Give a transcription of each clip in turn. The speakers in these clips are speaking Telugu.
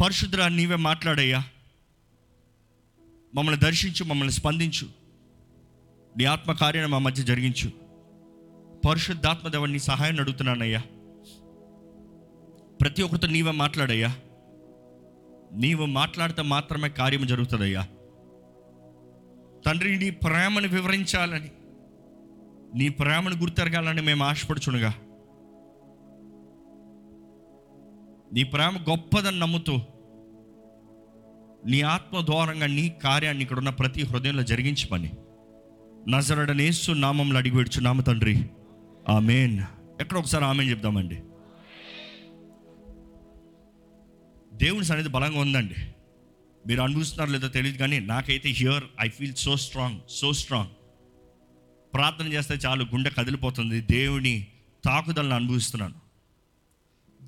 పరిశుద్ధ నీవే మాట్లాడయ్యా. మమ్మల్ని దర్శించు మమ్మల్ని స్పందించు. నీ ఆత్మకార్యాన్ని మా మధ్య జరిగించు. పరిశుద్ధాత్మదేవని సహాయం అడుగుతున్నానయ్యా. ప్రతి ఒక్కరితో నీవే మాట్లాడయ్యా. నీవు మాట్లాడితే మాత్రమే కార్యం జరుగుతుందయ్యా. తండ్రి నీ ప్రేమను వివరించాలని నీ ప్రేమను గుర్తెరగాలని మేము ఆశపడుచునుగా. నీ ప్రేమ గొప్పదని నమ్ముతూ నీ ఆత్మ ద్వారంగా నీ కార్యాన్ని ఇక్కడ ఉన్న ప్రతి హృదయంలో జరిగించమని నజరడనేసు నామంలో అడిగి నామ తండ్రి. ఆమెన్. ఎక్కడ ఒకసారి ఆమెన్ చెప్దామండి. దేవుని సన్నిధి బలంగా ఉందండి. మీరు అనుభవిస్తున్నారు లేదో తెలియదు కానీ నాకైతే here I feel so strong so strong. ప్రార్థన చేస్తే చాలు గుండె కదిలిపోతుంది. దేవుని తాకుదలను అనుభవిస్తున్నాను.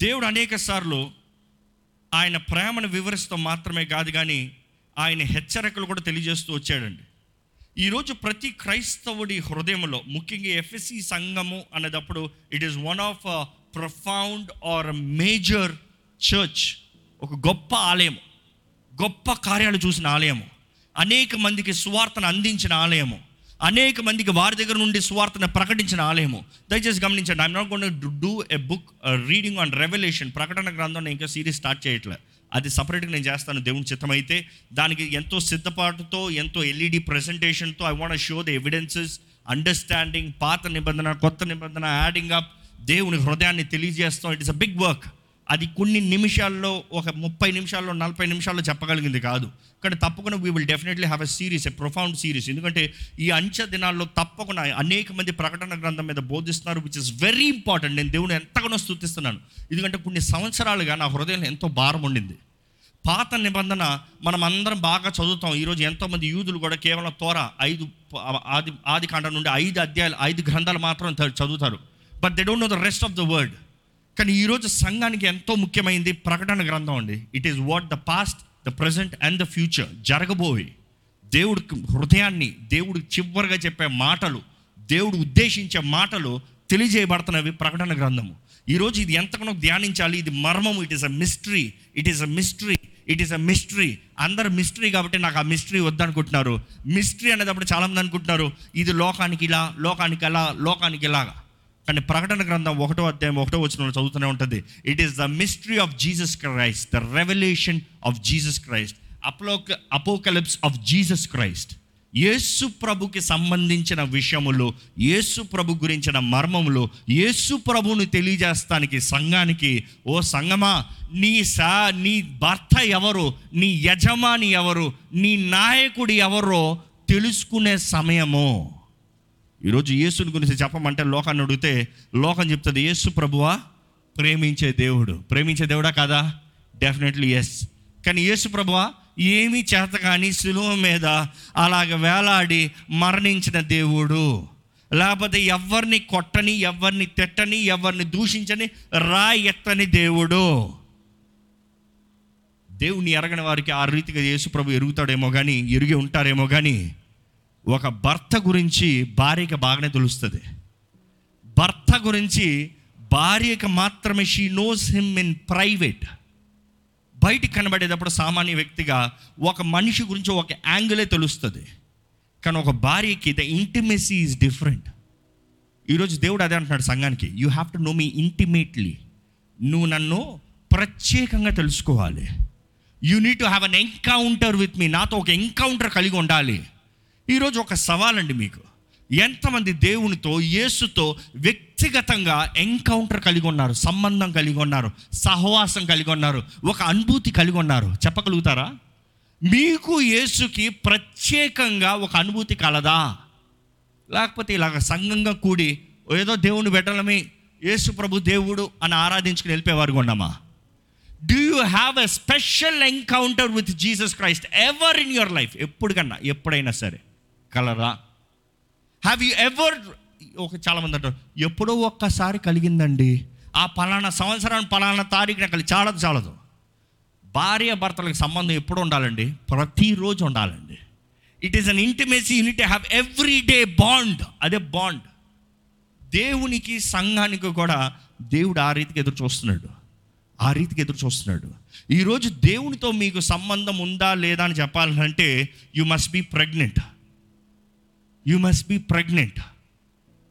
దేవుడు అనేక సార్లు ఆయన ప్రేమను వివరిస్తూ మాత్రమే కాదు కానీ ఆయన హెచ్చరికలు కూడా తెలియజేస్తూ వచ్చాడండి. ఈరోజు ప్రతి క్రైస్తవుడి హృదయంలో ముఖ్యంగా ఎఫ్ఎస్సి సంఘము అనేటప్పుడు it is one of profound or major church ఒక గొప్ప ఆలయం గొప్ప కార్యాలు చూసిన ఆలయము అనేక మందికి సువార్తను అందించిన ఆలయము. అనేక మందికి వారి దగ్గర నుండి స్వార్థను ప్రకటించిన ఆలయము. దయచేసి గమనించండి I'm not gonna do a book reading on revolution ప్రకటన గ్రంథం నేను ఇంకా సిరీస్ స్టార్ట్ చేయట్లే. అది సపరేట్గా నేను చేస్తాను దేవుని చిత్తమైతే. దానికి ఎంతో సిద్ధపాటుతో ఎంతో LED ప్రెజెంటేషన్తో I want show the evidences understanding పాత నిబంధన కొత్త నిబంధన యాడింగ్ అప్ దేవుని హృదయాన్ని తెలియజేస్తాం. It is a big work అది కొన్ని నిమిషాల్లో ఒక ముప్పై నిమిషాల్లో నలభై నిమిషాల్లో చెప్పగలిగింది కాదు. కానీ తప్పకుండా we will definitely have a series a profound series ఎందుకంటే ఈ అంచె దినాల్లో తప్పకుండా అనేక మంది ప్రకటన గ్రంథం మీద బోధిస్తున్నారు విచ్ ఇస్ వెరీ ఇంపార్టెంట్ నేను దేవుని ఎంతగానో స్థుతిస్తున్నాను ఎందుకంటే కొన్ని సంవత్సరాలుగా నా హృదయంలో ఎంతో భారం ఉండింది. పాత నిబంధన మనం అందరం బాగా చదువుతాం. ఈరోజు ఎంతోమంది యూదులు కూడా కేవలం తోర ఐదు ఆది ఆది కాండం నుండి ఐదు అధ్యాయాలు ఐదు గ్రంథాలు మాత్రం చదువుతారు. But they don't know the rest of the word కానీ ఈరోజు సంఘానికి ఎంతో ముఖ్యమైనది ప్రకటన గ్రంథం అండి. It is what the past the present and the future జరగబోయే దేవుడికి హృదయాన్ని దేవుడు చివరిగా చెప్పే మాటలు దేవుడు ఉద్దేశించే మాటలు తెలియజేయబడుతున్నవి ప్రకటన గ్రంథము. ఈరోజు ఇది ఎంతకనో ధ్యానించాలి. ఇది మర్మము. It is a mystery it is a mystery it is a mystery అందరు మిస్టరీ కాబట్టి నాకు ఆ మిస్టరీ వద్దనుకుంటున్నారు. మిస్టరీ అనేటప్పుడు చాలామంది అనుకుంటున్నారు ఇది లోకానికి ఇలా లోకానికి అలా లోకానికి ఇలాగా. కానీ ప్రకటన గ్రంథం ఒకటో అధ్యాయం ఒకటో వచ్చిన చదువుతూనే ఉంటుంది. It is the mystery of Jesus Christ the revolution of Jesus Christ అప్లోక apocalypse of Jesus Christ యేసు ప్రభుకి సంబంధించిన విషయములు యేసు ప్రభు గురించిన మర్మములు యేసు ప్రభుని తెలియజేస్తానికి సంఘానికి ఓ సంగమా నీ సా నీ భర్త ఎవరు నీ యజమాని ఎవరు నీ నాయకుడు ఎవరో తెలుసుకునే సమయము. ఈరోజు యేసుని గురించి చెప్పమంటే లోకాన్ని అడిగితే లోకం చెప్తుంది యేసు ప్రభువా ప్రేమించే దేవుడు. ప్రేమించే దేవుడా కాదా? డెఫినెట్లీ ఎస్ కానీ యేసు ప్రభువా ఏమీ చేత కానీ సులువ మీద అలాగ వేలాడి మరణించిన దేవుడు. లేకపోతే ఎవరిని కొట్టని ఎవరిని తిట్టని ఎవరిని దూషించని రాయి ఎత్తని దేవుడు. దేవుని ఎరగని వారికి ఆ రీతిగా యేసు ప్రభు ఎరుగుతాడేమో కానీ ఎరిగి ఉంటారేమో కానీ ఒక భర్త గురించి భార్యకి బాగానే తెలుస్తుంది. భర్త గురించి భార్యకి మాత్రమే she knows him in private బయటికి కనబడేటప్పుడు సామాన్య వ్యక్తిగా ఒక మనిషి గురించి ఒక యాంగిలే తెలుస్తుంది. కానీ ఒక భార్యకి ద ఇంటిమెసీ ఈజ్ డిఫరెంట్ ఈరోజు దేవుడు అదే అంటున్నాడు సంఘానికి you have to know me intimately నువ్వు నన్ను ప్రత్యేకంగా తెలుసుకోవాలి. You need to have an encounter with me నాతో ఒక ఎన్కౌంటర్ కలిగి ఉండాలి. ఈరోజు ఒక సవాల్ అండి మీకు. ఎంతమంది దేవునితో యేసుతో వ్యక్తిగతంగా ఎన్కౌంటర్ కలిగి ఉన్నారు సంబంధం కలిగి ఉన్నారు సహవాసం కలిగి ఉన్నారు ఒక అనుభూతి కలిగి ఉన్నారు. చెప్పగలుగుతారా? మీకు యేసుకి ప్రత్యేకంగా ఒక అనుభూతి కలదా? లేకపోతే ఇలాగ సంఘంగా కూడి ఏదో దేవుని పెట్టడమే యేసు ప్రభు దేవుడు అని ఆరాధించుకుని వెళ్ళిపోయేవారు ఉన్నామా? Do you have a special encounter with Jesus Christ ever in your life ఎప్పుడు కన్నా ఎప్పుడైనా సరే. కలరా. హ్యావ్ యూ ఎవర్ ఒక చాలామంది అంటారు ఎప్పుడో ఒక్కసారి కలిగిందండి. ఆ పలానా సంవత్సరాన్ని పలానా తారీఖున కలిగి చాలదు చాలదు. భార్య భర్తలకు సంబంధం ఎప్పుడు ఉండాలండి? ప్రతిరోజు ఉండాలండి. It is an intimacy you need have every day bond అదే బాండ్ దేవునికి సంఘానికి కూడా దేవుడు ఆ రీతికి ఎదురు చూస్తున్నాడు. ఆ రీతికి ఎదురు చూస్తున్నాడు. ఈరోజు దేవునితో మీకు సంబంధం ఉందా లేదా అని చెప్పాలంటే you must be pregnant you must be pregnant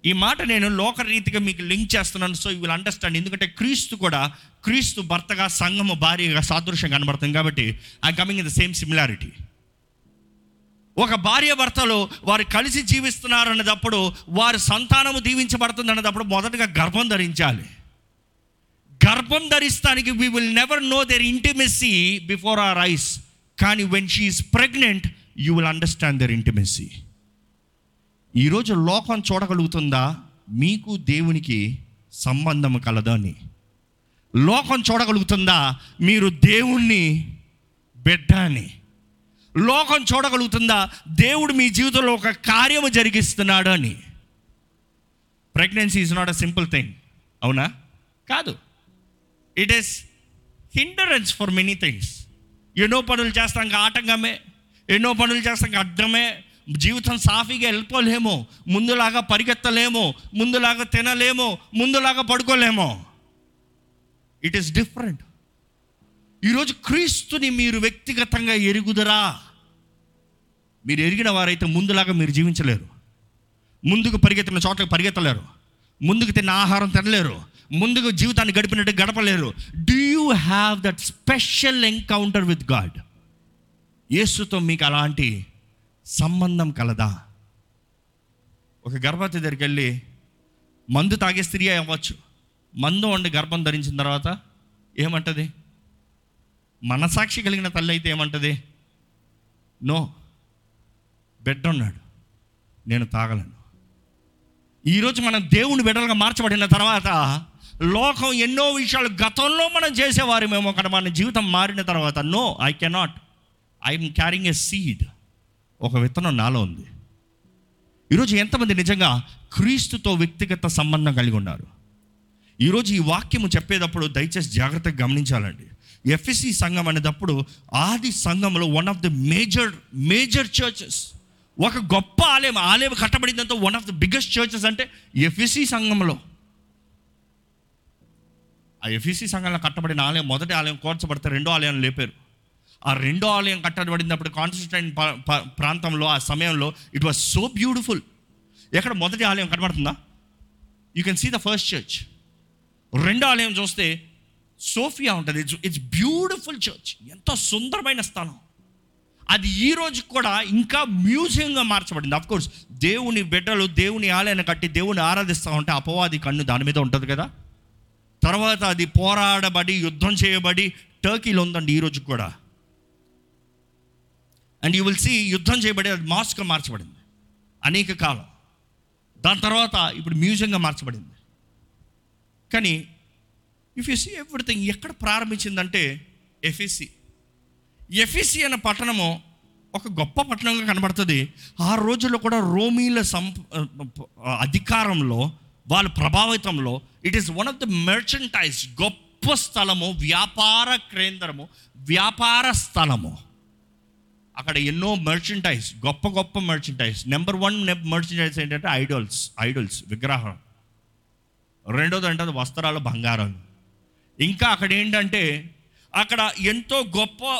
ఈ మాట నేను లోకరీతిగా మీకు లింక్ చేస్తున్నాను సో యూ విల్ అండర్స్టాండ్ ఎందుకంటే క్రీస్తు కూడా క్రీస్తు భర్తగా సంఘము భార్యగా సాదృశ్యం కనబడుతుంది కాబట్టి I coming in the same similarity ఒక భార్య భర్తలు వారు కలిసి జీవిస్తున్నారు అన్నదప్పుడు వారి సంతానము దీవించబడుతుంది అన్నదప్పుడు మొదటగా గర్భం ధరించాలి. గర్భం ధరిస్తానికి we will never know their intimacy before our eyes కానీ when she's pregnant you will understand their intimacy ఈరోజు లోకం చూడగలుగుతుందా? మీకు దేవునికి సంబంధం కలదని లోకం చూడగలుగుతుందా? మీరు దేవుణ్ణి బిడ్డ అని. లోకం చూడగలుగుతుందా? దేవుడు మీ జీవితంలో ఒక కార్యము జరిగిస్తున్నాడు అని. Pregnancy is not a simple thing అవునా? కాదు. It is hindrance for many things ఎన్నో పనులు చేస్తాం ఆటంకమే. ఎన్నో పనులు చేస్తాం అడ్డమే. జీవితం సాఫీగా వెళ్ళిపోలేమో. ముందులాగా పరిగెత్తలేమో. ముందులాగా తినలేమో. ముందులాగా పడుకోలేమో. ఇట్ ఈస్ డిఫరెంట్ ఈరోజు క్రీస్తుని మీరు వ్యక్తిగతంగా ఎరుగుదరా? మీరు ఎరిగిన వారైతే ముందులాగా మీరు జీవించలేరు. ముందుకు పరిగెత్తిన చోట్లకు పరిగెత్తలేరు. ముందుకు తిన్న ఆహారం తినలేరు. ముందుకు జీవితాన్ని గడిపినట్టు గడపలేరు. Do you have that special encounter with God యేసుతో మీకు అలాంటి సంబంధం కలదా? ఒక గర్భవతి దగ్గరికి వెళ్ళి మందు తాగే స్త్రీ అవ్వచ్చు. మందు వండి గర్భం ధరించిన తర్వాత ఏమంటది? మనసాక్షి కలిగిన తల్లి అయితే ఏమంటది? నో బిడ్డ ఉన్నాడు నేను తాగలను. ఈరోజు మనం దేవుని బిడ్డలుగా మార్చబడిన తర్వాత లోకం ఎన్నో విషయాలు గతంలో మనం చేసేవారేమేమో అక్కడ మన జీవితం మారిన తర్వాత no I cannot I'm carrying a seed ఒక విత్తనం నాలో ఉంది. ఈరోజు ఎంతమంది నిజంగా క్రీస్తుతో వ్యక్తిగత సంబంధం కలిగి ఉన్నారు? ఈరోజు ఈ వాక్యము చెప్పేటప్పుడు దయచేసి జాగ్రత్తగా గమనించాలండి. ఎఫ్ఎస్సి సంఘం అనేటప్పుడు ఆది సంఘంలో one of the major major churches ఒక గొప్ప ఆలయం ఆలయం కట్టబడిందంతా one of the biggest churches అంటే ఎఫ్ఎస్సి సంఘంలో. ఆ ఎఫ్ఎసి సంఘంలో కట్టబడిన ఆలయం మొదటి ఆలయం కోర్చబడితే రెండో ఆలయం లేపారు. ఆ రెండో ఆలయం కట్టబడినప్పుడు కాన్స్టెంటైన్ ప్రాంతంలో ఆ సమయంలో ఇట్ వాస్ సో బ్యూటిఫుల్ ఎక్కడ మొదటి ఆలయం కనబడుతుందా? You can see the first church రెండో ఆలయం చూస్తే సోఫియా ఉంటుంది. ఇట్స్ ఇట్స్ బ్యూటిఫుల్ చర్చ్ ఎంతో సుందరమైన స్థలం. అది ఈ రోజు కూడా ఇంకా మ్యూజియంగా మార్చబడింది. అఫ్ కోర్స్ దేవుని బిడ్డలు దేవుని ఆలయాన్ని కట్టి దేవుని ఆరాధిస్తూ ఉంటే అపవాది కన్ను దాని మీద ఉంటుంది కదా? తర్వాత అది పోరాడబడి యుద్ధం చేయబడి టర్కీలో ఉందండి ఈరోజు కూడా. అండ్ యూ విల్ సీ యుద్ధం చేయబడి అది మాస్క్గా మార్చబడింది. అనేక కాలం. దాని తర్వాత ఇప్పుడు మ్యూజియంగా మార్చబడింది. కానీ ఇఫ్ యూ సీ ఎవ్రీథింగ్ ఎక్కడ ప్రారంభించిందంటే ఎఫ్ఎసి ఎఫ్ఎసి అనే పట్టణము ఒక గొప్ప పట్టణంగా కనబడుతుంది. ఆ రోజుల్లో కూడా రోమీల సంప అధికారంలో వాళ్ళ ప్రభావితంలో it is one of the merchandise గొప్ప స్థలము వ్యాపార కేంద్రము వ్యాపార స్థలము. అక్కడ ఎన్నో మర్చెంటైజ్ గొప్ప గొప్ప మర్చెంటైజ్ నెంబర్ వన్ మర్చెంటైజ్ ఏంటంటే ఐడల్స్ ఐడల్స్ విగ్రహం. రెండోది అంటే వస్త్రాలు బంగారం. ఇంకా అక్కడ ఏంటంటే అక్కడ ఎంతో గొప్ప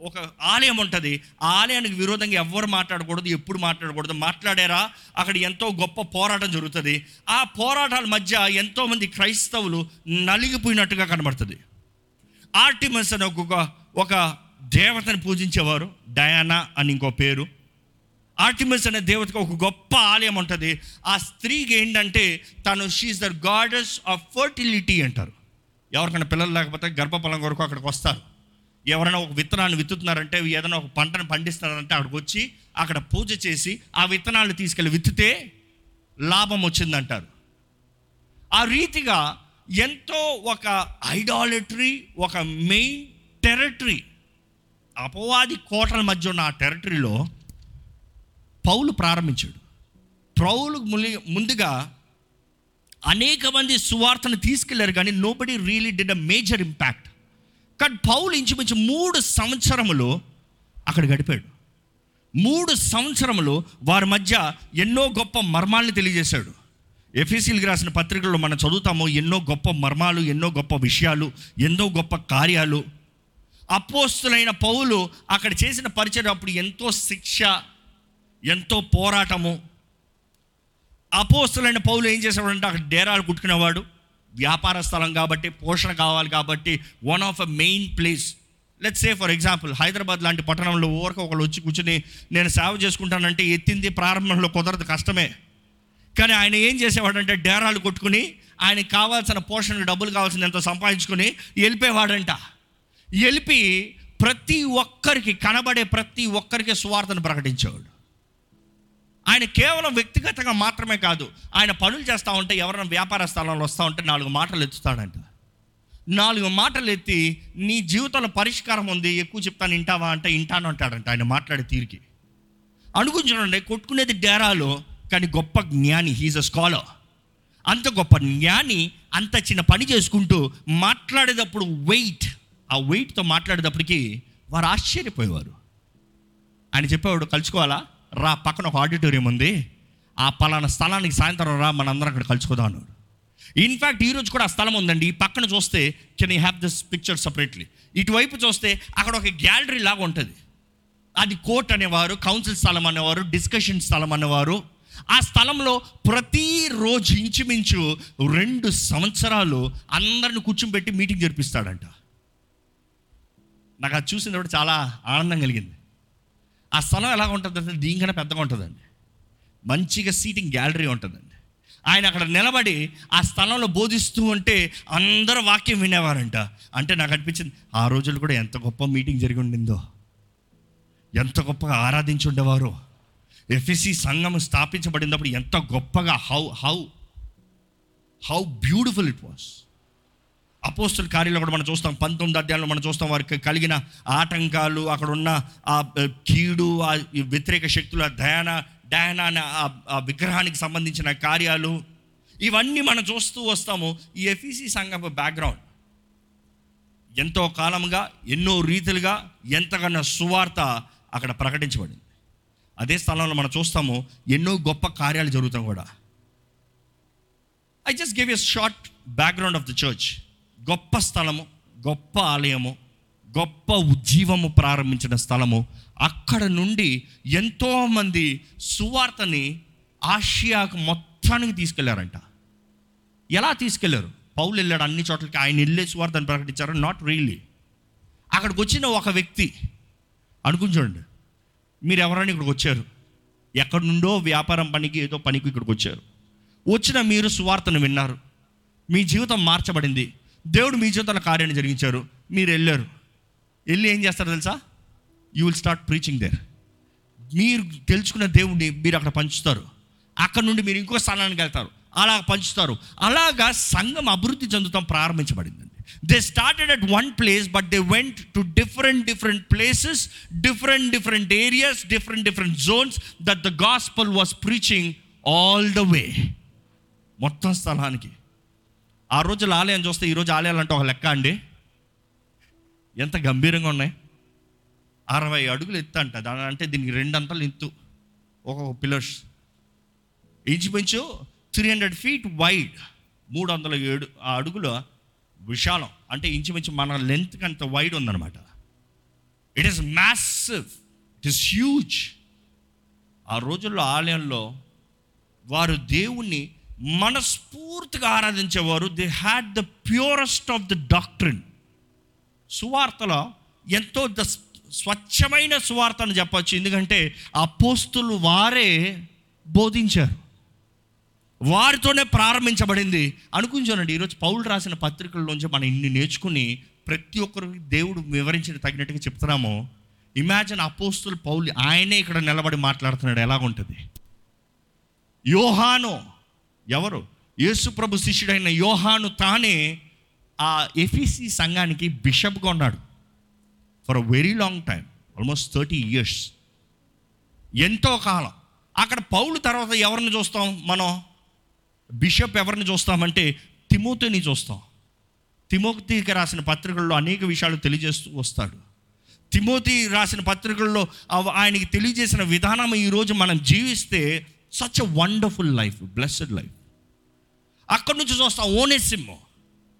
ఒక ఆలయం ఉంటుంది. ఆ ఆలయానికి విరోధంగా ఎవ్వరు మాట్లాడకూడదు ఎప్పుడు మాట్లాడకూడదు. మాట్లాడారా? అక్కడ ఎంతో గొప్ప పోరాటం జరుగుతుంది. ఆ పోరాటాల మధ్య ఎంతోమంది క్రైస్తవులు నలిగిపోయినట్టుగా కనబడుతుంది. ఆర్టిమస్ అని ఒక ఒక దేవతని పూజించేవారు. డయానా అని ఇంకో పేరు. ఆర్టిమస్ అనే దేవతకు ఒక గొప్ప ఆలయం ఉంటుంది. ఆ స్త్రీకి ఏంటంటే తను she's the goddess of fertility అంటారు. ఎవరికైనా పిల్లలు లేకపోతే గర్భఫలం కొరకు అక్కడికి వస్తారు. ఎవరైనా ఒక విత్తనాన్ని విత్తుతున్నారంటే ఏదైనా ఒక పంటను పండిస్తున్నారంటే అక్కడికి వచ్చి అక్కడ పూజ చేసి ఆ విత్తనాలు తీసుకెళ్ళి విత్తితే లాభం వచ్చిందంటారు. ఆ రీతిగా ఎంతో ఒక ఐడాలిటరీ ఒక మెయిన్ టెరిటరీ అపవాది కోటల మధ్య ఉన్న ఆ టెరిటరీలో పౌలు ప్రారంభించాడు. పౌలు ములి- ముందుగా అనేక మంది సువార్తను తీసుకెళ్ళారు కానీ nobody really did a major impact కానీ పౌలు ఇంచుమించు మూడు సంవత్సరములు అక్కడ గడిపాడు. మూడు సంవత్సరములు వారి మధ్య ఎన్నో గొప్ప మర్మాల్ని తెలియజేశాడు. ఎఫీసీలకు రాసిన పత్రికల్లో మనం చదువుతాము ఎన్నో గొప్ప మర్మాలు ఎన్నో గొప్ప విషయాలు ఎన్నో గొప్ప కార్యాలు అపోస్తులైన పౌలు అక్కడ చేసిన పరిచయం అప్పుడు ఎంతో శిక్ష ఎంతో పోరాటము. అపోస్తులైన పౌలు ఏం చేసేవాడంటే అక్కడ డేరాలు కుట్టుకునేవాడు. వ్యాపార స్థలం కాబట్టి పోషణ కావాలి కాబట్టి one of a main place let's say for example Hyderabad లాంటి పట్టణంలో ఊరక ఒకళ్ళు వచ్చి కూర్చుని నేను సేవ చేసుకుంటానంటే ఎత్తింది ప్రారంభంలో కుదరదు కష్టమే. కానీ ఆయన ఏం చేసేవాడంటే డేరాలు కొట్టుకుని ఆయనకి కావాల్సిన పోషణ డబ్బులు కావాల్సిన ఎంతో సంపాదించుకొని వెళ్ళిపోయేవాడంట. ఎలిపి ప్రతి ఒక్కరికి కనబడే ప్రతి ఒక్కరికి సువార్తను ప్రకటించేవాడు. ఆయన కేవలం వ్యక్తిగతంగా మాత్రమే కాదు ఆయన పనులు చేస్తూ ఉంటే ఎవరైనా వ్యాపార స్థలంలో వస్తూ ఉంటే నాలుగు మాటలు ఎత్తుతాడంట. నాలుగు మాటలు ఎత్తి నీ జీవితంలో పరిష్కారం ఉంది ఎక్కువ చెప్తాను వింటావా? అంటే వింటాను అంటాడంట ఆయన మాట్లాడే తీరికి. అనుకుని కొట్టుకునేది డేరాలో కానీ గొప్ప జ్ఞాని హీజ్ అ స్కాలర్ అంత గొప్ప జ్ఞాని అంత చిన్న పని చేసుకుంటూ మాట్లాడేటప్పుడు వెయిట్ ఆ వెయిట్తో మాట్లాడేటప్పటికి వారు ఆశ్చర్యపోయేవారు. ఆయన చెప్పేవాడు కలుసుకోవాలా? రా పక్కన ఒక ఆడిటోరియం ఉంది. ఆ పలానా స్థలానికి సాయంత్రం రా మనందరం అక్కడ కలుసుకుందాం అన్నాడు. ఇన్ఫ్యాక్ట్ ఈరోజు కూడా ఆ స్థలం ఉందండి. ఈ పక్కన చూస్తే can you have this picture separately ఇటువైపు చూస్తే అక్కడ ఒక గ్యాలరీ లాగా ఉంటుంది. అది కోర్ట్ అనేవారు కౌన్సిల్ స్థలం అనేవారు డిస్కషన్ స్థలం అనేవారు. ఆ స్థలంలో ప్రతిరోజు ఇంచుమించు రెండు సంవత్సరాలు అందరిని కూర్చోబెట్టి మీటింగ్ జరిపిస్తాడంట. నాకు అది చూసినప్పుడు చాలా ఆనందం కలిగింది. ఆ స్థలం ఎలా ఉంటుంది అంటే దీనికన్నా పెద్దగా ఉంటుందండి. మంచిగా సీటింగ్ గ్యాలరీ ఉంటుందండి. ఆయన అక్కడ నిలబడి ఆ స్థలంలో బోధిస్తూ ఉంటే అందరూ వాక్యం వినేవారంట. అంటే నాకు అనిపించింది ఆ రోజులు కూడా ఎంత గొప్ప మీటింగ్ జరిగి ఉండిందో. ఎంత గొప్పగా ఆరాధించి ఉండేవారు. ఎఫ్ఎస్సి సంఘం స్థాపించబడినప్పుడు ఎంత గొప్పగా how how how beautiful it was. అపోస్తుల కార్యంలో కూడా మనం చూస్తాం. పంతొమ్మిది అధ్యాయంలో మనం చూస్తాం వారికి కలిగిన ఆటంకాలు అక్కడ ఉన్న ఆ కీడు ఆ వ్యతిరేక శక్తుల దయాన డయానా అనే ఆ- ఆ విగ్రహానికి సంబంధించిన కార్యాలు. ఇవన్నీ మనం చూస్తూ వస్తాము. ఈ ఎఫీసీ సంఘం బ్యాక్గ్రౌండ్ ఎంతో కాలంగా ఎన్నో రీతిలుగా ఎంతగానో సువార్త అక్కడ ప్రకటించబడింది. అదే స్థలంలో మనం చూస్తాము ఎన్నో గొప్ప కార్యాలు జరుగుతాం కూడా. I just give a short background of the church గొప్ప స్థలము గొప్ప ఆలయము గొప్ప ఉజ్జీవము ప్రారంభించిన స్థలము. అక్కడ నుండి ఎంతోమంది సువార్తని ఆసియాకు మొత్తానికి తీసుకెళ్ళారంట. ఎలా తీసుకెళ్ళారు? పౌలు వెళ్ళాడు అన్ని చోట్లకి. ఆయన వెళ్ళే సువార్తను ప్రకటించారు. నాట్ రియల్లీ అక్కడికి వచ్చిన ఒక వ్యక్తి అనుకుని చూడండి. మీరు ఎవరైనా ఇక్కడికి వచ్చారు? ఎక్కడి నుండో వ్యాపారం పనికి ఏదో పనికి ఇక్కడికి వచ్చారు. వచ్చిన మీరు సువార్తను విన్నారు. మీ జీవితం మార్చబడింది. దేవుడు మీ జీవితంలో కార్యాన్ని జరిగించారు. మీరు వెళ్ళారు. వెళ్ళి ఏం చేస్తారు తెలుసా? You will start preaching there మీరు తెలుసుకున్న దేవుడిని మీరు అక్కడ పంచుతారు. అక్కడ నుండి మీరు ఇంకో స్థానానికి వెళ్తారు. అలా పంచుతారు. అలాగా సంఘం అభివృద్ధి చెందుతాం ప్రారంభించబడిందండి. They started at one place but they went to different different places different different areas different different zones that the gospel was preaching all the way మొత్తం స్థలానికి. ఆ రోజుల ఆలయం చూస్తే ఈరోజు ఆలయాలంటే ఒక లెక్క అండి. ఎంత గంభీరంగా ఉన్నాయి. అరవై అడుగులు ఎత్తు అంట. దాని అంటే దీనికి రెండంతలు ఎత్తు. ఒక్కొక్క పిల్లర్స్ ఇంచుమించు త్రీ హండ్రెడ్ ఫీట్ వైడ్ మూడు వందల ఏడు ఆ అడుగుల విశాలం. అంటే ఇంచుమించు మన లెంత్కి అంత వైడ్ ఉందన్నమాట. It is massive it is huge ఆ రోజుల్లో ఆలయంలో వారు దేవుణ్ణి మనస్ఫూర్తిగా ఆరాధించేవారు. They had the purest of the doctrine సువార్తలో ఎంతో ద స్వచ్ఛమైన సువార్త అని చెప్పచ్చు. ఎందుకంటే ఆ పోస్తులు వారే బోధించారు. వారితోనే ప్రారంభించబడింది. అనుకుంటానండి ఈరోజు పౌలు రాసిన పత్రికల్లోంచి మనం ఇన్ని నేర్చుకుని ప్రతి ఒక్కరికి దేవుడు వివరించిన తగినట్టుగా చెప్తున్నామో ఇమాజిన్ అపోస్తులు పౌలు ఆయనే ఇక్కడ నిలబడి మాట్లాడుతున్నాడు. ఎలాగుంటుంది? యోహానో ఎవరు? యేసు ప్రభు శిష్యుడైన యోహాను తానే ఆ ఎఫీసీ సంఘానికి బిషప్గా ఉన్నాడు. For a very long time almost thirty years ఎంతో కాలం. అక్కడ పౌలు తర్వాత ఎవరిని చూస్తాం మనం? బిషప్ ఎవరిని చూస్తామంటే తిమోతిని చూస్తాం. తిమోతికి రాసిన పత్రికల్లో అనేక విషయాలు తెలియజేస్తూ వస్తాడు. తిమోతి రాసిన పత్రికల్లో ఆయనకి తెలియజేసిన విధానం ఈరోజు మనం జీవిస్తే such a wonderful life blessed life అక్కడి నుంచి చూస్తాం ఓనేసిమ్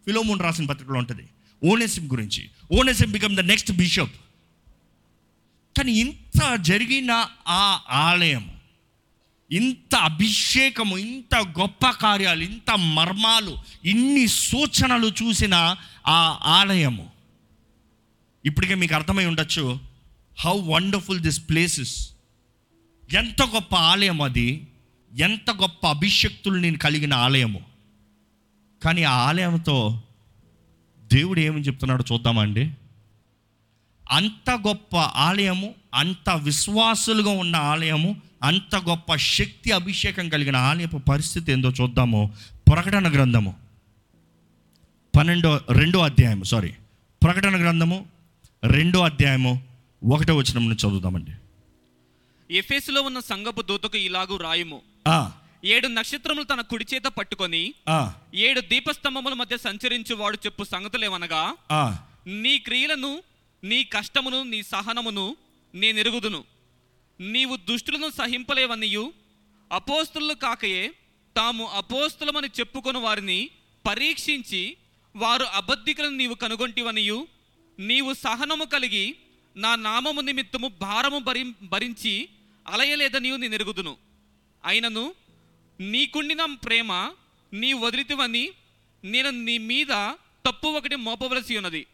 ఫిలోమోన్ రాసిన పత్రికలో ఉంటుంది. ఓనేసిమ్ గురించి. Onesimus become the next bishop కానీ ఇంత జరిగిన ఆ ఆలయం ఇంత అభిషేకము ఇంత గొప్ప కార్యాలు ఇంత మర్మాలు ఇన్ని సూచనలు చూసిన ఆ ఆలయము. ఇప్పటికే మీకు అర్థమై ఉండొచ్చు హౌ వండర్ఫుల్ దిస్ ప్లేసెస్ ఎంత గొప్ప ఆలయం అది ఎంత గొప్ప అభిషక్తులు నేను కలిగిన ఆలయము. కానీ ఆ ఆలయంతో దేవుడు ఏమని చెప్తున్నాడో చూద్దామండి. అంత గొప్ప ఆలయము అంత విశ్వాసులుగా ఉన్న ఆలయము అంత గొప్ప శక్తి అభిషేకం కలిగిన ఆలయపు పరిస్థితి ఏందో చూద్దాము. ప్రకటన గ్రంథము. పన్నెండో రెండో అధ్యాయము సారీ ప్రకటన గ్రంథము రెండో అధ్యాయము ఒకటో వచనం నుంచి చదువుదామండి. ఎఫెసులో ఉన్న సంగపు దూతకు ఇలాగు రాయుము. ఆ, ఏడు నక్షత్రములు తన కుడి చేత పట్టుకొని ఏడు దీపస్తంభముల మధ్య సంచరించు వాడు చెప్పు సంగతులేమనగా. నీ క్రియలను నీ కష్టమును నీ సహనమును నేనెరుగుదును. నీవు దుష్టులను సహింపలేవనియు అపోస్తులు కాకయే తాము అపోస్తులమని చెప్పుకొని వారిని పరీక్షించి వారు అబద్ధికులను నీవు కనుగొంటివనియు నీవు సహనము కలిగి నా నామము నిమిత్తము భారము భరి భరించి అలయలేదనియు నేను ఎరుగుదును అయినను నీకుండిన ప్రేమ నీ వదిలితివని నేను నీ మీద తప్పు ఒకటి మోపవలసి ఉన్నది.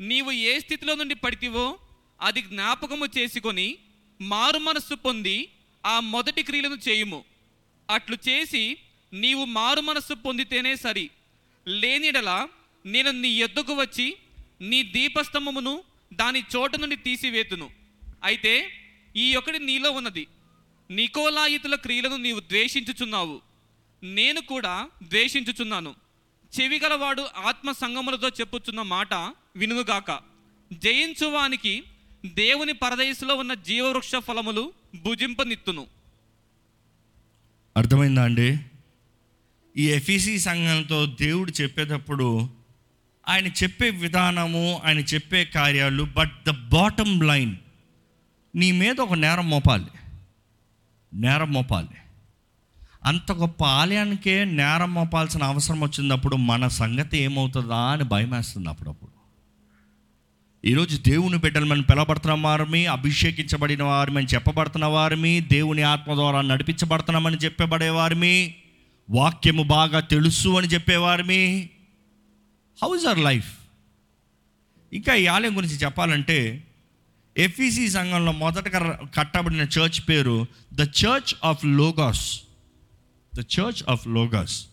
నీవు ఏ స్థితిలో నుండి పడితివో అది జ్ఞాపకము చేసుకొని మారు మనస్సు పొంది ఆ మొదటి క్రియలను చేయుము. అట్లు చేసి నీవు మారు మనస్సు పొందితేనే సరి. లేనిడల నేను నీ ఎద్దుకు వచ్చి నీ దీపస్తంభమును దాని చోటు నుండి తీసివేతును. అయితే ఈ ఒకటి నీలో ఉన్నది. నికోలాయితుల క్రియలను నీవు ద్వేషించుచున్నావు. నేను కూడా ద్వేషించుచున్నాను. చెవిగలవాడు ఆత్మ సంగములతో చెప్పుచున్న మాట వినుగాక. జయించువానికి దేవుని పరదేశంలో ఉన్న జీవవృక్ష ఫలములు భుజింపనిత్తును. అర్థమైందా అండి? ఈ ఎఫీసీ సంఘంతో దేవుడు చెప్పేటప్పుడు ఆయన చెప్పే విధానము ఆయన చెప్పే కార్యాలు బట్ ద బాటమ్ లైన్ నీ మీద ఒక నేరం మోపాలి. నేరం మోపాలి. అంత గొప్ప ఆలయానికే నేరం మోపాల్సిన అవసరం వచ్చినప్పుడు మన సంగతి ఏమవుతుందా అని భయం వేస్తుంది అప్పుడప్పుడు. ఈరోజు దేవుని బిడ్డలు మనం పిలవబడుతున్న వారిమి అభిషేకించబడిన వారిని చెప్పబడుతున్న వారిమి దేవుని ఆత్మ ద్వారా నడిపించబడుతున్నామని చెప్పబడేవారిమి వాక్యము బాగా తెలుసు అని చెప్పేవారిమి హౌజ్ ఆర్ లైఫ్ ఇంకా ఈ ఆలయం గురించి చెప్పాలంటే ఎఫ్ఈసి సంఘంలో మొదటగా కట్టబడిన చర్చ్ పేరు the church of Logos. The church of Logos.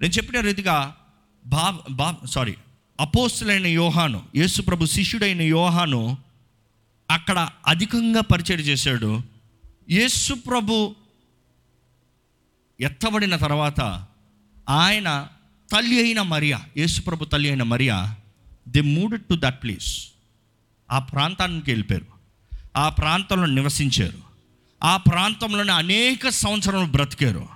నేను చెప్పిన రీతిగా బా బా సారీ అపోస్తులైన యోహాను యేసుప్రభు శిష్యుడైన యోహాను అక్కడ అధికంగా పరిచయం చేశాడు. యేసుప్రభు ఎత్తబడిన తర్వాత ఆయన తల్లి అయిన మరియా యేసుప్రభు తల్లి అయిన Mariya they moved to that place ఆ ప్రాంతానికి వెళ్ళిపోయారు. ఆ ప్రాంతంలో నివసించారు. ఆ ప్రాంతంలోనే అనేక సంవత్సరాలు బ్రతికారు.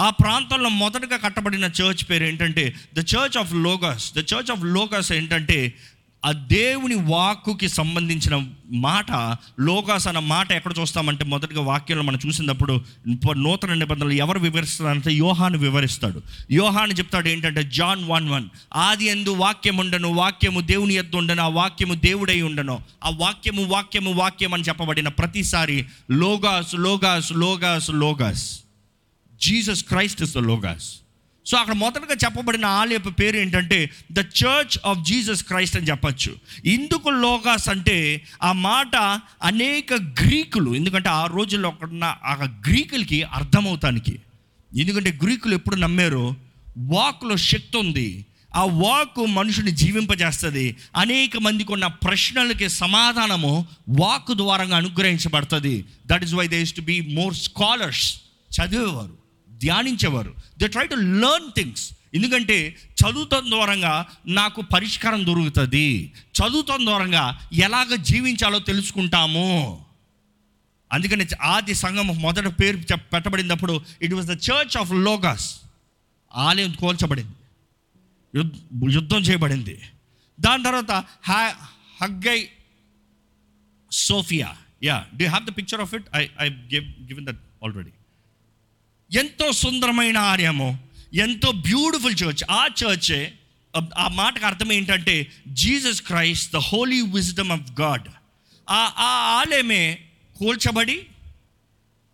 ఆ ప్రాంతంలో మొదటగా కట్టబడిన చర్చ్ పేరు ఏంటంటే the church of Logos the church of Logos ఏంటంటే ఆ దేవుని వాక్కుకి సంబంధించిన మాట లోగాస్ అన్న మాట ఎక్కడ చూస్తామంటే మొదటిగా వాక్యంలో మనం చూసినప్పుడు నూతన నిబంధనలు ఎవరు వివరిస్తారంటే యోహాను వివరిస్తాడు. యోహాను చెప్తాడు ఏంటంటే జాన్ వన్ వన్ ఆది ఎందు వాక్యం ఉండను వాక్యము దేవుని ఎద్దు ఉండను ఆ వాక్యము దేవుడై ఉండను ఆ వాక్యము వాక్యము వాక్యం అని చెప్పబడిన ప్రతిసారి Logos Logos Logos Logos. Jesus Christ is the Logos. So అక్కడ మొదటగా చెప్పబడిన ఆలయపు పేరు ఏంటంటే the church of Jesus Christ అని చెప్పచ్చు. ఇందుకు లోగాస్ అంటే ఆ మాట అనేక గ్రీకులు ఎందుకంటే ఆ రోజుల్లో ఉన్న ఆ గ్రీకులకి అర్థమవుతానికి. ఎందుకంటే గ్రీకులు ఎప్పుడు నమ్మారో వాక్లో శక్తి ఉంది. ఆ వాక్ మనుషుని జీవింపజేస్తుంది. అనేక మందికి ఉన్న ప్రశ్నలకి సమాధానము వాక్ ద్వారా అనుగ్రహించబడుతుంది. That is why they to be more scholars చదివేవారు. ధ్యానించేవారు. They try to learn things ఎందుకంటే చదువుతం ద్వారంగా నాకు పరిష్కారం దొరుకుతుంది. చదువుతం ద్వారంగా ఎలాగ జీవించాలో తెలుసుకుంటాము. అందుకని ఆది సంఘం మొదట పేరు పెట్టబడినప్పుడు it was the church of Logos ఆలయం కోల్చబడింది. యుద్ధం చేయబడింది. దాని తర్వాత హా Hagia Sophia. You do have the picture of it I I give given that already ఎంతో సుందరమైన ఆలయము ఎంతో బ్యూటిఫుల్ చర్చ్ ఆ చర్చే ఆ మాటకు అర్థం ఏంటంటే Jesus Christ the holy wisdom of God ఆ ఆ ఆలయమే కూల్చబడి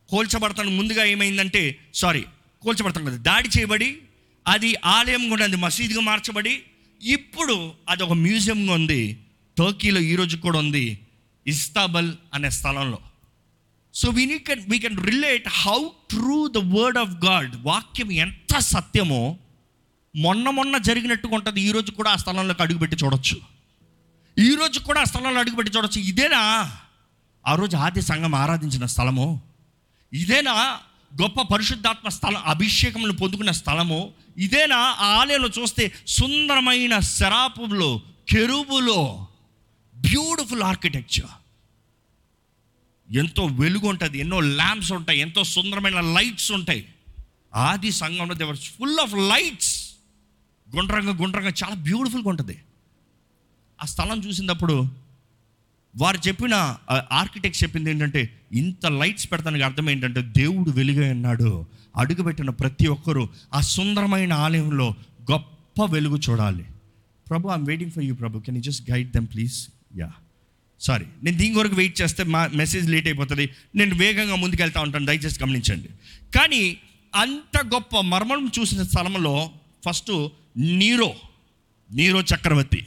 కూల్చబడతాను ముందుగా ఏమైందంటే సారీ కోల్చబడతాను కదా దాడి చేయబడి అది ఆలయం కూడా అది మసీదుగా మార్చబడి ఇప్పుడు అది ఒక మ్యూజియంగా ఉంది. టర్కీలో ఈరోజు కూడా ఉంది. ఇస్తాబల్ అనే స్థలంలో. So we can we can relate how true the word of God వాక్యం ఎంత సత్యమో మొన్న మొన్న జరిగినట్టుగా ఉంటుంది. ఈరోజు కూడా ఆ స్థలంలోకి అడుగుపెట్టి చూడొచ్చు. ఈరోజు కూడా ఆ స్థలంలో అడుగుపెట్టి చూడొచ్చు. ఇదేనా? ఆ రోజు ఆది సంఘం ఆరాధించిన స్థలము? ఇదేనా? గొప్ప పరిశుద్ధాత్మ స్థలం అభిషేకములు పొందుకున్న స్థలము? ఇదేనా? ఆ ఆలయంలో చూస్తే సుందరమైన శరాపులో కెరుబులో బ్యూటిఫుల్ ఆర్కిటెక్చర్ ఎంతో వెలుగు ఉంటుంది ఎన్నో ల్యాంప్స్ ఉంటాయి ఎంతో సుందరమైన లైట్స్ ఉంటాయి. ఆది సంఘంలో దేవర్ ఫుల్ ఆఫ్ లైట్స్ గుండ్రంగా గుండ్రంగా చాలా బ్యూటిఫుల్గా ఉంటుంది. ఆ స్థలం చూసినప్పుడు వారు చెప్పిన ఆర్కిటెక్ట్ చెప్పింది ఏంటంటే ఇంత లైట్స్ పెడతానికి అర్థం ఏంటంటే దేవుడు వెలుగై ఉన్నాడు. అడుగుపెట్టిన ప్రతి ఒక్కరూ ఆ సుందరమైన ఆలయంలో గొప్ప వెలుగు చూడాలి. ప్రభు I'm waiting for you Prabhu. Can you just guide them please yeah sorry నేను దీని వరకు వెయిట్ చేస్తే మా మెసేజ్ లేట్ అయిపోతుంది. నేను వేగంగా ముందుకెళ్తా ఉంటాను. దయచేసి గమనించండి. కానీ అంత గొప్ప మర్మం చూసిన స్థలంలో ఫస్ట్ నీరో నీరో చక్రవర్తి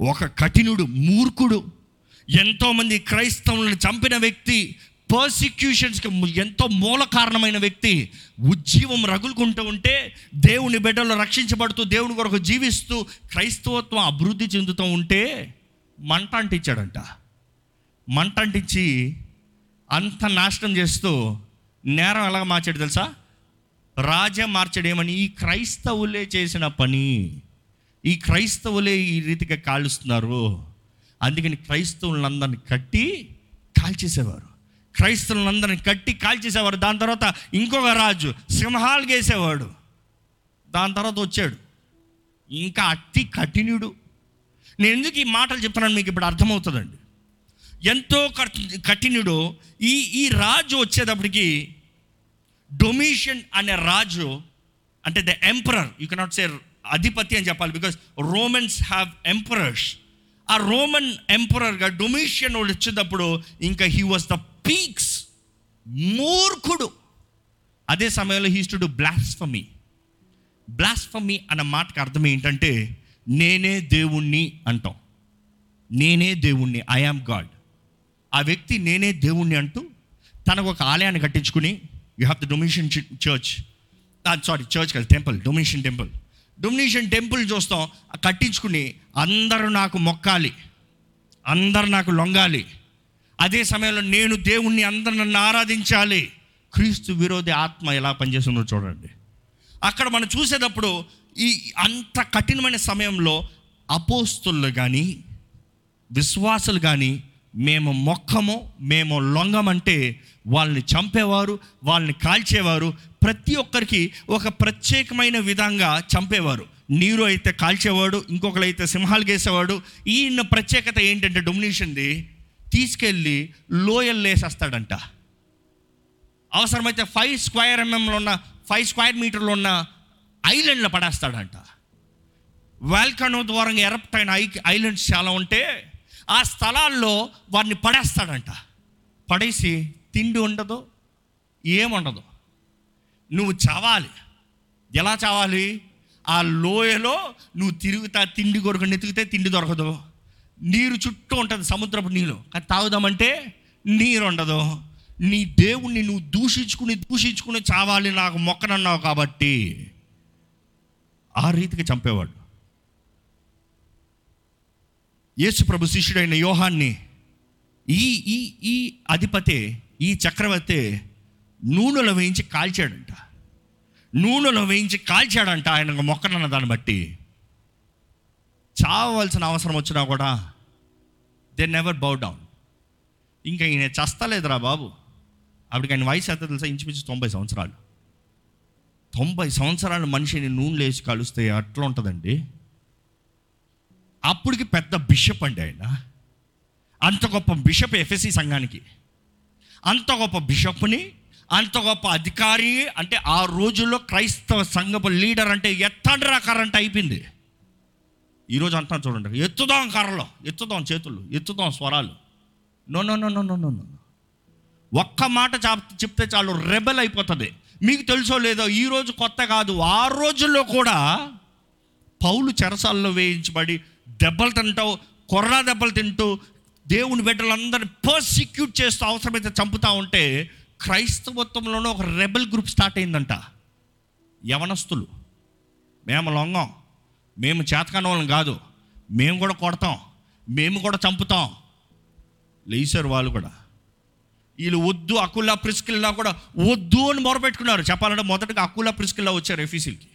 ఒక కఠినుడు మూర్ఖుడు ఎంతోమంది క్రైస్తవులను చంపిన వ్యక్తి పర్సిక్యూషన్స్కి ఎంతో మూల కారణమైన వ్యక్తి ఉజ్జీవం రగులుకుంటూ ఉంటే దేవుని బిడ్డలు రక్షించబడుతూ దేవుని కొరకు జీవిస్తూ క్రైస్తవత్వం అభివృద్ధి చెందుతూ ఉంటే మంట అంటించాడంట మంట అంటించి అంత నాశనం చేస్తూ నేరం ఎలా మార్చాడు తెలుసా? రాజా ఏమని ఈ క్రైస్తవులే చేసిన పని. ఈ క్రైస్తవులే ఈ రీతిగా కాలుస్తున్నారు. అందుకని క్రైస్తవులందరిని కట్టి కాల్చేసేవారు. క్రైస్తవులందరిని కట్టి కాల్చేసేవారు. దాని తర్వాత ఇంకొక రాజు సింహాలు గేసేవాడు దాని తర్వాత వచ్చాడు. ఇంకా అతి కఠినుడు. నేను ఎందుకు ఈ మాటలు చెప్తున్నాను మీకు ఇప్పుడు అర్థమవుతుందండి. ఎంతో కఠినుడు ఈ ఈ రాజు వచ్చేటప్పటికి డొమిషన్ అనే రాజు అంటే the emperor you cannot say అధిపతి అని చెప్పాలి బికాస్ రోమన్స్ హ్యావ్ ఎంపరర్స్ ఆ రోమన్ ఎంపరర్గా డొమిషన్ వచ్చేటప్పుడు ఇంకా హీ వాస్ ద పీక్స్ మూర్ఖుడు. అదే సమయంలో he's to do blasphemy blasphemy అన్న మాటకు అర్థం ఏంటంటే నేనే దేవుణ్ణి అంటాం. నేనే దేవుణ్ణి ఐ గాడ్ ఆ వ్యక్తి నేనే దేవుణ్ణి అంటూ తనకు ఒక ఆలయాన్ని కట్టించుకుని you have the Domitian church sorry church కాదు temple Domitian temple domination temple చూస్తాం కట్టించుకుని అందరూ నాకు మొక్కాలి. అందరు నాకు లొంగాలి. అదే సమయంలో నేను దేవుణ్ణి అందరు నన్ను ఆరాధించాలి. క్రీస్తు విరోధి ఆత్మ ఎలా పనిచేస్తుందో చూడండి. అక్కడ మనం చూసేటప్పుడు ఈ అంత కఠినమైన సమయంలో అపోస్తులు కానీ విశ్వాసులు కానీ మేము మొక్కము మేము లొంగమంటే వాళ్ళని చంపేవారు వాళ్ళని కాల్చేవారు ప్రతి ఒక్కరికి ఒక ప్రత్యేకమైన విధంగా చంపేవారు. నీరు అయితే కాల్చేవాడు ఇంకొకరు అయితే సింహాలు గేసేవాడు. ఈయన ప్రత్యేకత ఏంటంటే డొమినేషన్ది తీసుకెళ్ళి లోయల్ వేసేస్తాడంట అవసరమైతే ఫైవ్ స్క్వేర్ ఎంఎంలో ఉన్న ఫైవ్ స్క్వేర్ మీటర్లో ఉన్న ఐలాండ్లో పడేస్తాడంట. వాల్కనో ద్వారా ఎరప్ట్ అయిన ఐ ఐలాండ్స్ చాలా ఉంటే ఆ స్థలాల్లో వారిని పడేస్తాడంట. పడేసి తిండి ఉండదు ఏముండదు నువ్వు చావాలి. ఎలా చావాలి? ఆ లోయలో నువ్వు తిరుగుతా తిండి కొరకు నెతికితే తిండి దొరకదు. నీరు చుట్టూ ఉంటుంది సముద్రపు నీళ్ళు. కానీ తాగుదామంటే నీరు ఉండదు. నీ దేవుణ్ణి నువ్వు దూషించుకుని దూషించుకుని చావాలి నాకు మొక్కనన్నావు కాబట్టి ఆ రీతికి చంపేవాడు. యేసు ప్రభు శిష్యుడైన యోహాన్ని ఈ ఈ ఈ అధిపతే ఈ చక్రవర్తి నూనెలో వేయించి కాల్చాడంట. నూనెలో వేయించి కాల్చాడంట ఆయన మొక్కనన్న దాన్ని బట్టి. చావవలసిన అవసరం వచ్చినా కూడా దే నెవర్ బౌ డౌన్. ఇంకా ఈయన చస్తలేదురా బాబు. అప్పటికి ఆయన వయసు ఎంత తెలుసా? ఇంచుమించు తొంభై సంవత్సరాలు. తొంభై సంవత్సరాల మనిషిని నూనెలు వేసి కలుస్తే అట్లా ఉంటుందండి. అప్పటికి పెద్ద బిషప్ అండి ఆయన. అంత గొప్ప బిషప్ ఎఫ్ఎస్సి సంఘానికి. అంత గొప్ప బిషప్ని అంత గొప్ప అధికారి అంటే ఆ రోజుల్లో క్రైస్తవ సంఘపు లీడర్ అంటే ఎత్తండ్రా కరెంట్ అయిపోయింది. ఈరోజు అంటాను చూడండి. ఎత్తుదాం కర్రలో ఎత్తుదాం చేతులు ఎత్తుదాం స్వరాలు. No no no no no no no ఒక్క మాట చెప్తే చాలు రెబెల్ అయిపోతుంది. మీకు తెలుసో లేదో ఈ రోజు కొత్త కాదు ఆ రోజుల్లో కూడా పౌలు చెరసాల్లో వేయించబడి దెబ్బలు తింటావు కొర్రా దెబ్బలు తింటూ దేవుని బిడ్డలందరినీ పర్సిక్యూట్ చేస్తూ అవసరమైతే చంపుతా ఉంటే క్రైస్తవత్వంలోనే ఒక రెబెల్ గ్రూప్ స్టార్ట్ అయిందంట. యవనస్తులు. మేము లొంగం. మేము చేతకాని వాళ్ళం కాదు. మేము కూడా కొడతాం. మేము కూడా చంపుతాం. లేచారు వాళ్ళు కూడా. వీళ్ళు వద్దు అకుల్లా ప్రిస్కిల్లా కూడా వద్దు అని మొరపెట్టుకున్నారు. చెప్పాలంటే మొదటగా అకుల్లా ప్రిస్కిల్లా వచ్చారు ఎఫీసీలకి.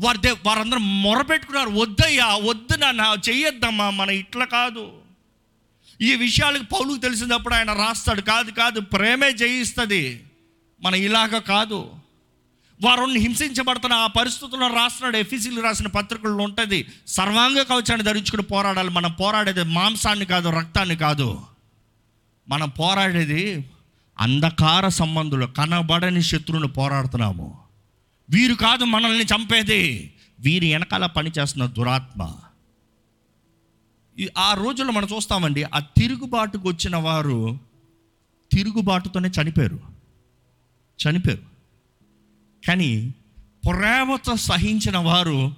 వారు దే వారందరూ మొరపెట్టుకున్నారు. వద్దయ్యా వద్దు నా చెయ్యొద్దమ్మా మన ఇట్లా కాదు. ఈ విషయాలకు పౌలుకు తెలిసినప్పుడు ఆయన రాస్తాడు. కాదు కాదు ప్రేమే జయిస్తుంది. మన ఇలాగ కాదు. వారు హింసించబడుతున్న ఆ పరిస్థితుల్లో రాస్తున్నాడు. ఎఫీసీలు రాసిన పత్రికల్లో ఉంటుంది. సర్వాంగ కవచాన్ని ధరించుకుని పోరాడాలి. మనం పోరాడేది మాంసాన్ని కాదు రక్తాన్ని కాదు. మనం పోరాడేది అంధకార సంబంధులు కనబడని శత్రువుని పోరాడుతున్నాము. వీరు కాదు మనల్ని చంపేది. వీరి వెనకాల పనిచేస్తున్న దురాత్మ. ఈ- ఆ రోజుల్లో మనం చూస్తామండి ఆ తిరుగుబాటుకు వచ్చిన వారు తిరుగుబాటుతోనే చనిపోయారు. చనిపోయారు. కానీ ప్రేమతో సహించిన వారు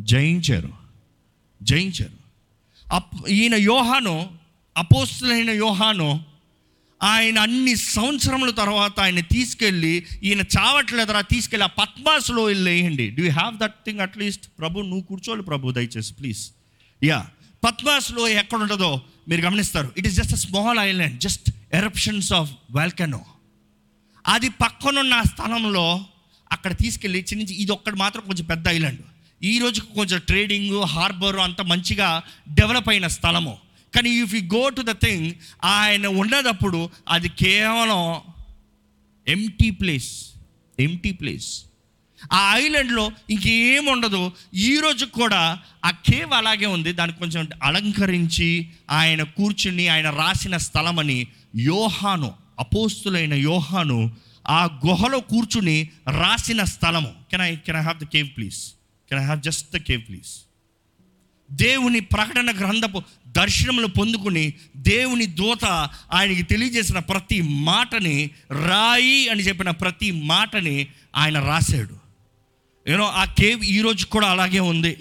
జయించారు. జయించారు. అప్ ఈయన యోహాను అపోస్తులైన యోహాను ఆయన అన్ని సంవత్సరముల తర్వాత ఆయన తీసుకెళ్ళి ఈయన చావట్లేదరా తీసుకెళ్ళి ఆ పద్మాసులో వెళ్ళి వేయండి do you have that thing at least ప్రభు నువ్వు కూర్చోవాలి ప్రభు దయచేసి ప్లీజ్ యా పద్మాసులో ఎక్కడ ఉంటుందో మీరు గమనిస్తారు. It is just a small island just eruptions of volcano అది పక్కనున్న స్థలంలో అక్కడ తీసుకెళ్ళి చిన్న చిన్న ఇది ఒక్కటి మాత్రం కొంచెం పెద్ద ఐలాండ్ ఈ రోజుకు కొంచెం ట్రేడింగ్ హార్బర్ అంత మంచిగా డెవలప్ అయిన స్థలము. కానీ if you go to the thing ఆయన ఉన్నదప్పుడు అది కేవలం ఎంటీ ప్లేస్ ఎంటీ ప్లేస్ ఆ ఐలాండ్లో ఇంకేం ఉండదు. ఈరోజు కూడా ఆ కేవ్ అలాగే ఉంది. దానికి కొంచెం అలంకరించి ఆయన కూర్చుని ఆయన రాసిన స్థలమని యోహాను అపోస్తులైన యోహాను ఆ గుహలో కూర్చుని రాసిన స్థలము. Can I can I have the cave please can I have just the cave please దేవుని ప్రకటన గ్రంథపు దర్శనములు పొందుకుని దేవుని దూత ఆయనకి తెలియజేసిన ప్రతి మాటని రాయి అని చెప్పిన ప్రతి మాటని ఆయన రాశాడు. యూనో ఆ కేవ్ ఈరోజు కూడా అలాగే ఉంది.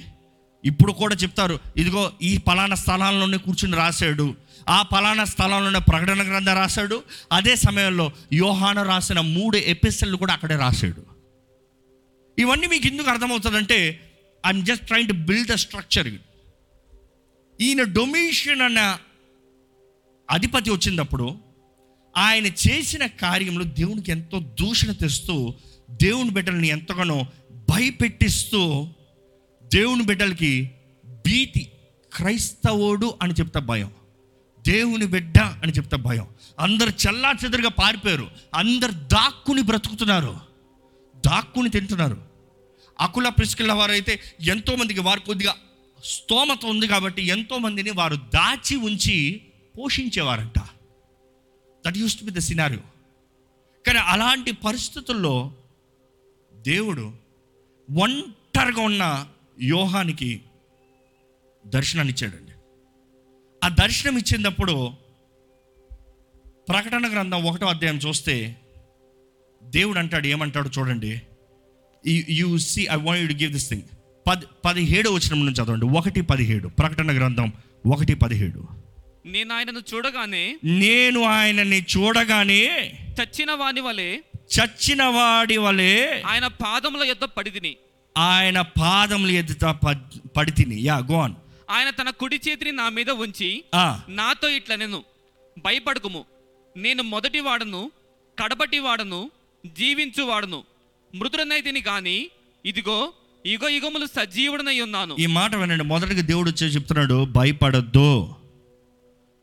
ఇప్పుడు కూడా చెప్తారు ఇదిగో ఈ పలానా స్థలాల్లోనే కూర్చుని రాశాడు. ఆ పలానా స్థలంలోనే ప్రకటన గ్రంథం రాశాడు. అదే సమయంలో యోహాను రాసిన మూడు ఎపిసోడ్లు కూడా అక్కడే రాశాడు. ఇవన్నీ మీకు ఎందుకు అర్థమవుతుందంటే I'm just train to build the structure ఈయన డొమిషన్ అన్న అధిపతి వచ్చినప్పుడు ఆయన చేసిన కార్యంలో దేవునికి ఎంతో దూషణ తెస్తూ దేవుని బిడ్డల్ని ఎంతగానో భయపెట్టిస్తూ దేవుని బిడ్డలకి భీతి క్రైస్తవుడు అని చెప్తా భయం దేవుని బిడ్డ అని చెప్తా భయం. అందరు చల్లా చెదరుగా పారిపోయారు. అందరు దాక్కుని బ్రతుకుతున్నారు. దాక్కుని తింటున్నారు. అకుల ప్రిస్కిల్ల వారైతే ఎంతోమందికి వారు కొద్దిగా స్తోమత ఉంది కాబట్టి ఎంతోమందిని వారు దాచి ఉంచి పోషించేవారంట. That use to be the scenario కానీ అలాంటి పరిస్థితుల్లో దేవుడు ఒంటరిగా ఉన్న యోహానికి దర్శనాన్ని ఇచ్చాడండి ఆ దర్శనం ఇచ్చినప్పుడు ప్రకటన గ్రంథం ఒకటో అధ్యాయం చూస్తే దేవుడు అంటాడు ఏమంటాడు చూడండి. You see I want you give this thing పది పదిహేడు వచ్చిన నుంచి చదవండి. ఒకటి పదిహేడు. ప్రకటన గ్రంథం ఒకటి పదిహేడు. నేను ఆయనను చూడగానే నేను ఆయనని చూడగానే చచ్చిన వాని వలె చచ్చిన వాడి వలె ఆయన పాదముల యొద్ద పడితిని. ఆయన పాదములు ఎదుట పడ్- పడి తిని యా గోన్ ఆయన తన కుడి చేతిని నా మీద ఉంచి నాతో ఇట్లా నేను భయపడకుము. నేను మొదటి వాడను కడపటి వాడను జీవించు వాడను. మృతుడనైతిని గాని ఇదిగో యుగ యుగములు సజీవుడనై ఉన్నాను. ఈ మాట వినండి. మొదటిగా దేవుడు వచ్చి చెప్తున్నాడు భయపడద్దు.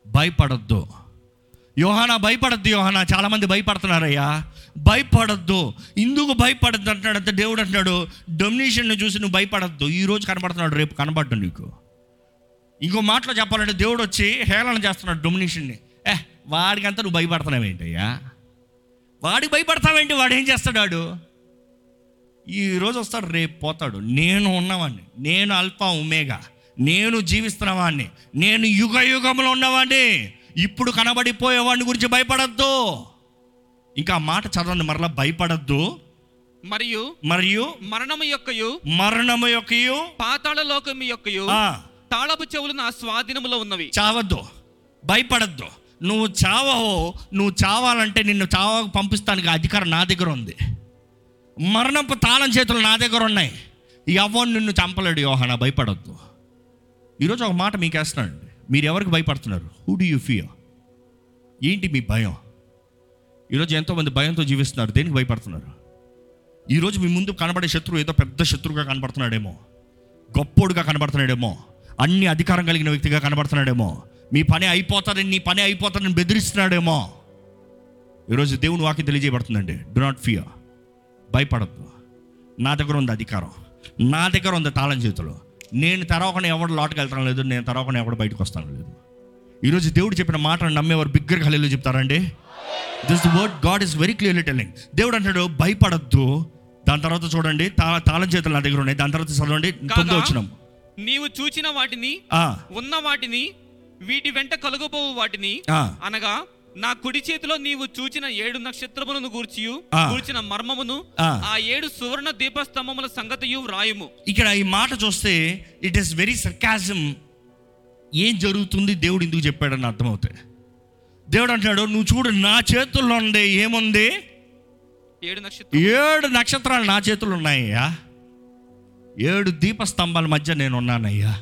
భయపడొద్దు. యోహానా భయపడద్దు యోహానా. చాలా మంది భయపడుతున్నారయ్యా. భయపడద్దు. ఇందుకు భయపడద్దు అంటున్నాడు అంటే దేవుడు అంటున్నాడు డొమినేషన్ని చూసి నువ్వు భయపడద్దు. ఈరోజు కనబడుతున్నాడు రేపు కనబడ్డు నీకు. ఇంకో మాటలో చెప్పాలంటే దేవుడు వచ్చి హేళన చేస్తున్నాడు డొమినేషన్ని ఏ వాడికంతా నువ్వు భయపడుతున్నావు ఏంటయ్యా వాడికి భయపడతావేంటి? వాడు ఏం చేస్తాడు వాడు ఈ రోజు వస్తాడు రేపు పోతాడు. నేను ఉన్నవాడిని నేను అల్ఫా ఉమేగా నేను జీవిస్తున్నవాడిని నేను యుగ యుగంలో ఉన్నవాడిని ఇప్పుడు కనబడిపోయేవాడిని గురించి భయపడద్దు. ఇంకా మాట చదవండి మరలా భయపడద్దు. మరియు మరియు మరణము యొక్కయు మరణము యొక్కయు పాతాళ లోకము యొక్కయు ఆ, తాళపు చెవులు నా స్వాధీనములో ఉన్నవి. చావద్దు భయపడద్దు. నువ్వు చావహో నువ్వు చావాలంటే నిన్ను చావ పంపిస్తానికి అధికారం నా దగ్గర ఉంది. మరణపు తాళం చేతులు నా దగ్గర ఉన్నాయి. ఎవరు నిన్ను చంపలేడు యోహన? భయపడద్దు. ఈరోజు ఒక మాట మీకు వేస్తున్నానండి మీరు ఎవరికి భయపడుతున్నారు? హూ డూ యూ ఫియర్ ఏంటి మీ భయం? ఈరోజు ఎంతోమంది భయంతో జీవిస్తున్నారు. దేనికి భయపడుతున్నారు? ఈరోజు మీ ముందు కనబడే శత్రువు ఏదో పెద్ద శత్రువుగా కనబడుతున్నాడేమో. గొప్పోడుగా కనబడుతున్నాడేమో. అన్ని అధికారం కలిగిన వ్యక్తిగా కనబడుతున్నాడేమో. మీ పని అయిపోతారని నీ పని అయిపోతారని బెదిరిస్తున్నాడేమో. ఈరోజు దేవుని వాకి తెలియజేయబడుతుందండి. డు నాట్ ఫియర్ భయపడద్దు. నా దగ్గర ఉంది అధికారం. నా దగ్గర ఉంది తాళం చేతులు. నేను తెరవకుండా ఎవడు లోటుకు వెళ్తాను లేదు నేను తెరవకుండా ఎవడు బయటకు వస్తాను లేదు. ఈరోజు దేవుడు చెప్పిన మాటను నమ్మేవారు బిగ్గర ఖలీలు చెప్తారండి. This word God is very clearly telling దేవుడు అంటాడు భయపడద్దు. దాని తర్వాత చూడండి తాళం చేతులు నా దగ్గర ఉన్నాయి. దాని తర్వాత చదవండి తొమ్మిది వచ్చినాం నీవు చూచిన వాటిని ఉన్న వాటిని వీటి వెంట కలుగబోవు వాటిని. అనగా నా కుడి చేతిలో నీవు చూచిన ఏడు నక్షత్రములను గూర్చియు ఆ. గూర్చిన మర్మమును ఆ. ఏడు సువర్ణ దీపస్తంభముల సంగతియు వ్రాయుము. ఇక్కడ ఈ మాట చూస్తే ఇట్ ఈస్ వెరీ సర్కాజం ఏం జరుగుతుంది? దేవుడు ఎందుకు చెప్పాడని అర్థమవుతాయి. దేవుడు అంటున్నాడు నువ్వు చూడు నా చేతుల్లో ఉంది ఏముంది? ఏడు నక్షత్రం ఏడు నక్షత్రాలు నా చేతులు ఉన్నాయ్యా. ఏడు దీపస్తంభాల మధ్య నేను ఉన్నానయ్యా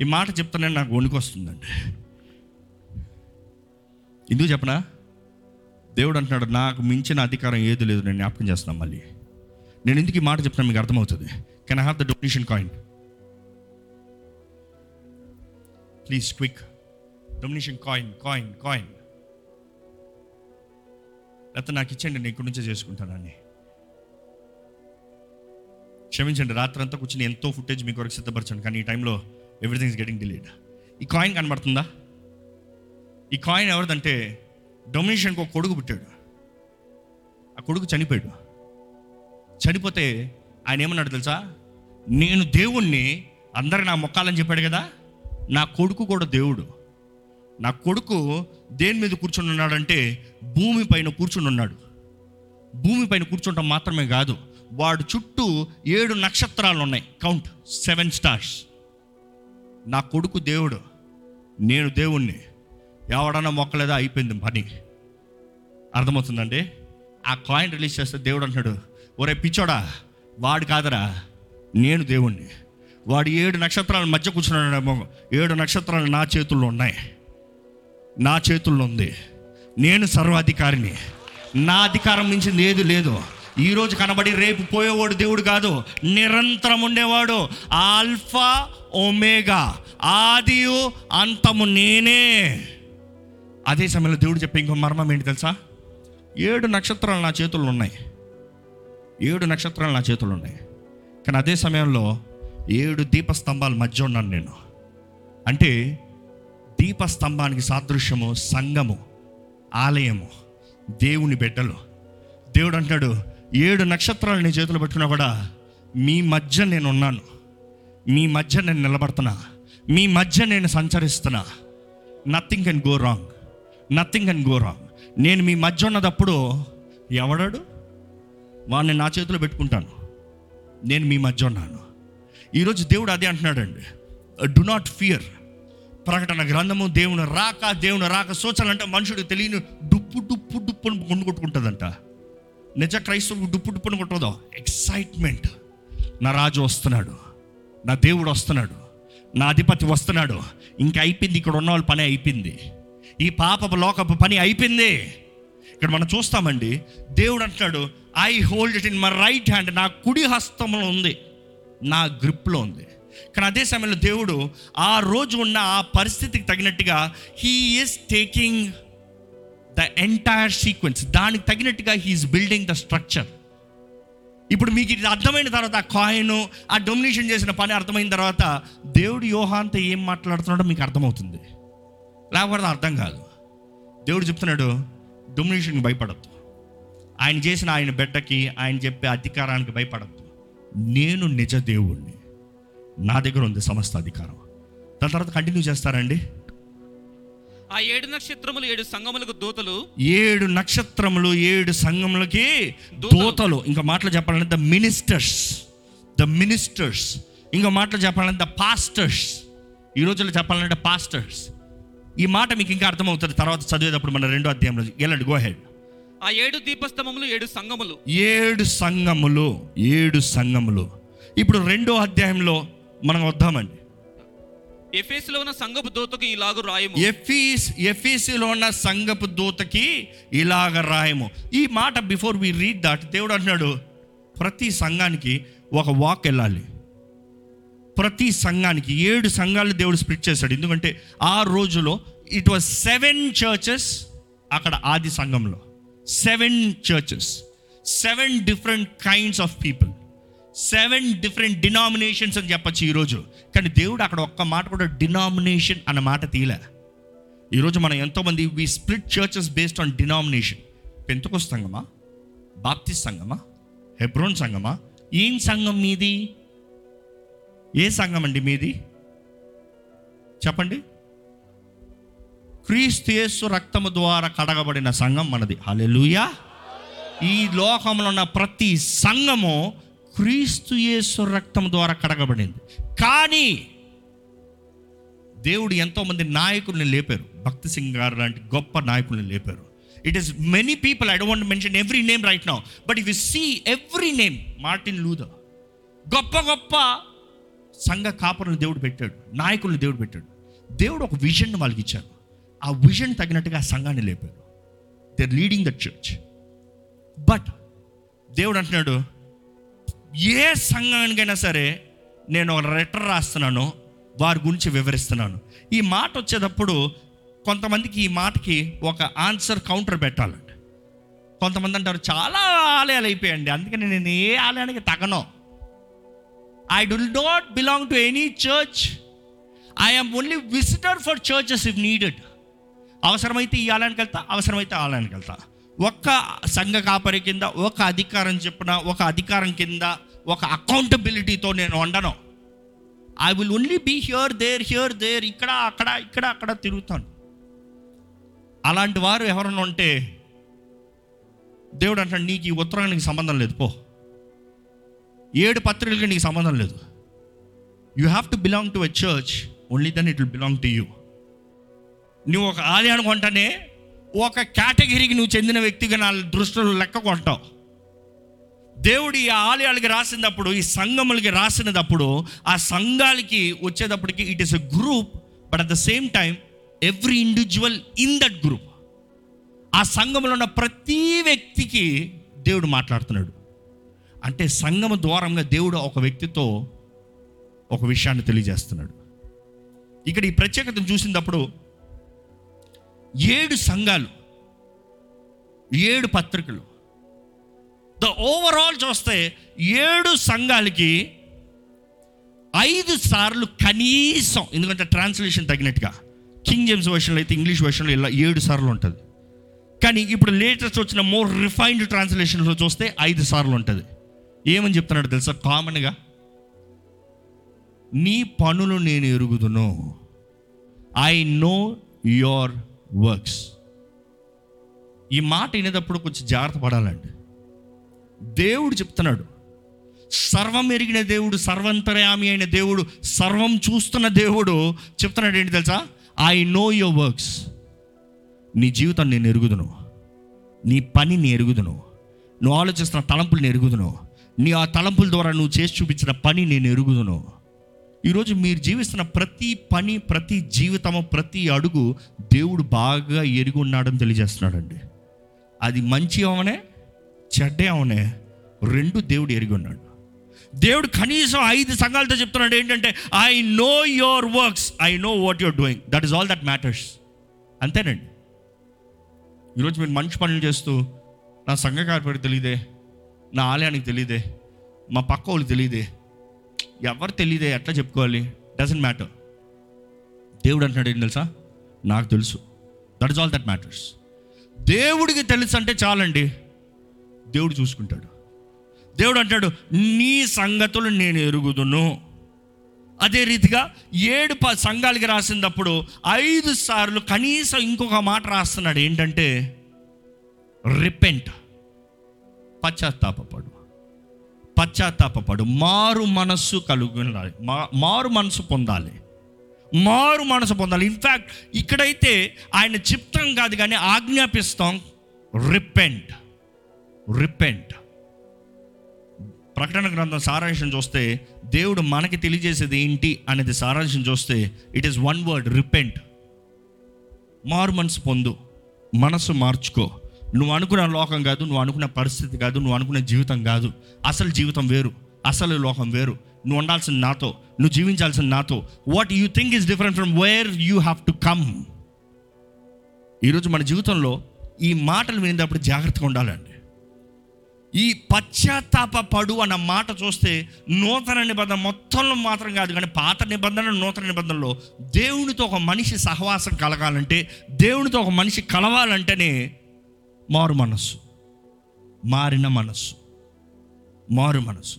ఈ మాట చెప్తానే నాకు వణుకొస్తుందండి. ఎందుకు చెప్పనా? దేవుడు అంటున్నాడు నాకు మించిన అధికారం ఏది లేదు నేను జ్ఞాపకం చేస్తున్నాను మళ్ళీ. నేను ఎందుకు ఈ మాట చెప్తాను మీకు అర్థమవుతుంది. Can I have the domination coin please quick domination coin coin coin లేకపోతే నాకు ఇచ్చండి నేను ఇక్కడి నుంచే చేసుకుంటానని క్షమించండి రాత్రంతా కూర్చుని కూర్చొని ఎంతో ఫుటేజ్ మీ వరకు సిద్ధపరచండి కానీ ఈ టైంలో ఎవ్రీథింగ్ ఇస్ గెటింగ్ డిలేడ్ ఈ కాయిన్ కనబడుతుందా? ఈ కాయిన్ ఎవరిదంటే డొమినేషన్కి ఒక కొడుకు పుట్టాడు. ఆ కొడుకు చనిపోయాడు. చనిపోతే ఆయన ఏమన్నాడు తెలుసా? నేను దేవుణ్ణి అందరు నా మొక్కాలని చెప్పాడు కదా? నా కొడుకు కూడా దేవుడు. నా కొడుకు దేని మీద కూర్చుని ఉన్నాడంటే భూమి పైన కూర్చుని ఉన్నాడు. భూమి పైన కూర్చుంటాం మాత్రమే కాదు వాడు చుట్టూ ఏడు నక్షత్రాలు ఉన్నాయి. కౌంట్ సెవెన్ స్టార్స్ నా కొడుకు దేవుడు నేను దేవుణ్ణి. ఎవడన్నా మొక్కలేదా అయిపోయింది పని. అర్థమవుతుందండి? ఆ కాయిన్ రిలీజ్ చేస్తే దేవుడు అంటున్నాడు ఒరే పిచ్చోడా వాడు కాదరా నేను దేవుణ్ణి. వాడు ఏడు నక్షత్రాల మధ్య కూర్చున్నాడేమో ఏడు నక్షత్రాలు నా చేతుల్లో ఉన్నాయి. నా చేతుల్లో ఉంది. నేను సర్వాధికారిని. నా అధికారం మించింది ఏది లేదు. ఈరోజు కనబడి రేపు పోయేవాడు దేవుడు కాదు నిరంతరం ఉండేవాడు. Alpha omega. ఆదియు అంతము నేనే. అదే సమయంలో దేవుడు చెప్పే ఇంకో మర్మం ఏంటి తెలుసా? ఏడు నక్షత్రాలు నా చేతుల్లో ఉన్నాయి. ఏడు నక్షత్రాలు నా చేతుల్లో ఉన్నాయి. కానీ అదే సమయంలో ఏడు దీపస్తంభాల మధ్య ఉన్నాను నేను. అంటే దీపస్తంభానికి సాదృశ్యము సంఘము ఆలయము దేవుని బిడ్డలు. దేవుడు అంటాడు ఏడు నక్షత్రాలు నీ చేతులు పెట్టుకున్నా కూడా మీ మధ్య నేను ఉన్నాను. మీ మధ్య నేను నిలబడుతున్నా. మీ మధ్య నేను సంచరిస్తున్నా. Nothing can go wrong nothing and go wrong నేను మీ మధ్య ఉన్నదప్పుడు ఎవడాడు? వాడిని నా చేతిలో పెట్టుకుంటాను. నేను మీ మధ్య ఉన్నాను. ఈరోజు దేవుడు అదే అంటున్నాడండి. డు నాట్ ఫియర్ ప్రకటన గ్రంథము దేవుని రాక దేవుని రాక సూచనలు అంటే తెలియని డుప్పు డుప్పు డుప్పు అని గుండు కొట్టుకుంటుందంట. నిజ క్రైస్తవులకు డుప్పు డుప్పుని కొట్టదో. ఎక్సైట్మెంట్ నా రాజు వస్తున్నాడు. నా దేవుడు వస్తున్నాడు. నా అధిపతి వస్తున్నాడు. ఇంకా అయిపోయింది. ఇక్కడ ఉన్న వాళ్ళ పని అయిపోయింది. ఈ పాపపు లోకపు పని అయిపోయింది. ఇక్కడ మనం చూస్తామండి దేవుడు అంటున్నాడు I hold it in my right hand నా కుడి హస్తంలో ఉంది నా గ్రిప్లో ఉంది. కానీ అదే సమయంలో దేవుడు ఆ రోజు ఉన్న ఆ పరిస్థితికి తగినట్టుగా he is taking the entire sequence దానికి తగినట్టుగా హీఈస్ బిల్డింగ్ ద స్ట్రక్చర్ ఇప్పుడు మీకు ఇది అర్థమైన తర్వాత ఆ కాయిన్ ఆ డొమినేషన్ చేసిన పని అర్థమైన తర్వాత దేవుడు యోహాంతో ఏం మాట్లాడుతున్నాడో మీకు అర్థమవుతుంది. లేకపోతే అర్థం కాదు. దేవుడు చెప్తున్నాడు డొమినేషన్కి భయపడద్దు. ఆయన చేసిన ఆయన బిడ్డకి ఆయన చెప్పే అధికారానికి భయపడద్దు. నేను నిజ దేవుణ్ణి. నా దగ్గర ఉంది సమస్త అధికారం. దాని తర్వాత కంటిన్యూ చేస్తారండి. ఆ ఏడు నక్షత్రములు ఏడు సంగములకు దూతలు. ఏడు నక్షత్రములు ఏడు సంఘములకి దూతలు. దూతలు. ఇంకా మాటలు చెప్పాలంటే ద మినిస్టర్స్ ద మినిస్టర్స్ ఇంకా మాటలు చెప్పాలంటే ద పాస్టర్స్ ఈ రోజుల్లో చెప్పాలంటే పాస్టర్స్ ఈ మాట మీకు ఇంకా అర్థమవుతుంది. తర్వాత చదివేటప్పుడు మన రెండో అధ్యాయంలో వెళ్ళండి గో హెడ్ ఆ ఏడు దీపస్తంభములు ఏడు సంగములు ఏడు సంఘములు ఏడు సంఘములు. ఇప్పుడు రెండో అధ్యాయంలో మనం వద్దామండి. ఎఫేసులో ఉన్న సంగపు దూతకు ఇలాగు రాయము. ఎఫీస్ ఎఫీసీలో ఉన్న సంఘపు దూతకి ఇలాగ రాయము. ఈ మాట బిఫోర్ వి రీడ్ దట్ దేవుడు అంటున్నాడు ప్రతి సంఘానికి ఒక వాక్ వెళ్ళాలి. ప్రతి సంఘానికి ఏడు సంఘాలు దేవుడు స్ప్లిట్ చేశాడు. ఎందుకంటే ఆ రోజులో ఇట్ వాజ్ సెవెన్ చర్చెస్ అక్కడ ఆది సంఘంలో. Seven churches seven different kinds of people seven different denominations అని చెప్పచ్చు ఈరోజు కానీ దేవుడు అక్కడ ఒక్క మాట కూడా డినామినేషన్ అన్న మాట తీయలే. ఈరోజు మనం ఎంతోమంది we split churches based on denomination Pentecost Sangma? Baptist సంఘమా? హెబ్రోన్ సంఘమా? ఏం సంఘం మీది? ఏ సంఘం అండి మీది? చెప్పండి. క్రీస్తు యేసు రక్తము ద్వారా కడగబడిన సంఘం మనది. హలెలుయా ఈ లోకంలో ఉన్న ప్రతి సంఘము క్రీస్తు యేసు రక్తం ద్వారా కడగబడింది. కానీ దేవుడు ఎంతోమంది నాయకుల్ని లేపారు. భక్తి సింగ్ గారు లాంటి గొప్ప నాయకుల్ని లేపారు. It is many people I don't mention every name right now but if you see every name Martin Luther గొప్ప గొప్ప సంఘ కాపరులు దేవుడు పెట్టాడు నాయకులను దేవుడు పెట్టాడు. దేవుడు ఒక విజన్ వాళ్ళకి ఇచ్చారు ఆ విజన్ తగినట్టుగా ఆ సంఘాన్ని లేపారు they leading the church but దేవుడు అంటున్నాడు ఏ సంఘానికైనా సరే నేను ఒక లెటర్ రాస్తున్నాను వారి గురించి వివరిస్తున్నాను. ఈ మాట వచ్చేటప్పుడు కొంతమందికి ఈ మాటకి ఒక ఆన్సర్ కౌంటర్ పెట్టాలండి కొంతమంది అంటారు చాలా ఆలయాలు అయిపోయాయండి. అందుకని నేను ఏ ఆలయానికి తగను I do not belong to any church I'm only visitor for churches if needed అవసరమైతే ఈ ఆలయానికి వెళ్తా అవసరమైతే ఆలయానికి వెళ్తా. ఒక్క సంఘ కాపరి కింద ఒక అధికారం చెప్పిన ఒక అధికారం కింద ఒక అకౌంటబిలిటీతో నేను వండను I will only be here there here there ఇక్కడ అక్కడ ఇక్కడ అక్కడ తిరుగుతాను. అలాంటి వారు ఎవరైనా ఉంటే దేవుడు అంటాడు నీకు ఈ ఉత్తరానికి సంబంధం లేదు పో. ఏడు పత్రికలకి నీకు సంబంధం లేదు. You have to belong to a church only then it will belong to you నువ్వు ఒక ఆలయానికి కొంటానే ఒక కేటగిరీకి నువ్వు చెందిన వ్యక్తిగా నా దృష్టిలో లెక్క కొంటావు. దేవుడు ఈ ఆలయాలకి రాసినప్పుడు ఈ సంఘములకి రాసినప్పుడు ఆ సంఘాలకి వచ్చేటప్పటికి it is a group but at the same time every individual in that group ఆ సంఘంలో ఉన్న ప్రతి వ్యక్తికి దేవుడు మాట్లాడుతున్నాడు. అంటే సంగమ ద్వారంగా దేవుడు ఒక వ్యక్తితో ఒక విషయాన్ని తెలియజేస్తున్నాడు. ఇక్కడ ఈ ప్రత్యేకతను చూసినప్పుడు ఏడు సంఘాలు ఏడు పత్రికలు. ద ఓవరాల్ చూస్తే ఏడు సంఘాలకి ఐదు సార్లు కనీసం ఎందుకంటే ట్రాన్స్లేషన్ తగినట్టుగా. కింగ్ జేమ్స్ వర్షన్లో అయితే ఇంగ్లీష్ వర్షన్లో ఇలా ఏడు సార్లు ఉంటుంది. కానీ ఇప్పుడు లేటెస్ట్ వచ్చిన మోర్ రిఫైన్డ్ ట్రాన్స్లేషన్లో చూస్తే ఐదు సార్లు ఉంటుంది. ఏమని చెప్తున్నాడు తెలుసా? కామన్గా నీ పనులు నేను ఎరుగుదును. ఐ నో యోర్ వర్క్స్ ఈ మాట వినేటప్పుడు కొంచెం జాగ్రత్త పడాలండి. దేవుడు చెప్తున్నాడు సర్వం ఎరిగిన దేవుడు సర్వంతర్యామి అయిన దేవుడు సర్వం చూస్తున్న దేవుడు చెప్తున్నాడు ఏంటి తెలుసా? ఐ నో యువర్ వర్క్స్ నీ జీవితం నేను ఎరుగుదును. నీ పని నేను ఎరుగుదును. నువ్వు ఆలోచిస్తున్న తలంపులు నేను ఎరుగుదును. నీ ఆ తలంపుల ద్వారా నువ్వు చేసి చూపించిన పని నేను ఎరుగుదును. ఈరోజు మీరు జీవిస్తున్న ప్రతి పని ప్రతి జీవితము ప్రతి అడుగు దేవుడు బాగా ఎరిగి ఉన్నాడని తెలియజేస్తున్నాడండి. అది మంచి అవనే చెడ్డే అవనే రెండు దేవుడు ఎరిగి ఉన్నాడు. దేవుడు కనీసం ఐదు సంఘాలతో చెప్తున్నాడు ఏంటంటే I know your works I know what your doing that is all that matters అంతేనండి. ఈరోజు మీరు మంచి పనులు చేస్తూ నా సంఘ కార్పొరేట్ తెలియదే నా ఆలయానికి తెలియదే మా పక్క వాళ్ళు తెలియదే ఎవరు తెలియదే ఎట్లా చెప్పుకోవాలి? డజంట్ మ్యాటర్ దేవుడు అంటున్నాడు ఏం తెలుసా? నాకు తెలుసు. That is all that matters దేవుడికి తెలుసు అంటే చాలండి. దేవుడు చూసుకుంటాడు. దేవుడు అంటాడు నీ సంగతులు నేను ఎరుగుదును. అదే రీతిగా ఏడు ప సంఘాలకి రాసినప్పుడు ఐదు సార్లు కనీసం ఇంకొక మాట రాస్తున్నాడు ఏంటంటే రిపెంట్. పశ్చాత్తాపడు పశ్చాత్తాపడు మారు మనస్సు కలుగునాలి మా- మారు మనసు పొందాలి. మారు మనసు పొందాలి. ఇన్ఫ్యాక్ట్ ఇక్కడైతే ఆయన చిప్తం కాదు కానీ ఆజ్ఞాపిస్తాం. రిపెంట్ రిపెంట్ ప్రకటన గ్రంథం సారాంశం చూస్తే దేవుడు మనకి తెలియజేసేది ఏంటి అనేది సారాంశం చూస్తే it is one word repent మారు మనసు పొందు. మనసు మార్చుకో. నువ్వు అనుకున్న లోకం కాదు నువ్వు అనుకున్న పరిస్థితి కాదు నువ్వు అనుకున్న జీవితం కాదు. అసలు జీవితం వేరు అసలు లోకం వేరు. నువ్వు ఉండాల్సిన నాతో నువ్వు జీవించాల్సిన నాతో. What you think is different from where you have to come ఈరోజు మన జీవితంలో ఈ మాటలు వినేటప్పుడు జాగ్రత్తగా ఉండాలండి. ఈ పశ్చాత్తాప పడు అన్న మాట చూస్తే నూతన నిబంధన మొత్తంలో మాత్రం కాదు కానీ పాత నిబంధన నూతన నిబంధనలో దేవునితో ఒక మనిషి సహవాసం కలగాలంటే దేవునితో ఒక మనిషి కలవాలంటేనే మారు మనస్సు. మారిన మనస్సు. మారు మనస్సు.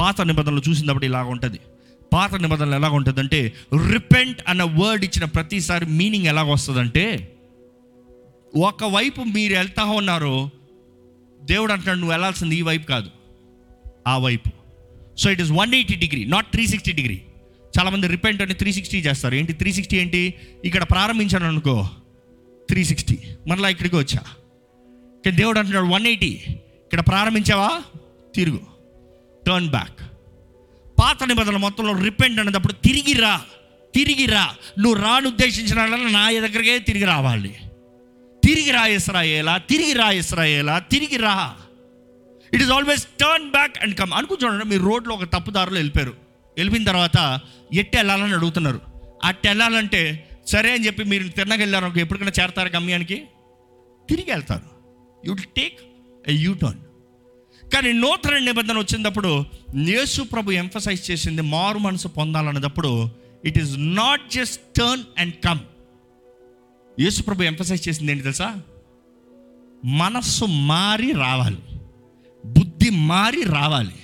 పాత నిబంధనలు చూసినప్పుడు ఇలాగ ఉంటుంది. పాత నిబంధనలు ఎలాగ ఉంటుందంటే రిపెంట్ అన్న వర్డ్ ఇచ్చిన ప్రతిసారి మీనింగ్ ఎలాగ వస్తుందంటే ఒకవైపు మీరు వెళ్తా ఉన్నారో దేవుడు అంటున్నాడు నువ్వు వెళ్ళాల్సింది ఈ వైపు కాదు ఆ వైపు. So it is one eighty degree not three sixty degree చాలామంది రిపెంట్ అని త్రీ సిక్స్టీ చేస్తారు. ఏంటి త్రీ సిక్స్టీ ఏంటి? ఇక్కడ ప్రారంభించాను అనుకో. త్రీ సిక్స్టీ మరలా ఇక్కడికి వచ్చా. ఇక్కడ దేవుడు అంటున్నాడు వన్ ఎయిటీ ఇక్కడ ప్రారంభించావా? తిరుగు. టర్న్ బ్యాక్ పాత నిబంధనల మొత్తంలో రిపెంట్ అనేటప్పుడు తిరిగి రా. తిరిగి రా. నువ్వు రాను ఉద్దేశించిన నా దగ్గరికే తిరిగి రావాలి. తిరిగి రా ఇస్రాయేలా తిరిగి రా ఇస్రాయేలా తిరిగి రా. It is always turn back and come అనుకుంటున్నాడు మీరు రోడ్లో ఒక తప్పుదారులు వెళ్ళిపోయారు. వెళ్ళిన తర్వాత ఎట్టి వెళ్ళాలని అడుగుతున్నారు. అట్టి వెళ్ళాలంటే సరే అని చెప్పి మీరు తిన్నగా ఎప్పటికైనా చేరతారు గమ్యానికి? తిరిగి వెళ్తారు. You take a U turn కానీ నూతన నిబంధన వచ్చినప్పుడు యేసు ప్రభు ఎంఫసైజ్ చేసింది మారు మనసు పొందాలన్నప్పుడు it is not just turn and come Yesu Prabhu emphasize చేసింది ఏంటి తెలుసా? మనస్సు మారి రావాలి. బుద్ధి మారి రావాలి.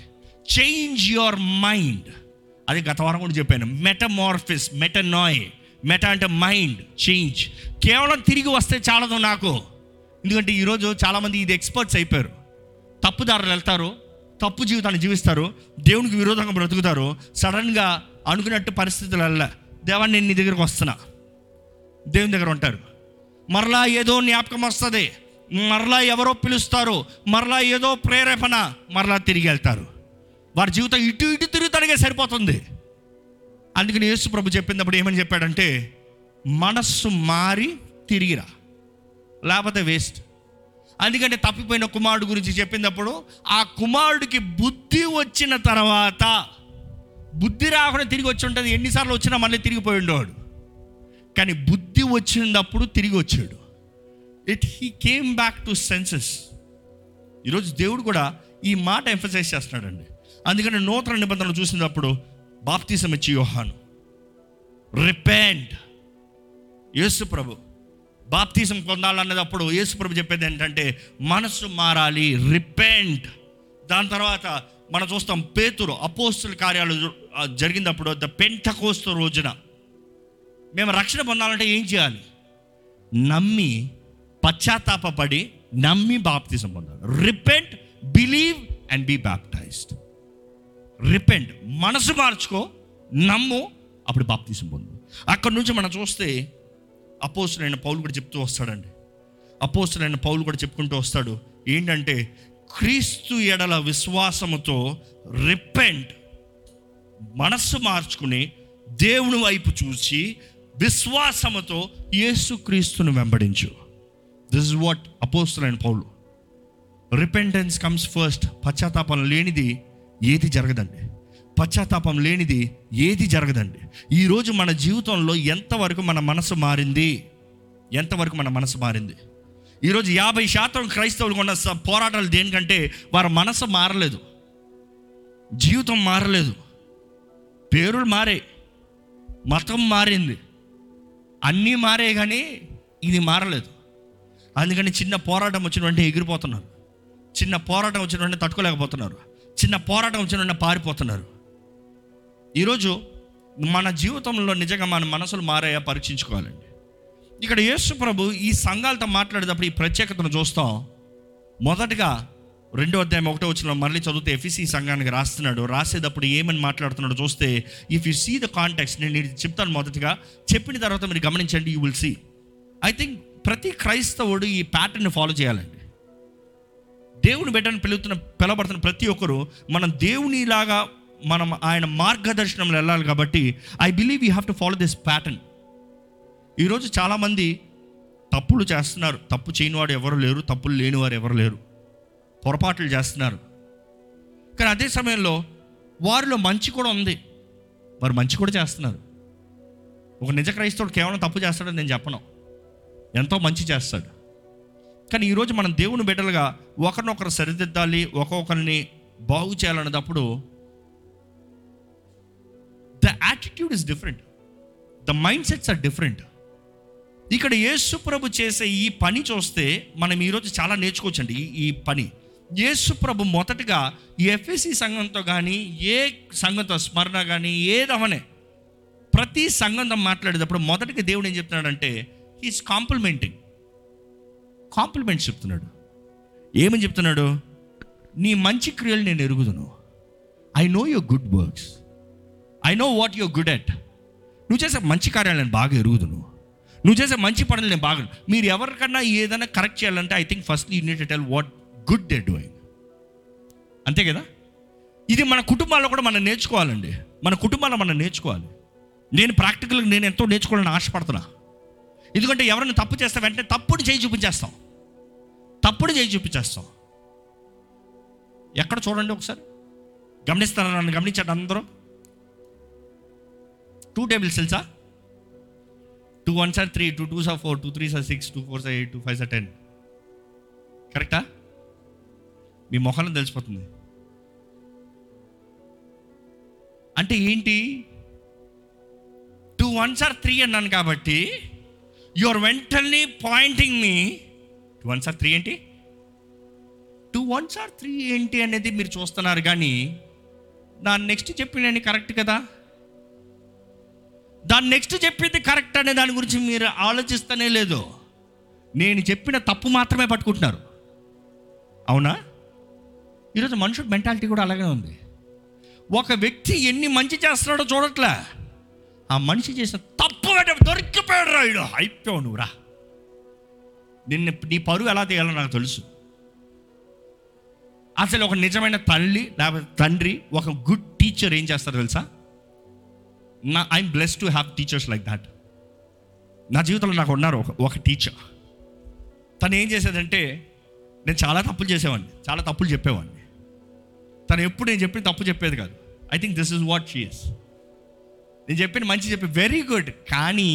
చేంజ్ యువర్ మైండ్ అది గత వారం కూడా చెప్పాను. మెటమార్ఫిస్ మెటనాయ్ మెటా అంటే మైండ్ చేంజ్. కేవలం తిరిగి వస్తే చాలదు నాకు. ఎందుకంటే ఈరోజు చాలామంది ఇది ఎక్స్పర్ట్స్ అయిపోయారు. తప్పుదారులు వెళ్తారు తప్పు జీవితాన్ని జీవిస్తారు దేవునికి విరోధంగా బ్రతుకుతారు సడన్గా అనుకున్నట్టు పరిస్థితులు దేవాన్ని నేను నీ దగ్గరకు వస్తున్నా. దేవుని దగ్గర ఉంటారు. మరలా ఏదో జ్ఞాపకం వస్తుంది. మరలా ఎవరో పిలుస్తారు. మరలా ఏదో ప్రేరేపణ. మరలా తిరిగి వెళ్తారు. వారి జీవితం ఇటు ఇటు తిరుగుతానికే సరిపోతుంది. అందుకని యేసు ప్రభు చెప్పినప్పుడు ఏమని చెప్పాడంటే మనస్సు మారి తిరిగిరా లేకపోతే వేస్ట్. అందుకంటే తప్పిపోయిన కుమారుడు గురించి చెప్పినప్పుడు ఆ కుమారుడికి బుద్ధి వచ్చిన తర్వాత బుద్ధి రాకుండా తిరిగి వచ్చి ఉంటుంది. ఎన్నిసార్లు వచ్చినా మళ్ళీ తిరిగిపోయి ఉండేవాడు. కానీ బుద్ధి వచ్చినప్పుడు తిరిగి వచ్చాడు. It he came back to senses ఈరోజు దేవుడు కూడా ఈ మాట ఎంఫసైజ్ చేస్తున్నాడండి. అందుకని నూతన నిబంధనలు చూసినప్పుడు బాప్తీసం ఇచ్చి యోహాను. రిపెండ్ యేసు ప్రభు బాప్తీసం పొందాలన్నదప్పుడు యేసు ప్రభు చెప్పేది ఏంటంటే మనసు మారాలి రిపెంట్ దాని తర్వాత మనం చూస్తాం పేతురు అపోస్తుల కార్యాలు జరిగినప్పుడు ద పెంటకోస్తు రోజున మేము రక్షణ పొందాలంటే ఏం చేయాలి? నమ్మి పశ్చాత్తాపడి నమ్మి బాప్తిజం పొందాలి. Repent believe and be baptised repent మనసు మార్చుకో నమ్ము అప్పుడు బాప్తీసం పొందు. అక్కడ నుంచి మనం చూస్తే అపోస్తులైన పౌలు కూడా చెప్తూ వస్తాడండి. అపోస్తులైన పౌలు కూడా చెప్పుకుంటూ వస్తాడు. ఏంటంటే క్రీస్తు ఎడల విశ్వాసముతో రిపెంట్ మనస్సు మార్చుకుని దేవుని వైపు చూసి విశ్వాసముతో యేసుక్రీస్తును వెంబడించు. దిస్ ఇస్ వాట్ అపోస్తులైన పౌలు. రిపెంటెన్స్ కమ్స్ ఫస్ట్ పశ్చాత్తాపం లేనిది ఏది జరగదండి. పశ్చాత్తాపం లేనిది ఏది జరగదండి. ఈరోజు మన జీవితంలో ఎంతవరకు మన మనసు మారింది? ఎంతవరకు మన మనసు మారింది? ఈరోజు యాభై శాతం క్రైస్తవులు ఉన్న పోరాటాలు దేనికంటే వారి మనసు మారలేదు. జీవితం మారలేదు. పేరులు మారే. మతం మారింది. అన్నీ మారే కానీ ఇది మారలేదు. అందుకని చిన్న పోరాటం వచ్చిన వెంటనే ఎగిరిపోతున్నారు. చిన్న పోరాటం వచ్చిన వెంటనే తట్టుకోలేకపోతున్నారు. చిన్న పోరాటం వచ్చిన పారిపోతున్నారు. ఈరోజు మన జీవితంలో నిజంగా మన మనసులు మారాయా? పరీక్షించుకోవాలండి. ఇక్కడ యేసు ప్రభు ఈ సంఘాలతో మాట్లాడేటప్పుడు ఈ ప్రత్యేకతను చూస్తాం. మొదటగా రెండో అధ్యాయం ఒకటో వచ్చిన మళ్ళీ చదివితే ఎఫీసీ సంఘానికి రాస్తున్నాడు. రాసేటప్పుడు ఏమని మాట్లాడుతున్నాడు చూస్తే if you see the contacts నేను చెప్తాను మొదటగా. చెప్పిన తర్వాత మీరు గమనించండి you will see I think ప్రతి క్రైస్తవుడు ఈ ప్యాటర్న్ ఫాలో చేయాలండి. దేవుని బిడ్డను పిలుతున్న పిలబడుతున్న ప్రతి ఒక్కరు మనం దేవునిలాగా మనం ఆయన మార్గదర్శనంలో వెళ్ళాలి కాబట్టి I believe you have to follow this pattern ఈరోజు చాలామంది తప్పులు చేస్తున్నారు. తప్పు చేయనివాడు ఎవరు లేరు తప్పులు లేనివారు ఎవరు లేరు. పొరపాట్లు చేస్తున్నారు. కానీ అదే సమయంలో వారిలో మంచి కూడా ఉంది. వారు మంచి కూడా చేస్తున్నారు. ఒక నిజ క్రైస్తవుడు కేవలం తప్పు చేస్తాడని నేను చెప్పను. ఎంతో మంచి చేస్తాడు. కానీ ఈరోజు మనం దేవుని బిడ్డలుగా ఒకరినొకరు సరిదిద్దాలి ఒక్కొక్కరిని బాగు చేయాలన్నప్పుడు the attitude is different the mind sets are different ఇక్కడ యేసుప్రభు చేసే ఈ పని చూస్తే మనం ఈరోజు చాలా నేర్చుకోవచ్చండి ఈ పని. యేసుప్రభు మొదటగా ఎఫ్ఎసి సంఘంతో కానీ ఏ సంఘంతో స్మరణ కానీ ఏదవనే ప్రతి సంఘంతో మాట్లాడేటప్పుడు మొదటిగా దేవుడు ఏం చెప్తున్నాడంటే హీస్ కాంప్లిమెంటింగ్ కాంప్లిమెంట్స్ చెప్తున్నాడు. ఏమని చెప్తున్నాడు? నీ మంచి క్రియలు నేను ఎరుగుదును. I know your good works I know what your good at నువ్వు చేసే మంచి కార్యాలు నేను బాగా ఎరుగుదును. నువ్వు చేసే మంచి పనులు నేను బాగా మీరు ఎవరికన్నా ఏదైనా కరెక్ట్ చేయాలంటే I think first you need tell what good day doing అంతే కదా? ఇది మన కుటుంబాల్లో కూడా మనం నేర్చుకోవాలండి. మన కుటుంబాల్లో మనం నేర్చుకోవాలి. నేను ప్రాక్టికల్గా నేను ఎంతో నేర్చుకోవాలని ఆశపడుతున్నా. ఎందుకంటే ఎవరైనా తప్పు చేస్తే వెంటనే తప్పుడు చేయి చూపించేస్తాం. తప్పుడు చేయి చూపించేస్తాం. ఎక్కడ చూడండి ఒకసారి? గమనిస్తారా నన్ను గమనించండి అందరూ? టూ టేబుల్స్ తెలుసా? Two one sir three two two sir four two three sir six two four sir eight two five sir ten కరెక్టా మీ మొహం తెలిసిపోతుంది. అంటే ఏంటి? టూ వన్స్ ఆర్ త్రీ అన్నాను కాబట్టి యువర్ వెంటనే pointing me ones are three ఏంటి? టూ వన్స్ ఆర్ త్రీ ఏంటి అనేది మీరు చూస్తున్నారు కానీ దాని నెక్స్ట్ చెప్పిన కరెక్ట్ కదా? దాని నెక్స్ట్ చెప్పింది కరెక్ట్ అనే దాని గురించి మీరు ఆలోచిస్తూనే లేదు. నేను చెప్పిన తప్పు మాత్రమే పట్టుకుంటున్నారు. అవునా? ఈరోజు మనుషుల మెంటాలిటీ కూడా అలాగే ఉంది. ఒక వ్యక్తి ఎన్ని మంచి చేస్తున్నాడో చూడట్లే. ఆ మనిషి చేసిన తప్పు దొరికిపోయాడు రా అయిపోయావు నువ్వు రా. నిన్ను నీ పరువు ఎలా తీయాలో నాకు తెలుసు. అసలు ఒక నిజమైన తల్లి లేకపోతే తండ్రి ఒక గుడ్ టీచర్ ఏం చేస్తారో తెలుసా? నా I'm bless to have teachers like that నా జీవితంలో నాకు ఉన్నారు ఒక ఒక టీచర్ తను ఏం చేసేదంటే నేను చాలా తప్పులు చేసేవాడిని చాలా తప్పులు చెప్పేవాడిని. తను ఎప్పుడు నేను చెప్పిన తప్పు చెప్పేది కాదు. I think this is what she's నేను చెప్పిన మంచి చెప్పి వెరీ గుడ్ కానీ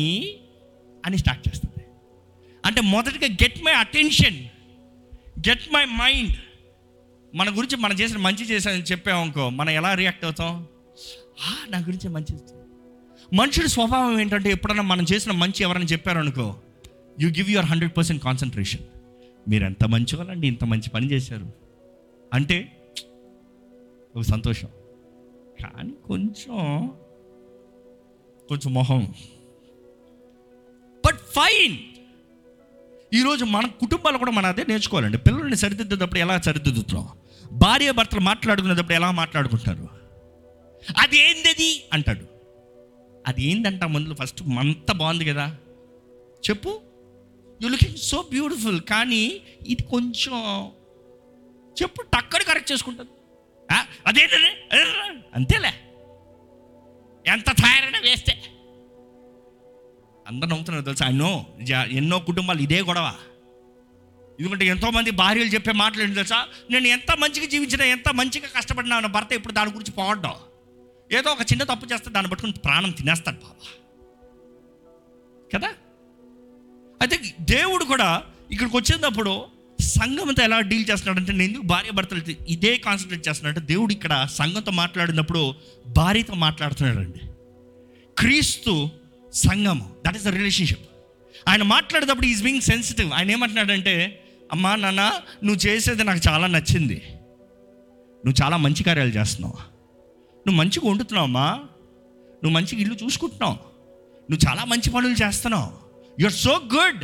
అని స్టార్ట్ చేస్తుంది. అంటే మొదటిగా get my attention get my mind మన గురించి మనం చేసిన మంచి చేశానని చెప్పామనుకో మనం ఎలా రియాక్ట్ అవుతాం? "ఆ, నా గురించి మంచి మనుషుడి స్వభావం ఏంటంటే ఎప్పుడన్నా మనం చేసిన మంచి ఎవరైనా చెప్పారనుకో you give your hundred percent concentration మీరు ఎంత మంచి వాళ్ళండి ఇంత మంచి పని చేశారు. అంటే ఒక సంతోషం. కానీ కొంచెం కొంచెం మొహం. బట్ ఫైన్ ఈరోజు మన కుటుంబాలు కూడా మన అదే నేర్చుకోవాలండి. పిల్లల్ని సరిదిద్దేటప్పుడు ఎలా సరిదిద్దుతున్నాం? భార్య భర్తలు మాట్లాడుకునేటప్పుడు ఎలా మాట్లాడుకుంటారు? అది ఏందది? అంటాడు. అది ఏందంట ముందు ఫస్ట్ అంత బాగుంది కదా. చెప్పు. యు లుకింగ్ సో బ్యూటిఫుల్ కానీ ఇది కొంచెం చెప్పు టక్కడి కరెక్ట్ చేసుకుంటుంది. అదేంటే అంతేలే. ఎంత తయారైనా వేస్తే. అందరు నవ్వుతున్నారు తెలుసా? ఎన్నో ఎన్నో కుటుంబాలు ఇదే గొడవ. ఎందుకంటే ఎంతోమంది భార్యలు చెప్పే మాటలు ఏంటి తెలుసా? నేను ఎంత మంచిగా జీవించినా ఎంత మంచిగా కష్టపడినా నా భర్త ఇప్పుడు దాని గురించి పోవడం. ఏదో ఒక చిన్న తప్పు చేస్తే దాన్ని పట్టుకుని ప్రాణం తినేస్తాడు బాబా. కదా? అయితే దేవుడు కూడా ఇక్కడికి వచ్చేటప్పుడు సంఘంతో ఎలా డీల్ చేస్తున్నాడంటే నేను ఎందుకు భార్య భర్తలు ఇదే కాన్సన్ట్రేట్ చేస్తున్నాడంటే దేవుడు ఇక్కడ సంఘంతో మాట్లాడినప్పుడు భార్యతో మాట్లాడుతున్నాడండి. క్రీస్తు సంఘము దట్ ఈస్ ద రిలేషన్షిప్ ఆయన మాట్లాడేటప్పుడు ఈజ్ బీయింగ్ సెన్సిటివ్ ఆయన ఏమంటున్నాడంటే అమ్మా నాన్న నువ్వు చేసేది నాకు చాలా నచ్చింది. నువ్వు చాలా మంచి కార్యాలు చేస్తున్నావు. నువ్వు మంచిగా వండుతున్నావు అమ్మా. నువ్వు మంచిగా ఇల్లు చూసుకుంటున్నావు. నువ్వు చాలా మంచి పనులు చేస్తున్నావు. ఆర్ సో గుడ్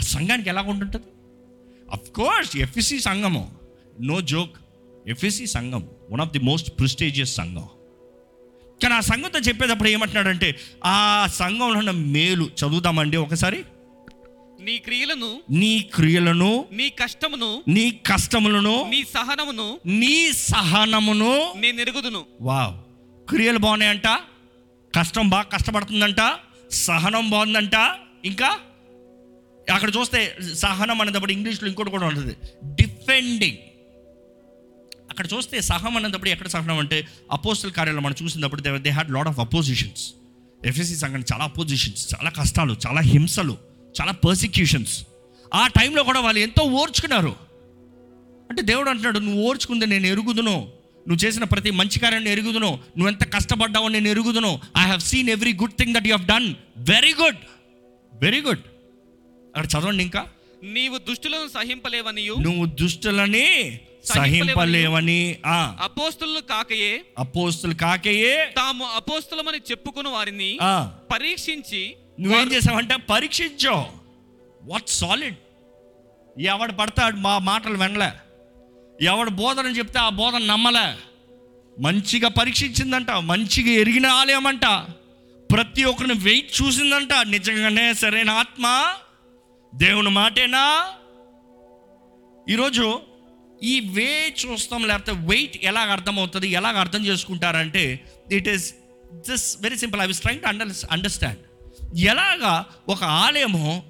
ఆ సంఘానికి ఎలా ఉంటుంటుంది అఫ్ కోర్స్ ఎఫ్ఎస్సి సంఘము. నో జోక్ ఎఫ్ఎస్సి సంఘం. One of the most prestigious సంఘం. కానీ ఆ సంఘంతో చెప్పేటప్పుడు ఏమంటున్నాడంటే ఆ సంఘంలో ఉన్న మేలు చదువుదామండి ఒకసారి. నీ క్రియలను నీ క్రియలను నీ కష్టమును నీ కష్టములను నీ సహనమును నీ సహనమును నేను ఎరుగుదును. వావ్. క్రియలు బాగున్నాయంట కష్టం బాగా కష్టపడుతుందంట సహనం బాగుందంట ఇంకా అక్కడ చూస్తే సహనం అనేటప్పుడు ఇంగ్లీష్లో ఇంకోటి కూడా ఉంటుంది. డిఫెండింగ్. అక్కడ చూస్తే సహనం అనేటప్పుడు ఎక్కడ సహనం అంటే అపోస్తల కార్యాలు మనం చూసినప్పుడు they they had lot of oppositions Ephesus సంఘానికి చాలా అపోజిషన్స్ చాలా కష్టాలు చాలా హింసలు చాలా పర్సిక్యూషన్స్ ఆ టైంలో కూడా వాళ్ళు ఎంతో ఓర్చుకున్నారు. అంటే దేవుడు అంటున్నాడు నువ్వు ఓర్చుకుంది నేను ఎరుగుదును. నువ్వు చేసిన ప్రతి మంచి కార్యాన్ని ఎరుగుదును. నువ్వు ఎంత కష్టపడ్డావో నేను ఎరుగుదును. I have seen every good thing that you have done very good very good అక్కడ చదవండి ఇంకా. నీవు దుష్టులను సహింపలేవనియు. నువ్వు దుష్టులని సహింపలేవని ఆ. అపోస్తులు కాకయే అపోస్తులు కాకయే తాము అపోస్తులమని చెప్పుకుని వారిని పరీక్షించి నువ్వేం చేసావంటే పరీక్షించావు వాట్ సాలిడ్? ఎవడు పడతాడు మా మాటలు వినలే. ఎవడు బోధన చెప్తే ఆ బోధన నమ్మలే. మంచిగా పరీక్షించిందంట మంచిగా ఎరిగిన ఆలయమంట. ప్రతి ఒక్కరిని వెయిట్ చూసిందంట నిజంగానే సరైన ఆత్మ. దేవుని మాటేనా? ఈరోజు ఈ వే చూస్తాం లేకపోతే వెయిట్ ఎలాగ అర్థమవుతుంది ఎలాగ అర్థం చేసుకుంటారంటే it is just very simple I was trying to under understand ఎలాగా ఒక ఆలయము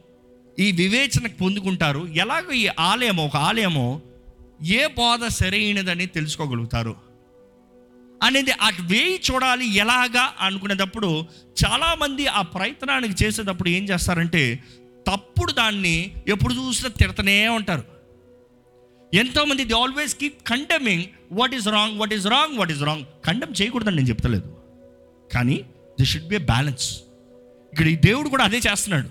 ఈ వివేచనకు పొందుకుంటారు? ఎలాగ ఈ ఆలయము ఒక ఆలయము ఏ బోధ సరైనదని తెలుసుకోగలుగుతారు? అనేది ఆ వేయి చూడాలి ఎలాగా అనుకునేటప్పుడు చాలామంది ఆ ప్రయత్నానికి చేసేటప్పుడు ఏం చేస్తారంటే తప్పుడు దాన్ని ఎప్పుడు చూసినా తిడతనే ఉంటారు. ఎంతోమంది they always keep condemning what is wrong what is wrong what is wrong condemn చేయకూడదని నేను చెప్తలేదు. కానీ ది షుడ్ బి బ్యాలెన్స్ ఇక్కడ ఈ దేవుడు కూడా అదే చేస్తున్నాడు.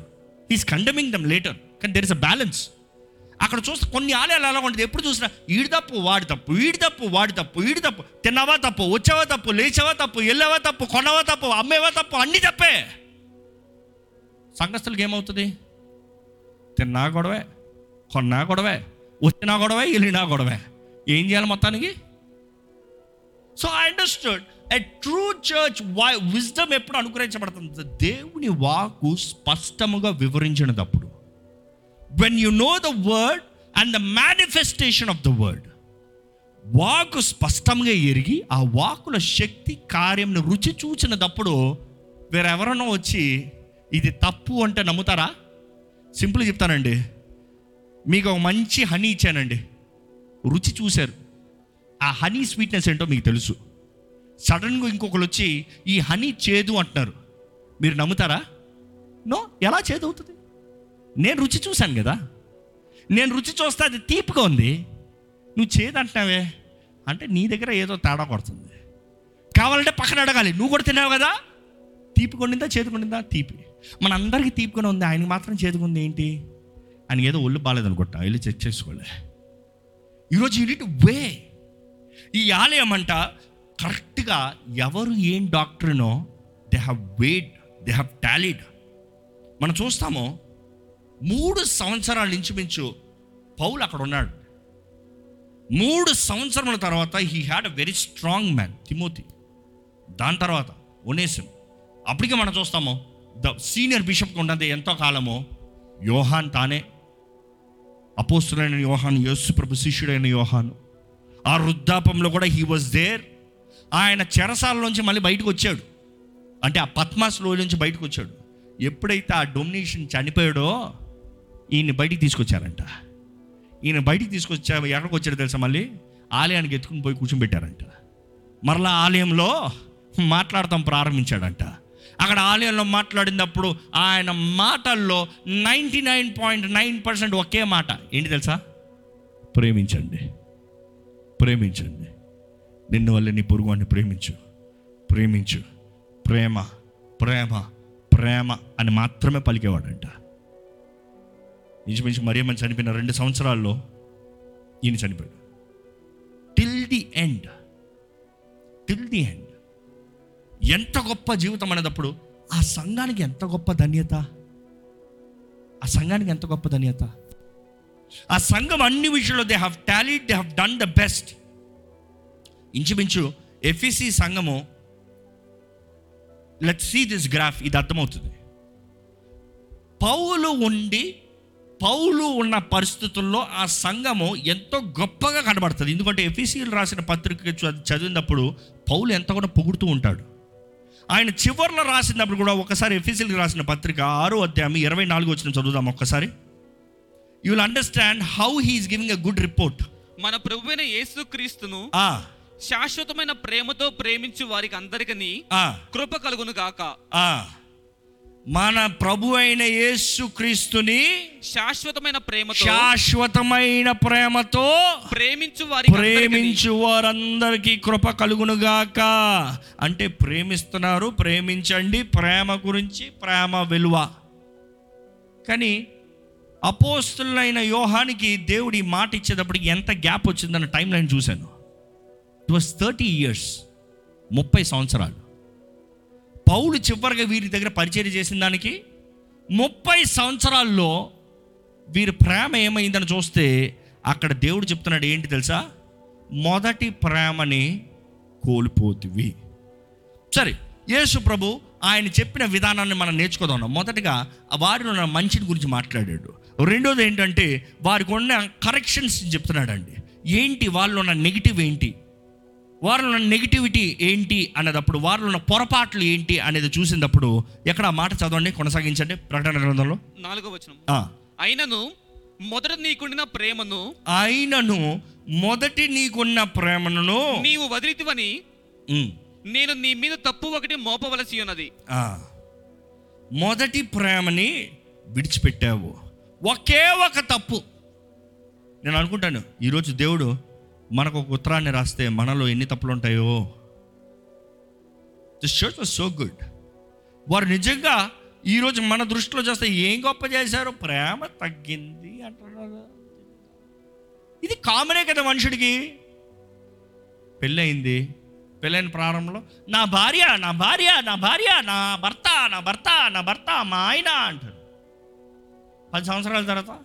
ఈస్ కండెమింగ్ దమ్ లేటర్ కానీ దెర్ ఇస్ అ బ్యాలెన్స్ అక్కడ చూస్తే కొన్ని ఆలయాలు అలా ఉంటుంది. ఎప్పుడు చూసినా ఈడి తప్పు వాడి తప్పు వీడి తప్పు వాడి తప్పు వీడి తప్పు. తిన్నావా తప్పు వచ్చావా తప్పు లేచావా తప్పు వెళ్ళావా తప్పు కొన్నావా తప్పు అమ్మేవా తప్పు అన్ని తప్పే. సంఘస్థులకి ఏమవుతుంది? తిన్నా గొడవే కొన్నా గొడవే. వచ్చినా గొడవే వెళ్ళినా గొడవే. ఏం చేయాలి మొత్తానికి? So I understand a true church why wisdom ఎప్పుడు అనుగ్రహించబడుతుంది? దేవుని వాకు స్పష్టముగా వివరించినప్పుడు when you know the word and the manifestation of the word వాకు స్పష్టంగా ఎరిగి ఆ వాకుల శక్తి కార్యంను రుచి చూచినప్పుడు వేరెవరన్నా వచ్చి ఇది తప్పు అంటే నమ్ముతారా? సింపుల్ చెప్తానండి. మీకు ఒక మంచి హనీ ఇచ్చానండి. రుచి చూశారు. ఆ హనీ స్వీట్నెస్ ఏంటో మీకు తెలుసు. సడన్గా ఇంకొకరు వచ్చి ఈ హనీ చేదు అంటున్నారు. మీరు నమ్ముతారా? నో ఎలా చేదు అవుతుంది? నేను రుచి చూశాను కదా. నేను రుచి చూస్తే అది తీపిగా ఉంది. నువ్వు చేదు అంటున్నావే. అంటే నీ దగ్గర ఏదో తేడా కొడుతుంది కావాలంటే పక్కన అడగాలి. నువ్వు కూడా తిన్నావు కదా? తీపి కొండిందా చేదు కొండిందా తీపి. మన అందరికీ తీపికొని ఉంది. ఆయనకి మాత్రం చేదుకుంది ఏంటి? ఆయనకి ఏదో ఒళ్ళు బాగాలేదనుకుంటా వెళ్ళి చెక్ చేసుకోలే. ఈరోజు యూనిట్ వే ఈ ఆలయం అంట కరెక్ట్గా ఎవరు ఏం డాక్టర్నో they have wait they have toiled మనం చూస్తాము మూడు సంవత్సరాల ఇంచుమించు పౌలు అక్కడ ఉన్నాడు. మూడు సంవత్సరముల తర్వాత he had a very strong man Timothy. దాని తర్వాత ఒనేసిం. అప్పటికే మనం చూస్తాము ద సీనియర్ బిషప్ ఉన్నది ఎంతో కాలము యోహాన్ తానే. అపోస్తులైన యోహాను యేసు శిష్యుడైన యోహాను. ఆ వృద్ధాపంలో కూడా హీ వాజ్ దేర్ ఆయన చెరసాల నుంచి మళ్ళీ బయటకు వచ్చాడు. అంటే ఆ పద్మాస్లో నుంచి బయటకు వచ్చాడు. ఎప్పుడైతే ఆ డొమినేషన్ చనిపోయాడో ఈయన బయటికి తీసుకొచ్చారంట. ఈయన బయటికి తీసుకొచ్చా ఎక్కడికి వచ్చాడు తెలుసా మళ్ళీ? ఆలయానికి ఎత్తుకుని పోయి కూర్చోబెట్టారంట. మరలా ఆలయంలో మాట్లాడటం ప్రారంభించాడంట. అక్కడ ఆలయంలో మాట్లాడినప్పుడు ఆయన మాటల్లో ninety nine point nine percent ఒకే మాట. ఏంటి తెలుసా? ప్రేమించండి. ప్రేమించండి. నిన్ను వల్ల నీ పొరుగు ప్రేమించు. ప్రేమించు. ప్రేమ ప్రేమ ప్రేమ అని మాత్రమే పలికేవాడంట. ఇంచుమించు మరియమ్మ చనిపోయిన రెండు సంవత్సరాల్లో ఈయన చనిపోయాడు. Till the end till the end ఎంత గొప్ప జీవితం అనేటప్పుడు ఆ సంఘానికి ఎంత గొప్ప ధన్యత? ఆ సంఘానికి ఎంత గొప్ప ధన్యత? ఆ సంఘం అన్ని విషయంలో they have toiled they have done the best ఇంచుమించు ఎఫ్ఈసి సంఘము లెట్ సీ దిస్ గ్రాఫ్ ఇది అర్థమవుతుంది. పౌలు ఉండి పౌలు ఉన్న పరిస్థితుల్లో ఆ సంఘము ఎంతో గొప్పగా కనబడుతుంది. ఎందుకంటే ఎఫీసీలు రాసిన పత్రిక చదివినప్పుడు పౌలు ఎంత కూడా పొగుడుతూ ఉంటాడు. ఆయన చివర్లో రాసినప్పుడు కూడా ఒకసారి ఎఫీసీలకు రాసిన పత్రిక ఆరో అధ్యాయం ఇరవై నాలుగు వచ్చిన చదువుదాం ఒక్కసారి. You will understand how he's giving a good report మన ప్రభువైన యేసుక్రీస్తును శాశ్వతమైన ప్రేమతో ప్రేమించు వారికి అందరికీ ఆ. కృప కలుగును గాక. మన ప్రభు అయిన యేసు క్రీస్తుని శాశ్వతమైన ప్రేమతో శాశ్వతమైన ప్రేమతో ప్రేమించు అందరికీ ప్రేమించు వారందరికీ కృప కలుగునుగాక. అంటే ప్రేమిస్తున్నారు ప్రేమించండి ప్రేమ గురించి ప్రేమ విలువ. కానీ అపోస్తులైన యోహానికి దేవుడి మాట ఇచ్చేటప్పటికి ఎంత గ్యాప్ వచ్చిందన్న టైం లైన్ చూశాను. ఇట్ వాస్ థర్టీ ఇయర్స్ ముప్పై సంవత్సరాలు. పౌలు చివరిగా వీరి దగ్గర పరిచయం చేసిన దానికి ముప్పై సంవత్సరాల్లో వీరి ప్రేమ ఏమైందని చూస్తే అక్కడ దేవుడు చెప్తున్నాడు ఏంటి తెలుసా? మొదటి ప్రేమని కోల్పోతివి. సరే యేసు ప్రభు ఆయన చెప్పిన విధానాన్ని మనం నేర్చుకోదాం మొదటగా వారిలో ఉన్న మంచిని గురించి మాట్లాడాడు. రెండోది ఏంటంటే వారికి ఉన్న కరెక్షన్స్ చెప్తున్నాడండి. ఏంటి? వాళ్ళు ఉన్న నెగిటివ్ ఏంటి? వారిలో ఉన్న నెగిటివిటీ ఏంటి అనేటప్పుడు వారిలో ఉన్న పొరపాట్లు ఏంటి అనేది చూసినప్పుడు ఎక్కడ ఆ మాట చదవండి కొనసాగించండి ప్రకటన గ్రంథంలో? నాలుగో వచనం. అయినను మొదట నీకుండిన ప్రేమను ఆయనను మొదటి నీకున్న ప్రేమను నీవు వదిలితివని నేను నీ మీద తప్పు ఒకటి మోపవలసి ఉన్నది. ఆ, మొదటి ప్రేమని విడిచిపెట్టావు. ఒకే ఒక తప్పు. నేను అనుకుంటాను ఈరోజు దేవుడు మనకు ఒక ఉత్తరాన్ని రాస్తే మనలో ఎన్ని తప్పులు ఉంటాయో this shirt was so good వారు నిజంగా ఈరోజు మన దృష్టిలో చేస్తే ఏం గొప్ప చేశారు? ప్రేమ తగ్గింది అంటున్నారు. ఇది కామనే కదా మనుషుడికి. పెళ్ళయింది. పెళ్ళైన ప్రారంభంలో నా భార్య నా భార్య నా భార్య నా భర్త నా భర్త నా భర్త మా ఆయన అంటారు. పది సంవత్సరాల తర్వాత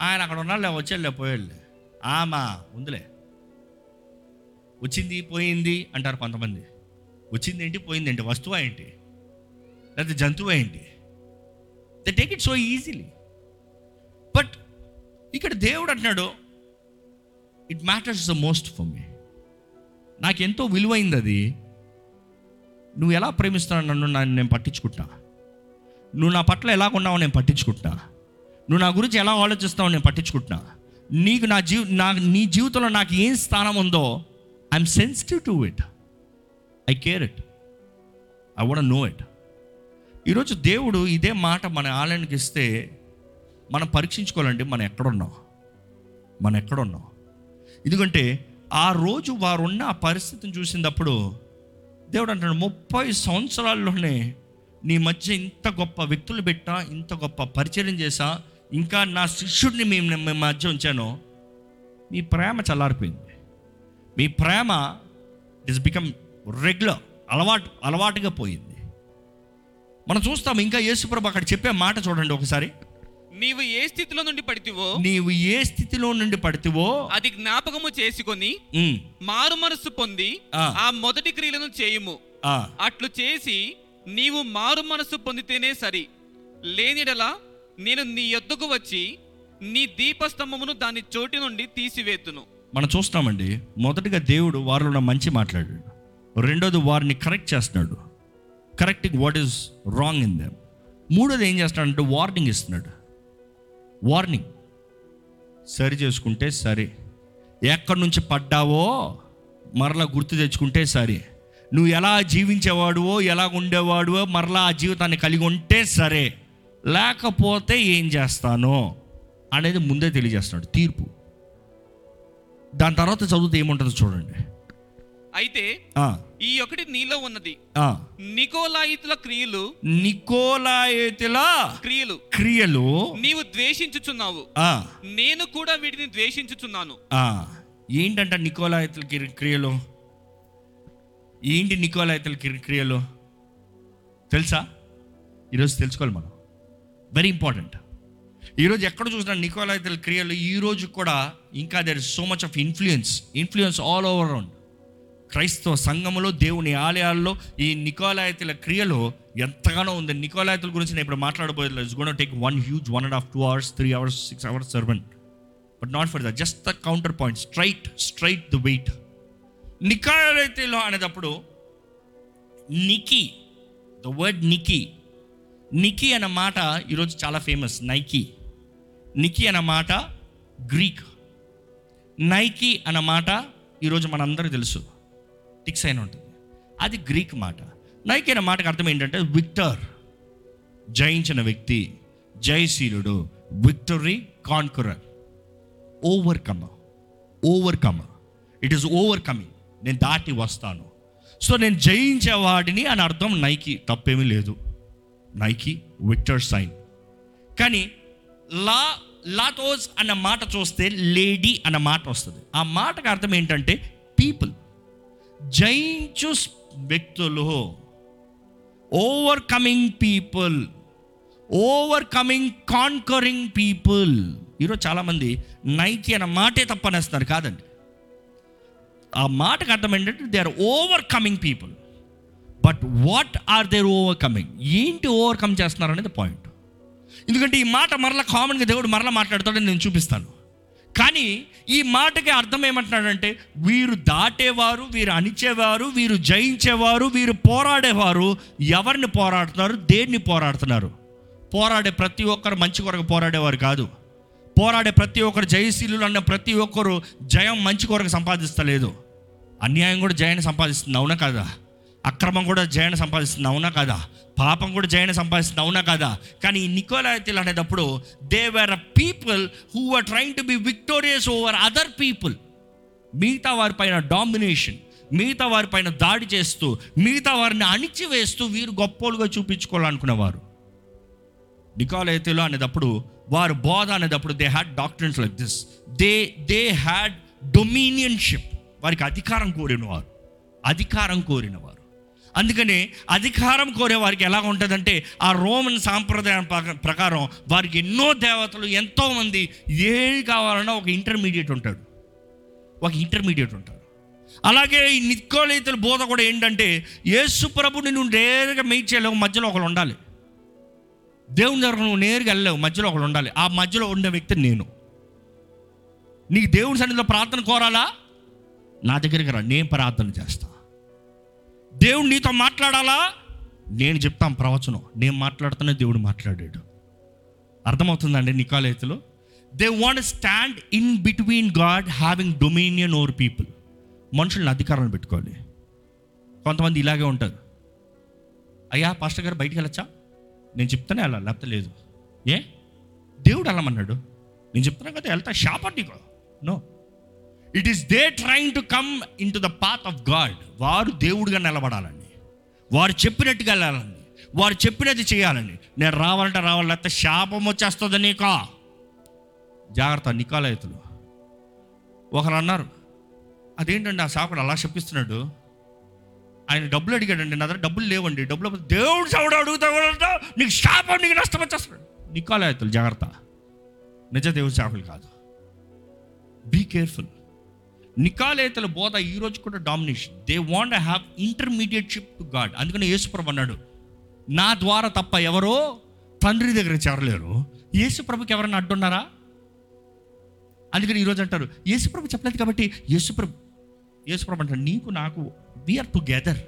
ఆయన అక్కడ ఉన్నాళ్ళే వచ్చేళ్ళే పోయేళ్ళే. ఆమా ఉందిలే. వచ్చింది పోయింది అంటారు కొంతమంది. వచ్చింది ఏంటి పోయింది ఏంటి వస్తువు ఏంటి లేకపోతే జంతువు ఏంటి? They take it so easily but ఇక్కడ దేవుడు అంటున్నాడు it matters the most for me నాకు ఎంతో విలువైంది అది. నువ్వు ఎలా ప్రేమిస్తున్నావు నన్ను నన్ను నేను పట్టించుకుంటా? నువ్వు నా పట్ల ఎలా ఉన్నావో నేను పట్టించుకుంటా? నువ్వు నా గురించి ఎలా ఆలోచిస్తావో నేను పట్టించుకుంటున్నా నీకు నా జీవ నా నీ జీవితంలో నాకు ఏం స్థానం ఉందో I'm sensitive to it I care it I want know it ఈరోజు దేవుడు ఇదే మాట మన ఆలయానికి ఇస్తే మనం పరీక్షించుకోవాలండి మనం ఎక్కడున్నాం? మనం ఎక్కడున్నాం? ఎందుకంటే ఆ రోజు వారున్న ఆ పరిస్థితిని చూసినప్పుడు దేవుడు అంటాడు ముప్పై సంవత్సరాల్లోనే నీ మధ్య ఇంత గొప్ప వ్యక్తులు పెట్టా ఇంత గొప్ప పరిచయం చేశా ఇంకా నా శిష్యుడిని మేము మీ మధ్య ఉంచాను. మీ ప్రేమ చల్లారిపోయింది. మీ ప్రేమ ఇస్ బికమ్ రెగ్యులర్ అలవాటు అలవాటుగా పోయింది. మనం చూస్తాం ఇంకా యేసుప్రభు అక్కడ చెప్పే మాట చూడండి ఒకసారి. నీవు ఏ స్థితిలో నుండి పడితివో నీవు ఏ స్థితిలో నుండి పడితివో అది జ్ఞాపకము చేసుకొని మారు మనస్సు పొంది ఆ. మొదటి క్రియలను చేయుము. అట్లు చేసి నీవు మారు మనస్సు పొందితేనే సరి. లేనిడలా నేను నీ యొద్దకు వచ్చి నీ దీపస్తంభమును దాని చోటి నుండి తీసివేతును. మనం చూస్తామండి మొదటిగా దేవుడు వారిలో ఉన్న మంచి మాట్లాడాడు. రెండోది వారిని కరెక్ట్ చేస్తున్నాడు. Correcting what is wrong in them మూడోది ఏం చేస్తున్నాడంటే వార్నింగ్ ఇస్తున్నాడు. వార్నింగ్ సరి చేసుకుంటే సరే. ఎక్కడి నుంచి పడ్డావో మరలా గుర్తు తెచ్చుకుంటే సరే. నువ్వు ఎలా జీవించేవాడువో ఎలా ఉండేవాడువో మరలా ఆ జీవితాన్ని కలిగి ఉంటే సరే. లేకపోతే ఏం చేస్తానో అనేది ముందే తెలియజేస్తున్నాడు. తీర్పు. దాని తర్వాత చదివితే ఏముంటుందో చూడండి. అయితే ఈ ఒకటి నీలో ఉన్నది. నికోలాయితుల క్రియలు నికోలాయేతుల క్రియలు. క్రియలు నీవు ద్వేషించుచున్నావు. నేను కూడా వీటిని ద్వేషించుచున్నాను. ఏంటంట నికోలాయతుల కిరి- క్రియలు? ఏంటి నికోలాయతుల కిరి- క్రియలు? తెలుసా? ఈరోజు తెలుసుకోవాలి మనం. వెరీ ఇంపార్టెంట్ ఈరోజు ఎక్కడ చూసినా నికోలైతల క్రియలు ఈరోజు కూడా ఇంకా there is so much of influence influence all over around క్రైస్తవ సంఘములో దేవుని ఆలయాల్లో ఈ నికోలాయతల క్రియలు ఎంతగానో ఉంది. నికోలాయతల గురించి నేను ఇప్పుడు మాట్లాడబోయే it's gonna take one huge one and half two hours three hours six hours servant but not for the just the counter point straight straight the wait నికాయలో అనేటప్పుడు నికి ద వర్డ్ నికి. నికి అన్న మాట ఈరోజు చాలా ఫేమస్ నైకీ. నికి అన్న మాట గ్రీక్. నైకి అన్న మాట ఈరోజు మనందరికీ తెలుసు. టిక్స్ అయిన ఉంటుంది. అది గ్రీక్ మాట. నైకి అన్న మాటకు అర్థం ఏంటంటే విక్టర్. జయించిన వ్యక్తి జయశీలుడు victory conqueror overcome overcome it is overcoming నేను దాటి వస్తాను. సో నేను జయించేవాడిని అని అర్థం నైకి తప్పేమీ లేదు. Nike victor sign. కానీ లా లాతోజ్ అన్న మాట చూస్తే లేడీ అన్న మాట వస్తుంది. ఆ మాటకు అర్థం ఏంటంటే పీపుల్. జయించు వ్యక్తులు. Overcoming people overcoming conquering people ఈరోజు చాలామంది నైకి అన్న మాటే తప్పనేస్తున్నారు కాదండి. ఆ మాటకు అర్థం ఏంటంటే they are overcoming people but what are there overcoming ఏంటి ఓవర్కమ్ చేస్తున్నారు అనేది పాయింట్ ఎందుకంటే ఈ మాట మరలా కామన్గా దేవుడు మరలా మాట్లాడతాడని నేను చూపిస్తాను. కానీ ఈ మాటకి అర్థం ఏమంటున్నాడంటే వీరు దాటేవారు వీరు అణిచేవారు వీరు జయించేవారు వీరు పోరాడేవారు ఎవరిని పోరాడుతున్నారు? దేన్ని పోరాడుతున్నారు? పోరాడే ప్రతి ఒక్కరు మంచి కొరకు పోరాడేవారు కాదు. పోరాడే ప్రతి ఒక్కరు జయశీలు అన్న ప్రతి ఒక్కరు జయం మంచి కొరకు సంపాదిస్తలేదు. అన్యాయం కూడా జయాన్ని సంపాదిస్తుంది అవునా కదా? అక్రమం కూడా జయన సంపాదిస్తుంది అవునా కదా? పాపం కూడా జయన సంపాదిస్తుంది అవునా కదా? కానీ ఈ నికోలాయతీలు అనేటప్పుడు they were a people who are trying to be victorious over other people మిగతా వారిపైన డామినేషన్ మిగతా వారిపైన దాడి చేస్తూ మిగతా వారిని అణిచివేస్తూ వీరు గొప్పోలుగా చూపించుకోవాలనుకునేవారు. నికోలైతీలు అనేటప్పుడు వారు బోధ అనేటప్పుడు they had doctors like this they they had dominionship వారికి అధికారం కోరినవారు. అధికారం కోరినవారు. అందుకనే అధికారం కోరే వారికి ఎలా ఉంటుందంటే ఆ రోమన్ సాంప్రదాయం ప్రక- ప్రకారం వారికి ఎన్నో దేవతలు ఎంతోమంది ఏది కావాలన్నా ఒక ఇంటర్మీడియట్ ఉంటాడు. ఒక ఇంటర్మీడియట్ ఉంటాడు. అలాగే ఈ నిత్కోలేతుల బోధ కూడా ఏంటంటే యేసు ప్రభుని నువ్వు నేరుగా మెయిట్ చేయలేవు మధ్యలో ఒకరు ఉండాలి. దేవుని దగ్గర నువ్వు నేరుగా వెళ్ళలేవు మధ్యలో ఒకరు ఉండాలి. ఆ మధ్యలో ఉండే వ్యక్తి నేను. నీకు దేవుని సన్నిధిలో ప్రార్థన కోరాలా? నా దగ్గరికి రా నేను ప్రార్థన చేస్తా. దేవుడు నీతో మాట్లాడాలా? నేను చెప్తాను ప్రవచనం. నేను మాట్లాడుతూనే దేవుడు మాట్లాడాడు. అర్థమవుతుందండి నికాలేతులు they want stand in between God having dominion over people మనుషుల్ని అధికారాన్ని పెట్టుకోవాలి. కొంతమంది ఇలాగే ఉంటారు. అయ్యా పాస్టర్ గారు బయటికి వెళ్ళొచ్చా? నేను చెప్తానే వెళ్ళాలి లేకపోతే లేదు. ఏ? దేవుడు వెళ్ళమన్నాడు. నేను చెప్తున్నా కదా వెళ్తా షాప్ నీకు. No. It is they trying to come in to the path of God వారు దేవుడిగా నిలబడాలండి. వారు చెప్పినట్టుగా వెళ్ళాలండి. వారు చెప్పినది చేయాలండి. నేను రావాలంటే రావాలి లేకపోతే శాపం వచ్చేస్తుంది నీకా? జాగ్రత్త నికాలయతులు. ఒకరు అన్నారు అదేంటండి ఆ శాపడు అలా చెప్పిస్తున్నాడు ఆయన డబ్బులు అడిగాడండి. నా దగ్గర డబ్బులు లేవండి. డబ్బులు దేవుడు సౌడు అడుగుతా నీకు శాపం నీకు నష్టం వచ్చేస్తాడు నికాలయతులు జాగ్రత్త. నిజ దేవుడి శాపలు కాదు. బీ కేర్ఫుల్ నికాలేతల బోధ ఈరోజు కూడా domination they want have intermediateship to God అందుకని యేసుప్రభు అన్నాడు నా ద్వారా తప్ప ఎవరో తండ్రి దగ్గర చేరలేరు. యేసుప్రభుకి ఎవరైనా అడ్డున్నారా? అందుకని ఈరోజు అంటారు యేసుప్రభు చెప్పలేదు కాబట్టి యేసుప్రభు యేసుప్రభు అంటారు నీకు నాకు వీఆర్ టుగెదర్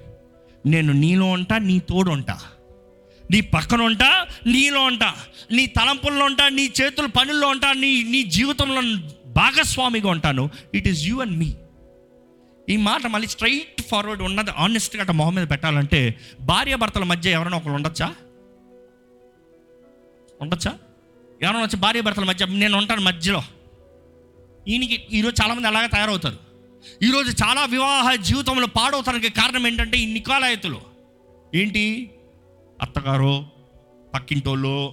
నేను నీలో ఉంటా నీ తోడు ఉంటా. నీ పక్కన ఉంటా నీలో ఉంటా. నీ తలంపుల్లో ఉంటా నీ చేతుల పనుల్లో ఉంటా నీ నీ జీవితంలో భాగస్వామిగా ఉంటాను. It is you and me ఈ మాట మళ్ళీ స్ట్రైట్ ఫార్వర్డ్ ఉన్నది. ఆనెస్ట్గా అట్ట మొహం మీద పెట్టాలంటే భార్యాభర్తల మధ్య ఎవరైనా ఒకరు ఉండొచ్చా? ఉండొచ్చా? ఎవరైనా వచ్చి భార్యాభర్తల మధ్య నేను ఉంటాను మధ్యలో. ఈయనకి ఈరోజు చాలామంది అలాగే తయారవుతారు. ఈరోజు చాలా వివాహ జీవితంలో పాడవుతానికి కారణం ఏంటంటే ఈ నికాలాయతులు. ఏంటి? అత్తగారు పక్కింటోళ్ళు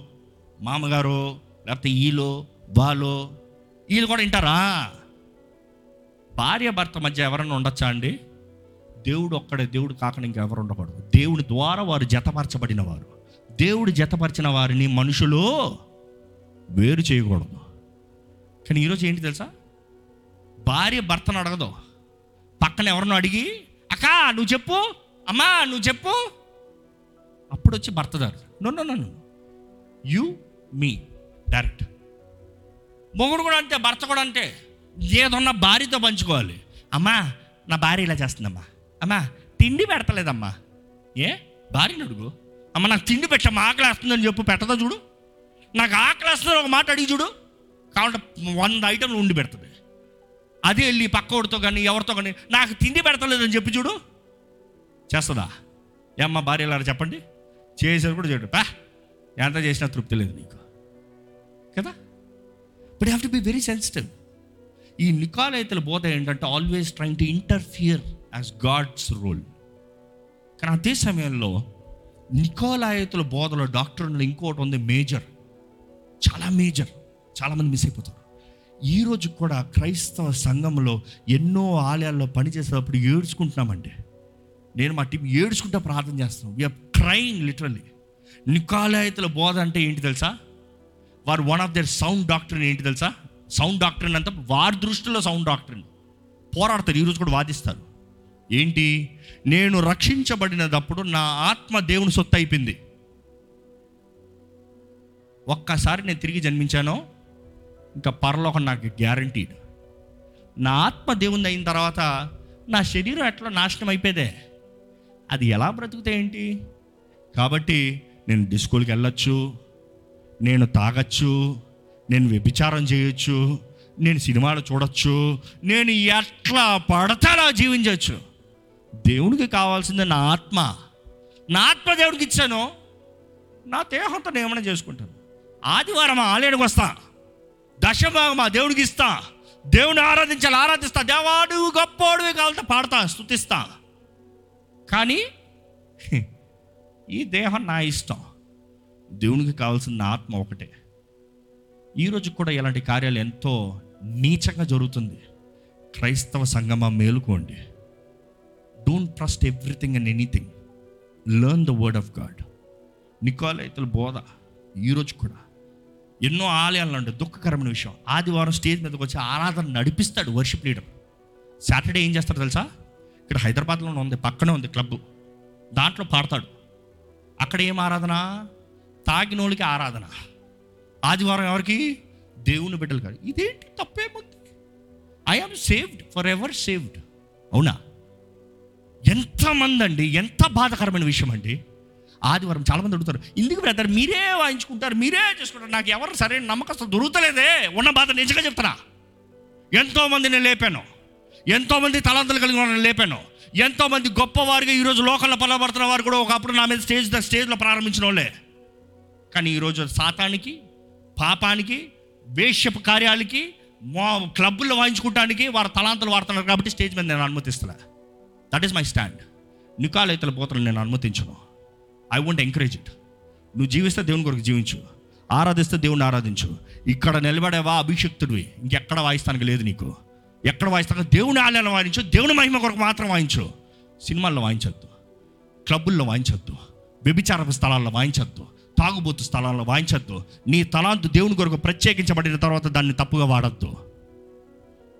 మామగారు లేకపోతే ఈలో బాలో వీళ్ళు కూడా వింటారా? భార్య భర్త మధ్య ఎవరన్నా ఉండొచ్చా అండి? దేవుడు ఒక్కడే దేవుడు కాకుండా ఇంకెవరు ఉండకూడదు. దేవుని ద్వారా వారు జతపరచబడిన వారు దేవుడు జతపరిచిన వారిని మనుషులు వేరు చేయకూడదు. కానీ ఈరోజు ఏంటి తెలుసా? భార్య భర్తను అడగదు. పక్కన ఎవరినో అడిగి అక్కా నువ్వు చెప్పు. అమ్మా నువ్వు చెప్పు. అప్పుడు వచ్చి భర్త దారు. నో నన్ను యు మీ డైరెక్ట్ మొగుడు కూడా అంతే భర్త కూడా అంతే. ఏదన్నా భార్యతో పంచుకోవాలి. అమ్మా నా భార్య ఇలా చేస్తుందమ్మా. అమ్మా తిండి పెడతలేదమ్మా. ఏ? భార్యని అడుగు. అమ్మ నాకు తిండి పెట్టమ్మా ఆకలి వస్తుందని చెప్పు పెట్టదా చూడు. నాకు ఆకలి వస్తుందని ఒక మాట అడిగి చూడు. కాబట్టి వంద ఐటెంలు ఉండి పెడుతుంది. అదే వెళ్ళి పక్కోడితో కానీ ఎవరితో కానీ నాకు తిండి పెడతలేదని చెప్పి చూడు. చేస్తుందా? ఏమ్మా భార్య ఇలా చెప్పండి? చేసేది కూడా చెడు పా ఎంత చేసినా తృప్తి లేదు నీకు. కదా? But have to be very sensitive ఈ నికాలయతల బోధ ఏంటంటే always trying to interfere as God's role కానీ అదే సమయంలో నికోలాయతుల బోధలో డాక్టర్లు ఇంకోటి ఉంది మేజర్ చాలా మేజర్ చాలామంది మిస్ అయిపోతారు. ఈరోజు కూడా క్రైస్తవ సంఘంలో ఎన్నో ఆలయాల్లో పనిచేసేటప్పుడు ఏడ్చుకుంటున్నామండి. నేను మా టీం ఏడ్చుకుంటా ప్రార్థన చేస్తున్నాం. వీఆర్ క్రైంగ్ లిటరల్లీ నికాలాయతుల బోధ అంటే ఏంటి తెలుసా? వారు one of their sound doctor ఏంటి తెలుసా? సౌండ్ డాక్టర్ అంతా వారి దృష్టిలో సౌండ్ డాక్టర్ పోరాడతారు. ఈరోజు కూడా వాదిస్తారు. ఏంటి? నేను రక్షించబడినప్పుడు నా ఆత్మ దేవుని సొత్తు అయిపోయింది. ఒక్కసారి నేను తిరిగి జన్మించాను ఇంకా పరలోకం నాకు గ్యారంటీడ్ నా ఆత్మ దేవుని అయిన తర్వాత నా శరీరం ఎట్లా నాశనం అయిపోయేదే? అది ఎలా బ్రతుకుతాయి ఏంటి? కాబట్టి నేను డిస్కూల్కి వెళ్ళొచ్చు. నేను తాగొచ్చు నేను వ్యభిచారం చేయొచ్చు నేను సినిమాలు చూడొచ్చు నేను ఎట్లా పడతానో జీవించవచ్చు దేవునికి కావాల్సింది నా ఆత్మ. నా ఆత్మ దేవుడికి ఇచ్చాను. నా దేహంతో నియమనం చేసుకుంటాను. ఆదివారం ఆలయానికి వస్తా. దశభాగమా దేవుడికి ఇస్తా. దేవుని ఆరాధించాలి ఆరాధిస్తా. దేవాడు గొప్పోడివి కావాలంటే పాడతా స్థుతిస్తా కానీ ఈ దేహం నా ఇష్టం. దేవునికి కావాల్సిన ఆత్మ ఒకటే. ఈరోజు కూడా ఇలాంటి కార్యాలు ఎంతో నీచంగా జరుగుతుంది. క్రైస్తవ సంగమా మేలుకోండి. Don't trust everything and anything learn the word of God నికోలైతుల బోధ ఈరోజు కూడా ఎన్నో ఆలయాలు అంటే దుఃఖకరమైన విషయం. ఆదివారం స్టేజ్ మీదకి వచ్చి ఆరాధన నడిపిస్తాడు వర్షిప్ లీడర్. సాటర్డే ఏం చేస్తాడు తెలుసా? ఇక్కడ హైదరాబాద్లో ఉంది పక్కనే ఉంది క్లబ్. దాంట్లో పాడతాడు. అక్కడ ఏం ఆరాధన? తాగినోళ్ళకి ఆరాధన. ఆదివారం ఎవరికి? దేవుని బిడ్డలు కాదు. ఇదేంటి తప్పేముంది? I am saved for ever saved అవునా? ఎంతమంది అండి ఎంత బాధకరమైన విషయం అండి. ఆదివారం చాలామంది అడుగుతారు ఇందుకు బ్రదర్? మీరే వాయించుకుంటారు మీరే చేసుకుంటారు. నాకు ఎవరు సరైన నమ్మకం దొరుకుతలేదే. ఉన్న బాధ నిజంగా చెప్తారా ఎంతోమంది నేను లేపాను. ఎంతోమంది తలాంతలు కలిగిన వాళ్ళని లేపాను. ఎంతోమంది గొప్పవారిగా ఈరోజు లోకల్లో పలబడుతున్న వారు కూడా ఒకప్పుడు నా మీద స్టేజ్ స్టేజ్లో ప్రారంభించిన వాళ్ళే. కానీ ఈరోజు సాతానికి పాపానికి వేష్యపు కార్యాలకి మా క్లబ్బుల్లో వాయించుకోవటానికి వారు తలాంతలు వాడుతున్నారు కాబట్టి స్టేజ్ మీద నేను అనుమతిస్తున్నా. దట్ ఈస్ మై స్టాండ్ నికాలైతల పోతలు నేను అనుమతించను. ఐ వోంట్ ఎంకరేజ్ ఇట్ నువ్వు జీవిస్తే దేవుని కొరకు జీవించు. ఆరాధిస్తే దేవుని ఆరాధించు. ఇక్కడ నిలబడేవా అభిషక్తుడివి? ఇంకెక్కడ వాయిస్తానికి లేదు నీకు. ఎక్కడ వాయిస్తాను దేవుని ఆలయాలను వాయించు. దేవుని మహిమ కొరకు మాత్రం వాయించు. సినిమాల్లో వాయించొద్దు. క్లబ్బుల్లో వాయించొద్దు. వ్యభిచారపు స్థలాల్లో వాయించొద్దు. తాగుబోతు స్థలాల్లో వాయించద్దు. నీ తలాంతు దేవుని కొరకు ప్రత్యేకించబడిన తర్వాత దాన్ని తప్పుగా వాడద్దు.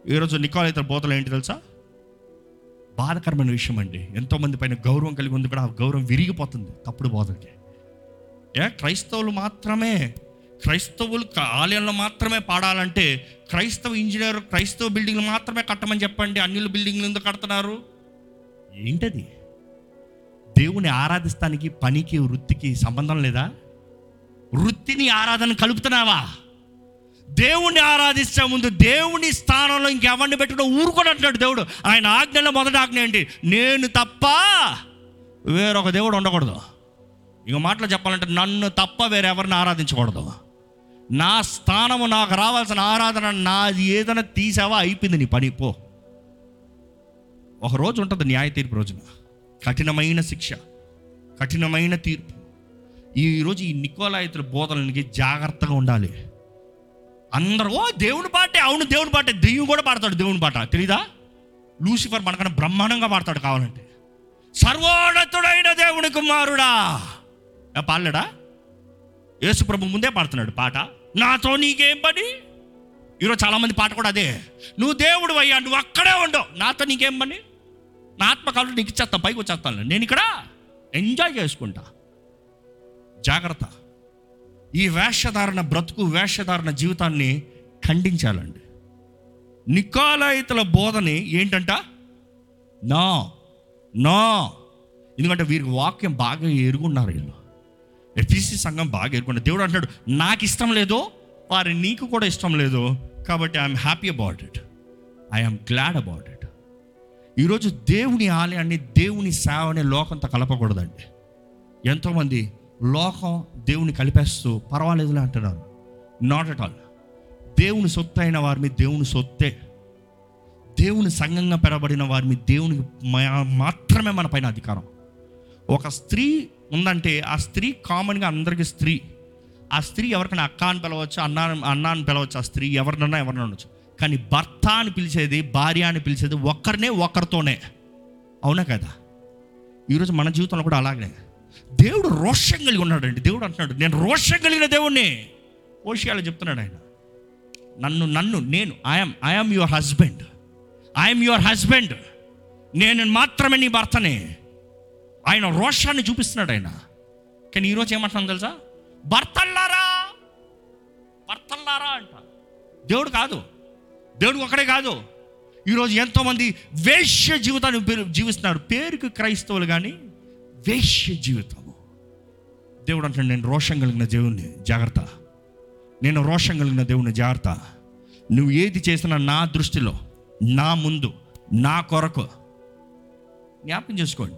ఈరోజు నికోలైతే బోధలు ఏంటి తెలుసా? బాధకరమైన విషయం అండి ఎంతోమంది పైన గౌరవం కలిగి ఉంది కూడా ఆ గౌరవం విరిగిపోతుంది తప్పుడు బోధలకి. ఏ? క్రైస్తవులు మాత్రమే. క్రైస్తవులు ఆలయంలో మాత్రమే పాడాలంటే క్రైస్తవ ఇంజనీర్ క్రైస్తవ బిల్డింగ్లు మాత్రమే కట్టమని చెప్పండి. అన్యుల బిల్డింగ్లు ఎందుకు కడుతున్నారు? ఏంటది? దేవుని ఆరాధిస్తానికి పనికి వృత్తికి సంబంధం లేదా? వృత్తిని ఆరాధన కలుపుతున్నావా? దేవుణ్ణి ఆరాధించే ముందు దేవుని స్థానంలో ఇంకెవరిని పెట్టుకుని ఊరుకొని అంటున్నాడు దేవుడు. ఆయన ఆజ్ఞలో మొదటి ఆజ్ఞ ఏంటి? నేను తప్ప వేరొక దేవుడు ఉండకూడదు. ఇంక మాటలు చెప్పాలంటే నన్ను తప్ప వేరెవరిని ఆరాధించకూడదు. నా స్థానము నాకు రావాల్సిన ఆరాధన నాది ఏదైనా తీసావా? అయిపోయింది నీ పని పో. ఒక రోజు ఉంటుంది న్యాయ తీర్పు రోజున. కఠినమైన శిక్ష కఠినమైన తీర్పు. ఈరోజు ఈ నికోలాయితుల బోధనకి జాగ్రత్తగా ఉండాలి. అందరూ ఓ దేవుని పాటే. అవును దేవుని పాటే. దెయ్యం కూడా పాడతాడు దేవుని పాట. తెలీదా? లూసిఫర్ మనకన్నా బ్రహ్మాండంగా పాడతాడు కావాలంటే. సర్వోన్నతుడైన దేవుని కుమారుడా. పాడలేడా? యేసుప్రభు ముందే పాడుతున్నాడు పాట. నాతో నీకేం పని? ఈరోజు చాలామంది పాట కూడా అదే. నువ్వు దేవుడు అయ్యా నువ్వు అక్కడే ఉండవు. నాతో నీకేం పని? నా ఆత్మకాలు నీకు ఇచ్చేస్తా పైకి వచ్చేస్తాను నేను ఇక్కడ ఎంజాయ్ చేసుకుంటా. జాగ్రత్త. ఈ వేషధారణ బ్రతుకు వేషధారణ జీవితాన్ని ఖండించాలండి. నికోలాయితుల బోధని ఏంటంట? నా నా. ఎందుకంటే వీరికి వాక్యం బాగా ఎరుగున్నారు వీళ్ళు. ఎఫీసీ సంఘం బాగా ఎరుగున్నారు దేవుడు అంటాడు నాకు ఇష్టం లేదు వారి నీకు కూడా ఇష్టం లేదు కాబట్టి I'm happy about it I'm glad about it ఈరోజు దేవుని ఆలయాన్ని దేవుని సేవని లోకంతో కలపకూడదండి. ఎంతోమంది లోకం దేవుని కలిపేస్తూ పర్వాలేదులే అంటున్నారు. నాట్ అట్ ఆల్ దేవుని సొత్తు అయిన వారి మీద దేవుని సొత్తే. దేవుని సంఘంగా పెరబడిన వారి మీద దేవునికి మా- మాత్రమే మన పైన అధికారం. ఒక స్త్రీ ఉందంటే ఆ స్త్రీ కామన్గా అందరికీ స్త్రీ. ఆ స్త్రీ ఎవరికైనా అక్క అని పిలవచ్చు అన్న అన్న అని పిలవచ్చు ఆ స్త్రీ ఎవరినన్నా ఎవరిని ఉండొచ్చు. కానీ భర్త అని పిలిచేది భార్య అని పిలిచేది ఒక్కరినే ఒక్కరితోనే. అవునా కదా? ఈరోజు మన జీవితంలో కూడా అలాగే. దేవుడు రోషం కలిగి ఉన్నాడండి. దేవుడు అంటున్నాడు నేను రోషం కలిగిన దేవుణ్ణి. ఓషియాలో చెప్తున్నాడు ఆయన నన్ను నన్ను నేను I'm I'm your husband I'm your husband నేను మాత్రమే నీ భర్తనే. ఆయన రోషాన్ని చూపిస్తున్నాడు ఆయన. కానీ ఈరోజు ఏమంటున్నాను తెలుసా? భర్తల్లారా భర్తల్లారా అంట. దేవుడు కాదు దేవుడు ఒకడే కాదు. ఈరోజు ఎంతోమంది వేష్య జీవితాన్ని పేరు- జీవిస్తున్నారు. పేరుకి క్రైస్తవులు కానీ వేష్య జీవితం. దేవుడు అంటాడు నేను రోషం కలిగిన దేవుణ్ణి జాగ్రత్త. నేను రోషం కలిగిన దేవుని జాగ్రత్త. నువ్వు ఏది చేసినా నా దృష్టిలో నా ముందు నా కొరకు జ్ఞాపకం చేసుకోండి.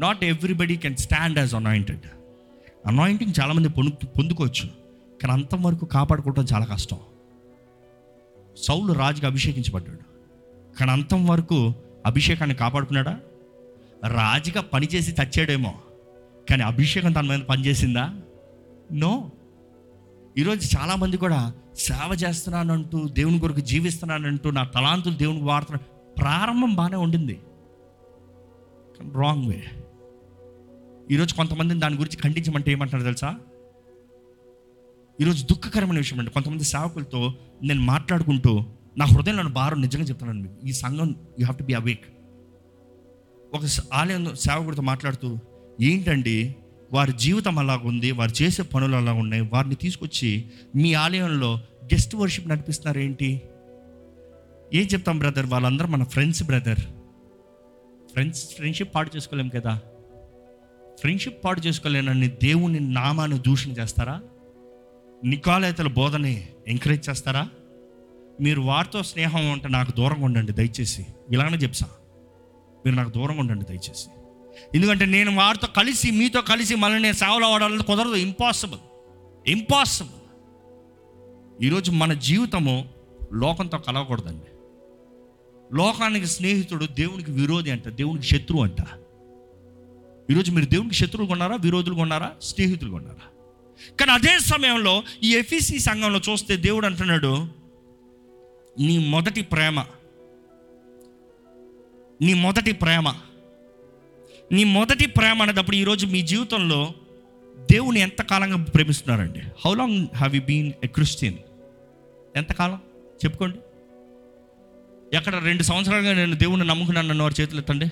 Not everybody can stand as anointed anointing చాలామంది పొందు పొందుకోవచ్చు కానీ అంతవరకు కాపాడుకోవడం చాలా కష్టం. సౌలు రాజుగా అభిషేకించబడ్డాడు కానీ అంతం వరకు అభిషేకాన్ని కాపాడుకున్నాడా? రాజుగా పనిచేసి చచ్చాడేమో. కానీ అభిషేకం తన మీద పనిచేసిందా? నో. ఈరోజు చాలామంది కూడా సేవ చేస్తున్నానంటూ దేవుని కొరకు జీవిస్తున్నానంటూ నా తలాంతులు దేవునికి వాడుతున్నా ప్రారంభం బాగానే ఉండింది. రాంగ్ వే ఈరోజు కొంతమందిని దాని గురించి ఖండించమంటే ఏమంటారు తెలుసా? ఈరోజు దుఃఖకరమైన విషయం అండి. కొంతమంది సేవకులతో నేను మాట్లాడుకుంటూ నా హృదయంలో భారం నిజంగా చెప్తున్నాను మీకు ఈ సంఘం you have to be awake ఒక ఆలయం సేవకుడితో మాట్లాడుతూ ఏంటండి? వారి జీవితం అలాగుంది వారు చేసే పనులు అలా ఉన్నాయి వారిని తీసుకొచ్చి మీ ఆలయంలో గెస్ట్ వర్షిప్ నడిపిస్తున్నారు ఏంటి ఏం చెప్తాం బ్రదర్? వాళ్ళందరూ మన ఫ్రెండ్స్ బ్రదర్. ఫ్రెండ్స్ ఫ్రెండ్షిప్ పాడు చేసుకోలేం కదా? ఫ్రెండ్షిప్ పాడు చేసుకోలేనని దేవుని నామాన్ని దూషణ చేస్తారా? నికాలేతల బోధని ఎంకరేజ్ చేస్తారా? మీరు వారితో స్నేహం ఉంటే నాకు దూరంగా ఉండండి దయచేసి. ఇలానే చెప్సా మీరు నాకు దూరంగా ఉండండి దయచేసి. ఎందుకంటే నేను వారితో కలిసి మీతో కలిసి మళ్ళీ నేను సేవలు అవ్వడానికి కుదరదు. ఇంపాసిబుల్ ఇంపాసిబుల్ ఈరోజు మన జీవితము లోకంతో కలవకూడదండి. లోకానికి స్నేహితుడు దేవునికి విరోధి అంట దేవునికి శత్రువు అంట. ఈరోజు మీరు దేవునికి శత్రువులు కొన్నారా విరోధులు కొన్నారా స్నేహితులు కొన్నారా కానీ అదే సమయంలో ఈ ఎఫీసీ సంఘంలో చూస్తే దేవుడు అంటున్నాడు నీ మొదటి ప్రేమ నీ మొదటి ప్రేమ నీ మొదటి ప్రేమ అనేటప్పుడు ఈరోజు మీ జీవితంలో దేవుని ఎంతకాలంగా ప్రేమిస్తున్నారండి? How long have you been a Christian ఎంతకాలం చెప్పుకోండి. ఎక్కడ రెండు సంవత్సరాలుగా నేను దేవుని నమ్ముకున్నాను నన్ను వారి చేతులు ఎత్తండి.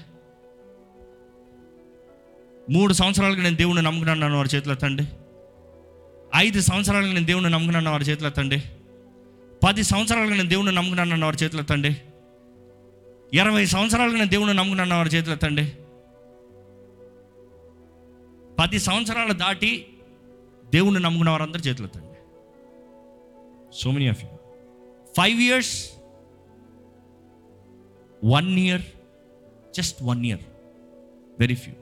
మూడు సంవత్సరాలుగా నేను దేవుని నమ్ముకున్నాను వారి చేతులు ఎత్తండి. ఐదు సంవత్సరాలుగా నేను దేవుని నమ్ముకున్నాను వారి చేతులు ఎత్తండి. పది సంవత్సరాలుగా నేను దేవుని నమ్ముకున్నాను వారి చేతులు ఎత్తండి. ఇరవై సంవత్సరాలుగా నేను దేవుని నమ్ముకున్నాను వారి చేతులు ఎత్తండి. పది సంవత్సరాలు దాటి దేవుణ్ణి నమ్ముకున్న వారందరూ చేతులు ఎత్తండి. So many of you five years one year just one year very few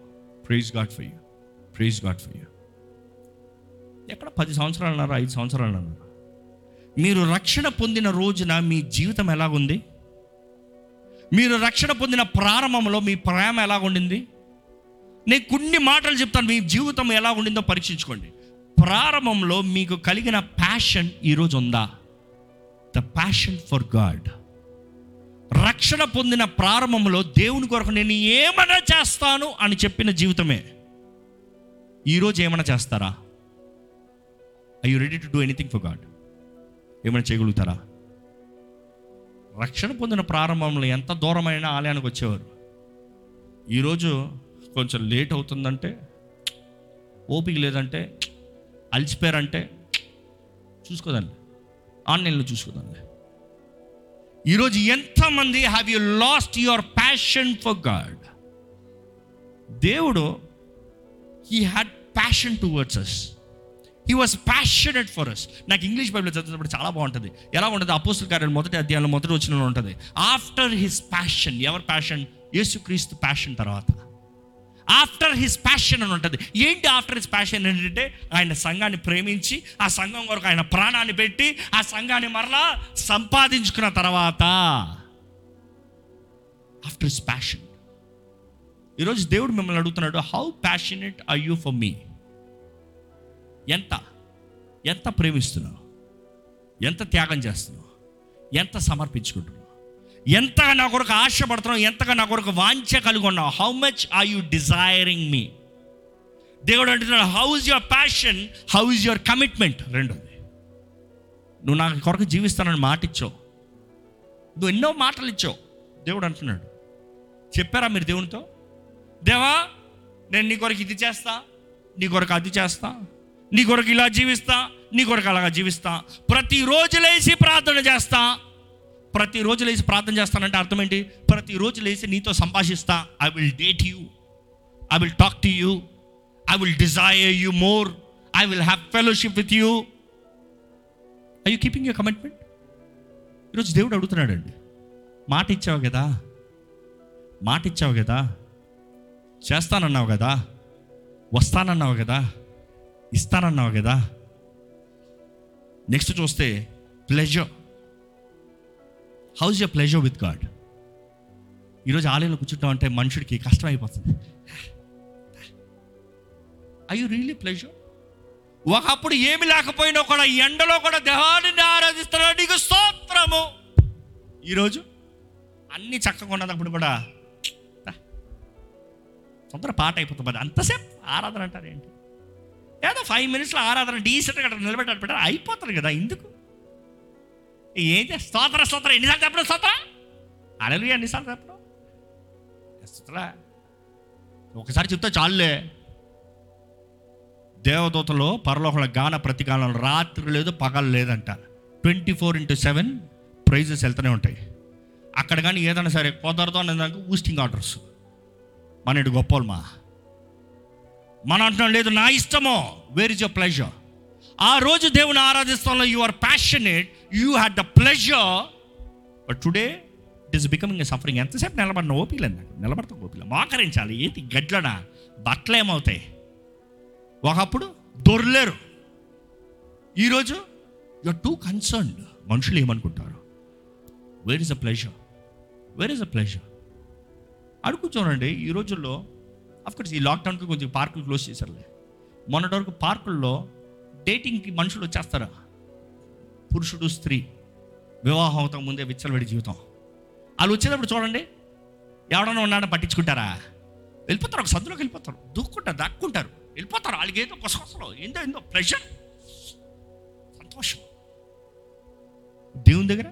praise God for you praise God for you ఎక్కడ పది సంవత్సరాలు అన్నారు? ఐదు సంవత్సరాలు అన్నారు? మీరు రక్షణ పొందిన రోజున మీ జీవితం ఎలాగుంది? మీరు రక్షణ పొందిన ప్రారంభంలో మీ ప్రేమ ఎలా ఉండింది నేను కొన్ని మాటలు చెప్తాను. మీ జీవితం ఎలా ఉండిందో పరీక్షించుకోండి. ప్రారంభంలో మీకు కలిగిన ప్యాషన్ ఈరోజు ఉందా? ద ప్యాషన్ ఫర్ గాడ్ రక్షణ పొందిన ప్రారంభంలో దేవుని కొరకు నేను ఏమైనా చేస్తాను అని చెప్పిన జీవితమే. ఈరోజు ఏమైనా చేస్తారా? I you ready to do anything for God ఏమైనా చేయగలుగుతారా? రక్షణ పొందిన ప్రారంభంలో ఎంత దూరమైన ఆలయానికి వచ్చేవారు? ఈరోజు కొంచెం లేట్ అవుతుందంటే ఓపిక లేదంటే అలసిపోయారంటే చూసుకోదండి. ఆన్లైన్లో చూసుకోదండి. ఈరోజు ఎంతమంది have you lost your passion for God దేవుడు he had passion towards us he was passionate for us నాకు ఇంగ్లీష్ బైబిల్ చదివినప్పుడు చాలా బాగుంటుంది. ఎలా ఉంటుంది? అపోస్తుల కార్యాలు మొదటి అధ్యాయంలో మొదటి వచ్చిన ఉంటుంది. After his passion ever passion Yesu Kristu passion తర్వాత. ఆఫ్టర్ హిస్ ప్యాషన్ అని ఉంటుంది. ఏంటి ఆఫ్టర్ హిస్ ప్యాషన్ ఏంటంటే ఆయన సంఘాన్ని ప్రేమించి ఆ సంఘం కొరకు ఆయన ప్రాణాన్ని పెట్టి ఆ సంఘాన్ని మరలా సంపాదించుకున్న తర్వాత ఆఫ్టర్ హిస్ ప్యాషన్ ఈరోజు దేవుడు మిమ్మల్ని అడుగుతున్నాడు how passionate I you for me ఎంత? ఎంత ప్రేమిస్తున్నావు? ఎంత త్యాగం చేస్తున్నావు? ఎంత సమర్పించుకుంటున్నావు? ఎంతగా నా కొరకు ఆశపడుతున్నావు ఎంతగా నా కొరకు వాంఛ కలిగి ఉన్నావు how much are you desiring me దేవుడు అంటున్నాడు how is your passion how is your commitment రెండోది నువ్వు నా కొరకు జీవిస్తానని మాట ఇచ్చావు నువ్వు ఎన్నో మాటలు ఇచ్చావు. దేవుడు అంటున్నాడు చెప్పారా మీరు దేవునితో? దేవా నేను నీ కొరకు ఇది చేస్తా నీ కొరకు అది చేస్తా నీ కొరకు ఇలా జీవిస్తా నీ కొరకు అలాగా జీవిస్తా ప్రతిరోజు లేచి ప్రార్థన చేస్తా ప్రతిరోజు లేచి ప్రార్థన చేస్తానంటే అర్థం ఏంటి? ప్రతిరోజు లేచి నీతో సంభాషిస్తా. I will date you I will talk to you I will desire you more I will have fellowship with you I you keeping you commitment ఈరోజు దేవుడు అడుగుతున్నాడండి. మాట ఇచ్చావు కదా? మాట ఇచ్చావు కదా? చేస్తానన్నావు కదా? వస్తానన్నావు కదా? ఇస్తానన్నావు కదా? నెక్స్ట్ చూస్తే pleasure how's your pleasure with God ఈరోజు ఆలయంలో కూర్చుంటాం అంటే మనుషుడికి కష్టం అయిపోతుంది. ఐ యు రియలీ ప్లెజర్ ఒకప్పుడు ఏమి లేకపోయినా కూడా ఎండలో కూడా దేహాన్ని ఆరాధిస్తున్నాడు. నీకు స్తోత్రము. ఈరోజు అన్ని చక్కగా ఉన్నప్పుడు కూడా తొందర పాట అయిపోతుంది అంతసేపు ఆరాధన అంటారు ఏంటి? ఏదో ఫైవ్ మినిట్స్లో ఆరాధన డీసెంట్గా అక్కడ నిలబెట్టారు అయిపోతుంది కదా. ఎందుకు? ఏంటి స్తోత్ర స్తోత్ర. ఎన్నిసార్లు చెప్పడం స్తోత్ర? అడలు ఎన్నిసార్లు చెప్పడం? స్తోత్ర? ఒకసారి చెప్తే చాలులే. దేవదూతలో పరలోకంలో గాన ప్రతికాలం రాత్రి లేదు పగలు లేదంట. Twenty four into seven praises వెళ్తూనే ఉంటాయి. అక్కడ కానీ ఏదైనా సరే కుదరదు అనేదానికి ఊస్టింగ్ ఆర్డర్స్. మన ఇటు గొప్పలు మా. మన అంటున్నాం లేదు నా ఇష్టమో. వేర్ ఇస్ యువర్ ప్లెజర్ ఆ రోజు దేవుని ఆరాధిస్తాంలో you are passionate you had the pleasure but today it is becoming a suffering ఎంతసేపు నిలబడిన ఓపిక నాకు. నిలబడతాం ఓపిక మోకరించాలి. ఏంటి? గడ్లన? బట్టలు ఏమవుతాయి? ఒకప్పుడు దొరలేరు. ఈరోజు ఆర్ టూ కన్సర్న్డ్ మనుషులు ఏమనుకుంటారు? Where is a pleasure where is a pleasure అడుగు చూడండి. ఈ రోజుల్లో అఫ్కోర్స్ ఈ లాక్డౌన్కి కొంచెం పార్కులు క్లోజ్ చేశారులే. మొన్నటి వరకు పార్కుల్లో డేటింగ్కి మనుషులు వచ్చేస్తారా. పురుషుడు స్త్రీ. వివాహం అవుతాం ముందే విచ్చలవిడి జీవితం. వాళ్ళు వచ్చేటప్పుడు చూడండి ఎవడన్నా ఉన్నాడని పట్టించుకుంటారా? వెళ్ళిపోతారు ఒక సందులోకి వెళ్ళిపోతారు. దూక్కుంటారు దాక్కుంటారు. వెళ్ళిపోతారు వాళ్ళకి ఏదో కొసకొసలో ఏందో ఏందో ప్రెషర్. సంతోషం. దేవుని దగ్గర?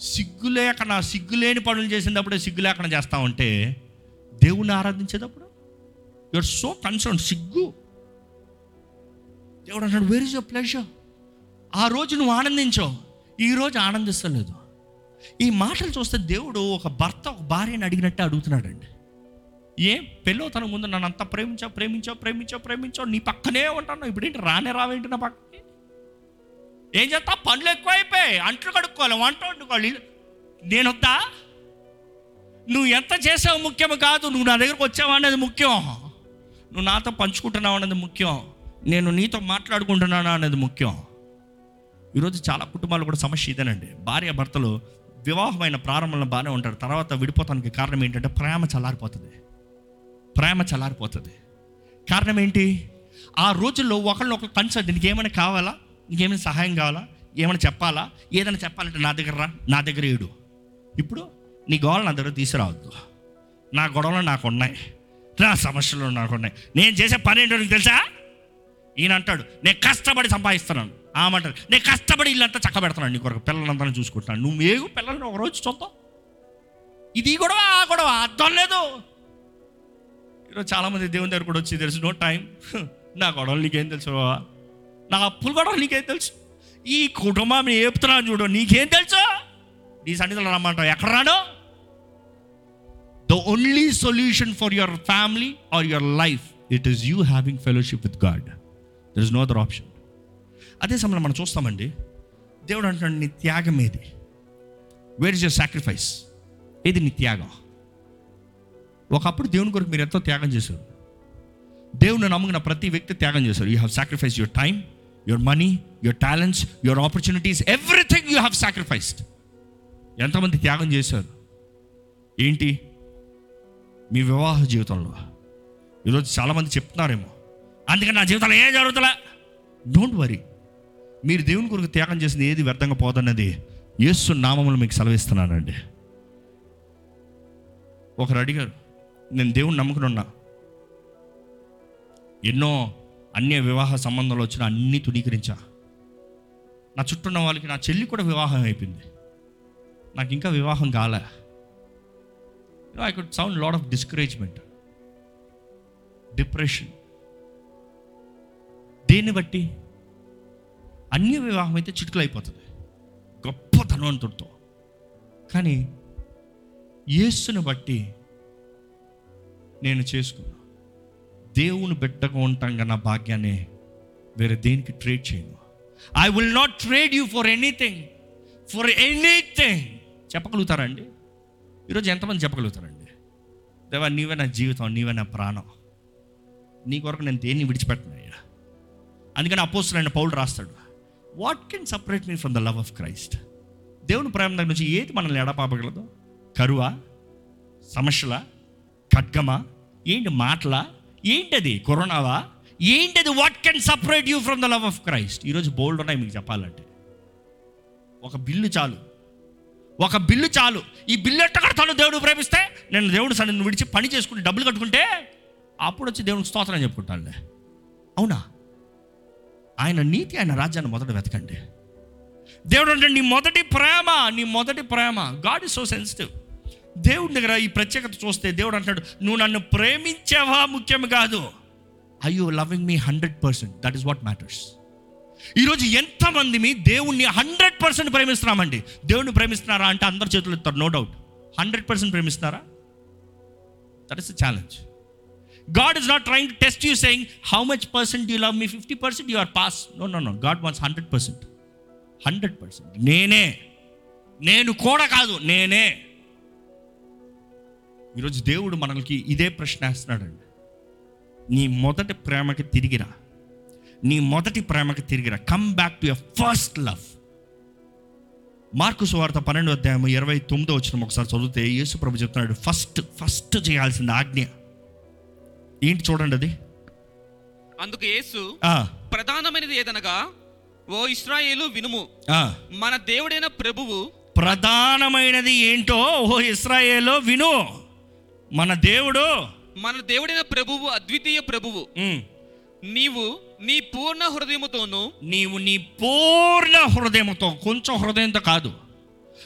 సిగ్గు లేకన సిగ్గు లేని పనులు చేసినప్పుడే సిగ్గు లేకుండా చేస్తా ఉంటే దేవుణ్ణి ఆరాధించేటప్పుడు? యువర్ సో కన్సర్న్ సిగ్గు. దేవుడు అన్నాడు వేర్ ఇస్ యువర్ ప్లెజర్ ఆ రోజు నువ్వు ఆనందించావు. ఈరోజు ఆనందిస్తలేదు. ఈ మాటలు చూస్తే దేవుడు ఒక భర్త ఒక భార్యని అడిగినట్టే అడుగుతున్నాడండి. ఏం తన ముందు నన్ను అంత ప్రేమించావు ప్రేమించావు ప్రేమించావు ప్రేమించావు నీ పక్కనే ఉంటాను. ఇప్పుడేంటి రానే రావేంటి నా పక్కకి? ఏం చేస్తా? పనులు ఎక్కువైపోయాయి. అంట్లు కడుక్కోవాలి వంట వండుకోవాలి. నేను వద్దా? నువ్వు ఎంత చేసావు ముఖ్యం కాదు. నువ్వు నా దగ్గరకు వచ్చావు అనేది ముఖ్యం. నువ్వు నాతో పంచుకుంటున్నావు అనేది ముఖ్యం. నేను నీతో మాట్లాడుకుంటున్నాను అనేది ముఖ్యం. ఈరోజు చాలా కుటుంబాలు కూడా సమస్య ఇదేనండి. భార్య భర్తలు వివాహమైన ప్రారంభంలో బాగానే ఉంటారు. తర్వాత విడిపోతానికి కారణం ఏంటంటే ప్రేమ చల్లారిపోతుంది. ప్రేమ చల్లారిపోతుంది. కారణం ఏంటి? ఆ రోజుల్లో ఒకళ్ళు ఒకరు కన్సల్ట్ నీకు ఏమైనా కావాలా? నీకేమైనా సహాయం కావాలా? ఏమైనా చెప్పాలా? ఏదైనా చెప్పాలంటే నా దగ్గర రా నా దగ్గర ఏడు. ఇప్పుడు నీ గోడలు నా దగ్గర తీసుకురావద్దు. నా గొడవలు నాకు ఉన్నాయి నా సమస్యలు నాకు ఉన్నాయి నేను చేసే పని ఏంటో నీకు తెలుసా? ఈయన అంటాడు నేను కష్టపడి సంపాదిస్తున్నాను. ఆమంటాడు నేను కష్టపడి ఇల్లంతా చక్కబెడుతున్నాను నీ కొరకు పిల్లలంతా చూసుకుంటున్నాను. నువ్వు ఏగు పిల్లల్ని ఒక రోజు చూద్దాం. ఇది గొడవ ఆ గొడవ అర్థం లేదు. ఈరోజు చాలామంది దేవుని దగ్గర కూడా వచ్చి తెలుసు నో టైం నా గొడవలు నీకేం తెలుసు బావా? నా అప్పులు గొడవలు నీకేం తెలుసు? ఈ కుటుంబం ఏపుతున్నాను చూడు నీకేం తెలుసు? నీ సన్నిధిలో రమ్మంటావు ఎక్కడ రాను? The only solution for your family or your life it is you having fellowship with God there is no other option అదే సమయంలో మనం చూస్తామండి దేవుడు అంటున్నాడు నీ త్యాగం ఏది? వేర్ ఇస్ యర్ సాక్రిఫైస్ ఏది నీ త్యాగం? ఒకప్పుడు దేవుని కొరకు మీరు ఎంతో త్యాగం చేశారు. దేవుని నమ్ముకున్న ప్రతి వ్యక్తి త్యాగం చేశారు. You have sacrifice your time your money your talents your opportunities everything you have sacrificed ఎంతమంది త్యాగం చేశారు? ఏంటి? మీ వివాహ జీవితంలో. ఈరోజు చాలామంది చెప్తున్నారేమో అందుకని నా జీవితంలో ఏం జరుగుతలే? డోంట్ వరీ మీరు దేవుని కొరకు త్యాగం చేసింది ఏది వ్యర్థంగా పోదన్నది యేసు నామములు మీకు సెలవిస్తున్నానండి. ఒకరు అడిగారు నేను దేవుని నమ్ముకుని ఉన్నా. ఎన్నో అన్య వివాహ సంబంధాలు వచ్చిన అన్ని తుణీకరించా. నా చుట్టూ ఉన్న వాళ్ళకి నా చెల్లి కూడా వివాహం అయిపోయింది. నాకు ఇంకా వివాహం కాలే. I could sound load of discouragement depression దేన్ని బట్టి? అన్య వివాహం అయితే చిటుకులు అయిపోతుంది గొప్ప ధనవంతుడితో కానీ యేసుని బట్టి నేను చేసుకున్నా. దేవుని బిడ్డగా ఉంటాం నా భాగ్యాన్ని వేరే దేనికి ట్రేడ్ చేయను. I will not trade you for anything for anything చెప్పగలుగుతారండి ఈరోజు ఎంతమంది చెప్పగలుగుతారండి? దేవా నీవే నా జీవితం నీవే నా ప్రాణం. నీ కొరకు నేను దేన్ని విడిచిపెట్టను అయ్యా? అందుకని అపోస్తులైన పౌలు రాస్తాడు what can separate me from the love of Christ దేవుని ప్రేమ దగ్గర నుంచి ఏది మనల్ని ఎడపాపగలదు? కరువా? సమస్యల? ఖడ్గమా? ఏంటి మాటలా? ఏంటది కరోనావా? ఏంటది what can separate you from the love of Christ ఈరోజు బోల్డ్ ఉన్నాయి మీకు చెప్పాలంటే. ఒక బిల్లు చాలు. ఒక బిల్లు చాలు. ఈ బిల్లు ఎట్ట కడతాను దేవుడు ప్రేమిస్తే నేను దేవుడు సన్ని విడిచి పని చేసుకుని డబ్బులు కట్టుకుంటే అప్పుడు వచ్చి దేవునికి స్తోత్రం చెప్పుకుంటానులే. అవునా? ఆయన నీతి ఆయన రాజ్యాన్ని మొదట వెతకండి. దేవుడు అంటే నీ మొదటి ప్రేమ నీ మొదటి ప్రేమ. గాడ్ ఇస్ సో సెన్సిటివ్ దేవుడి దగ్గర ఈ ప్రత్యేకత చూస్తే దేవుడు అంటాడు నువ్వు నన్ను ప్రేమించావా ముఖ్యం కాదు. I you loving me hundred percent that is what matters ఈరోజు ఎంతమంది మీ దేవుణ్ణి హండ్రెడ్ పర్సెంట్ ప్రేమిస్తున్నామండి. దేవుణ్ణి ప్రేమిస్తున్నారా అంటే అందరు చేతులు ఎత్తారు no doubt hundred percent ప్రేమిస్తున్నారా? That is the challenge God is not trying test you saying how much percent you love me fifty percent you are pass no no no God wants hundred percent hundred percent నేనే. నేను కూడా కాదు. నేనే. ఈరోజు దేవుడు మనకి ఇదే ప్రశ్న వేస్తున్నాడండి. నీ మొదటి ప్రేమకి తిరిగిరా. నీ మొదటి ప్రేమకి తిరిగిరా. Come back to your first love Mark సువార్త పన్నెండు అధ్యాయం ఇరవై తొమ్మిదో వచ్చిన ఒకసారి చదివితే యేసు ప్రభు చెప్తున్నాడు ఫస్ట్ ఫస్ట్ చేయాల్సింది ఆజ్ఞ. ఏంటి చూడండి అది? అందుకు యేసు ప్రధానమైనది ఏదనగా ఓ ఇస్రాయేలు వినుము. మన దేవుడైన ప్రభువు ప్రధానమైనది ఏంటో ఓ ఇస్రాయేలో విను. మన దేవుడు మన దేవుడైన ప్రభువు అద్వితీయ ప్రభువు నీవు నీ పూర్ణ హృదయముతోను నీవు నీ పూర్ణ హృదయంతో కొంచెం హృదయంతో కాదు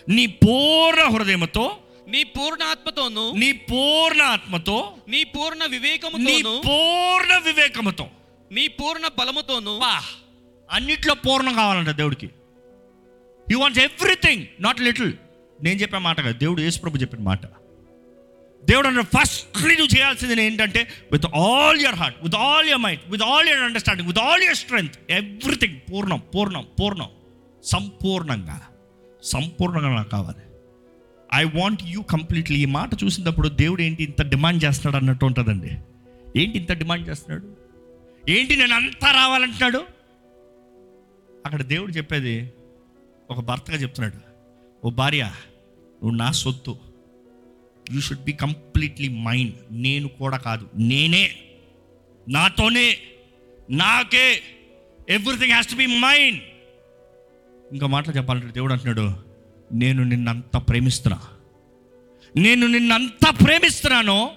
నీ పూర్ణ హృదయంతో నీ పూర్ణ ఆత్మతోను నీ పూర్ణ ఆత్మతో నీ పూర్ణ నీ వివేకముతోను పూర్ణ వివేకముతో. నీ పూర్ణ బలముతోను అన్నిట్లో పూర్ణం కావాలంట దేవుడికి. He wants everything not little నేను చెప్పే మాట కాదు దేవుడు యేసుప్రభు చెప్పిన మాట. దేవుడు అంటే ఫస్ట్లీ నువ్వు చేయాల్సింది ఏంటంటే with all your heart with all your mind with all your understanding with all your strength everything పూర్ణం పూర్ణం పూర్ణం సంపూర్ణంగా సంపూర్ణంగా నాకు కావాలి. ఐ వాంట్ యూ కంప్లీట్లీ ఈ మాట చూసినప్పుడు దేవుడు ఏంటి ఇంత డిమాండ్ చేస్తున్నాడు అన్నట్టు ఉంటుందండి. ఏంటి ఇంత డిమాండ్ చేస్తున్నాడు? ఏంటి నేను అంతా రావాలంటున్నాడు? అక్కడ దేవుడు చెప్పేది ఒక భర్తగా చెప్తున్నాడు. ఓ భార్య నువ్వు నా సొత్తు. You should be completely mind నేను కూడా కాదు. నేనే. నాతోనే. నాకే. Everything has to be mind ఇంకా మాటలు చెప్పాలంటే దేవుడు అంటున్నాడు నేను నిన్నంత ప్రేమిస్తున్నా. నేను నిన్నంత ప్రేమిస్తున్నానో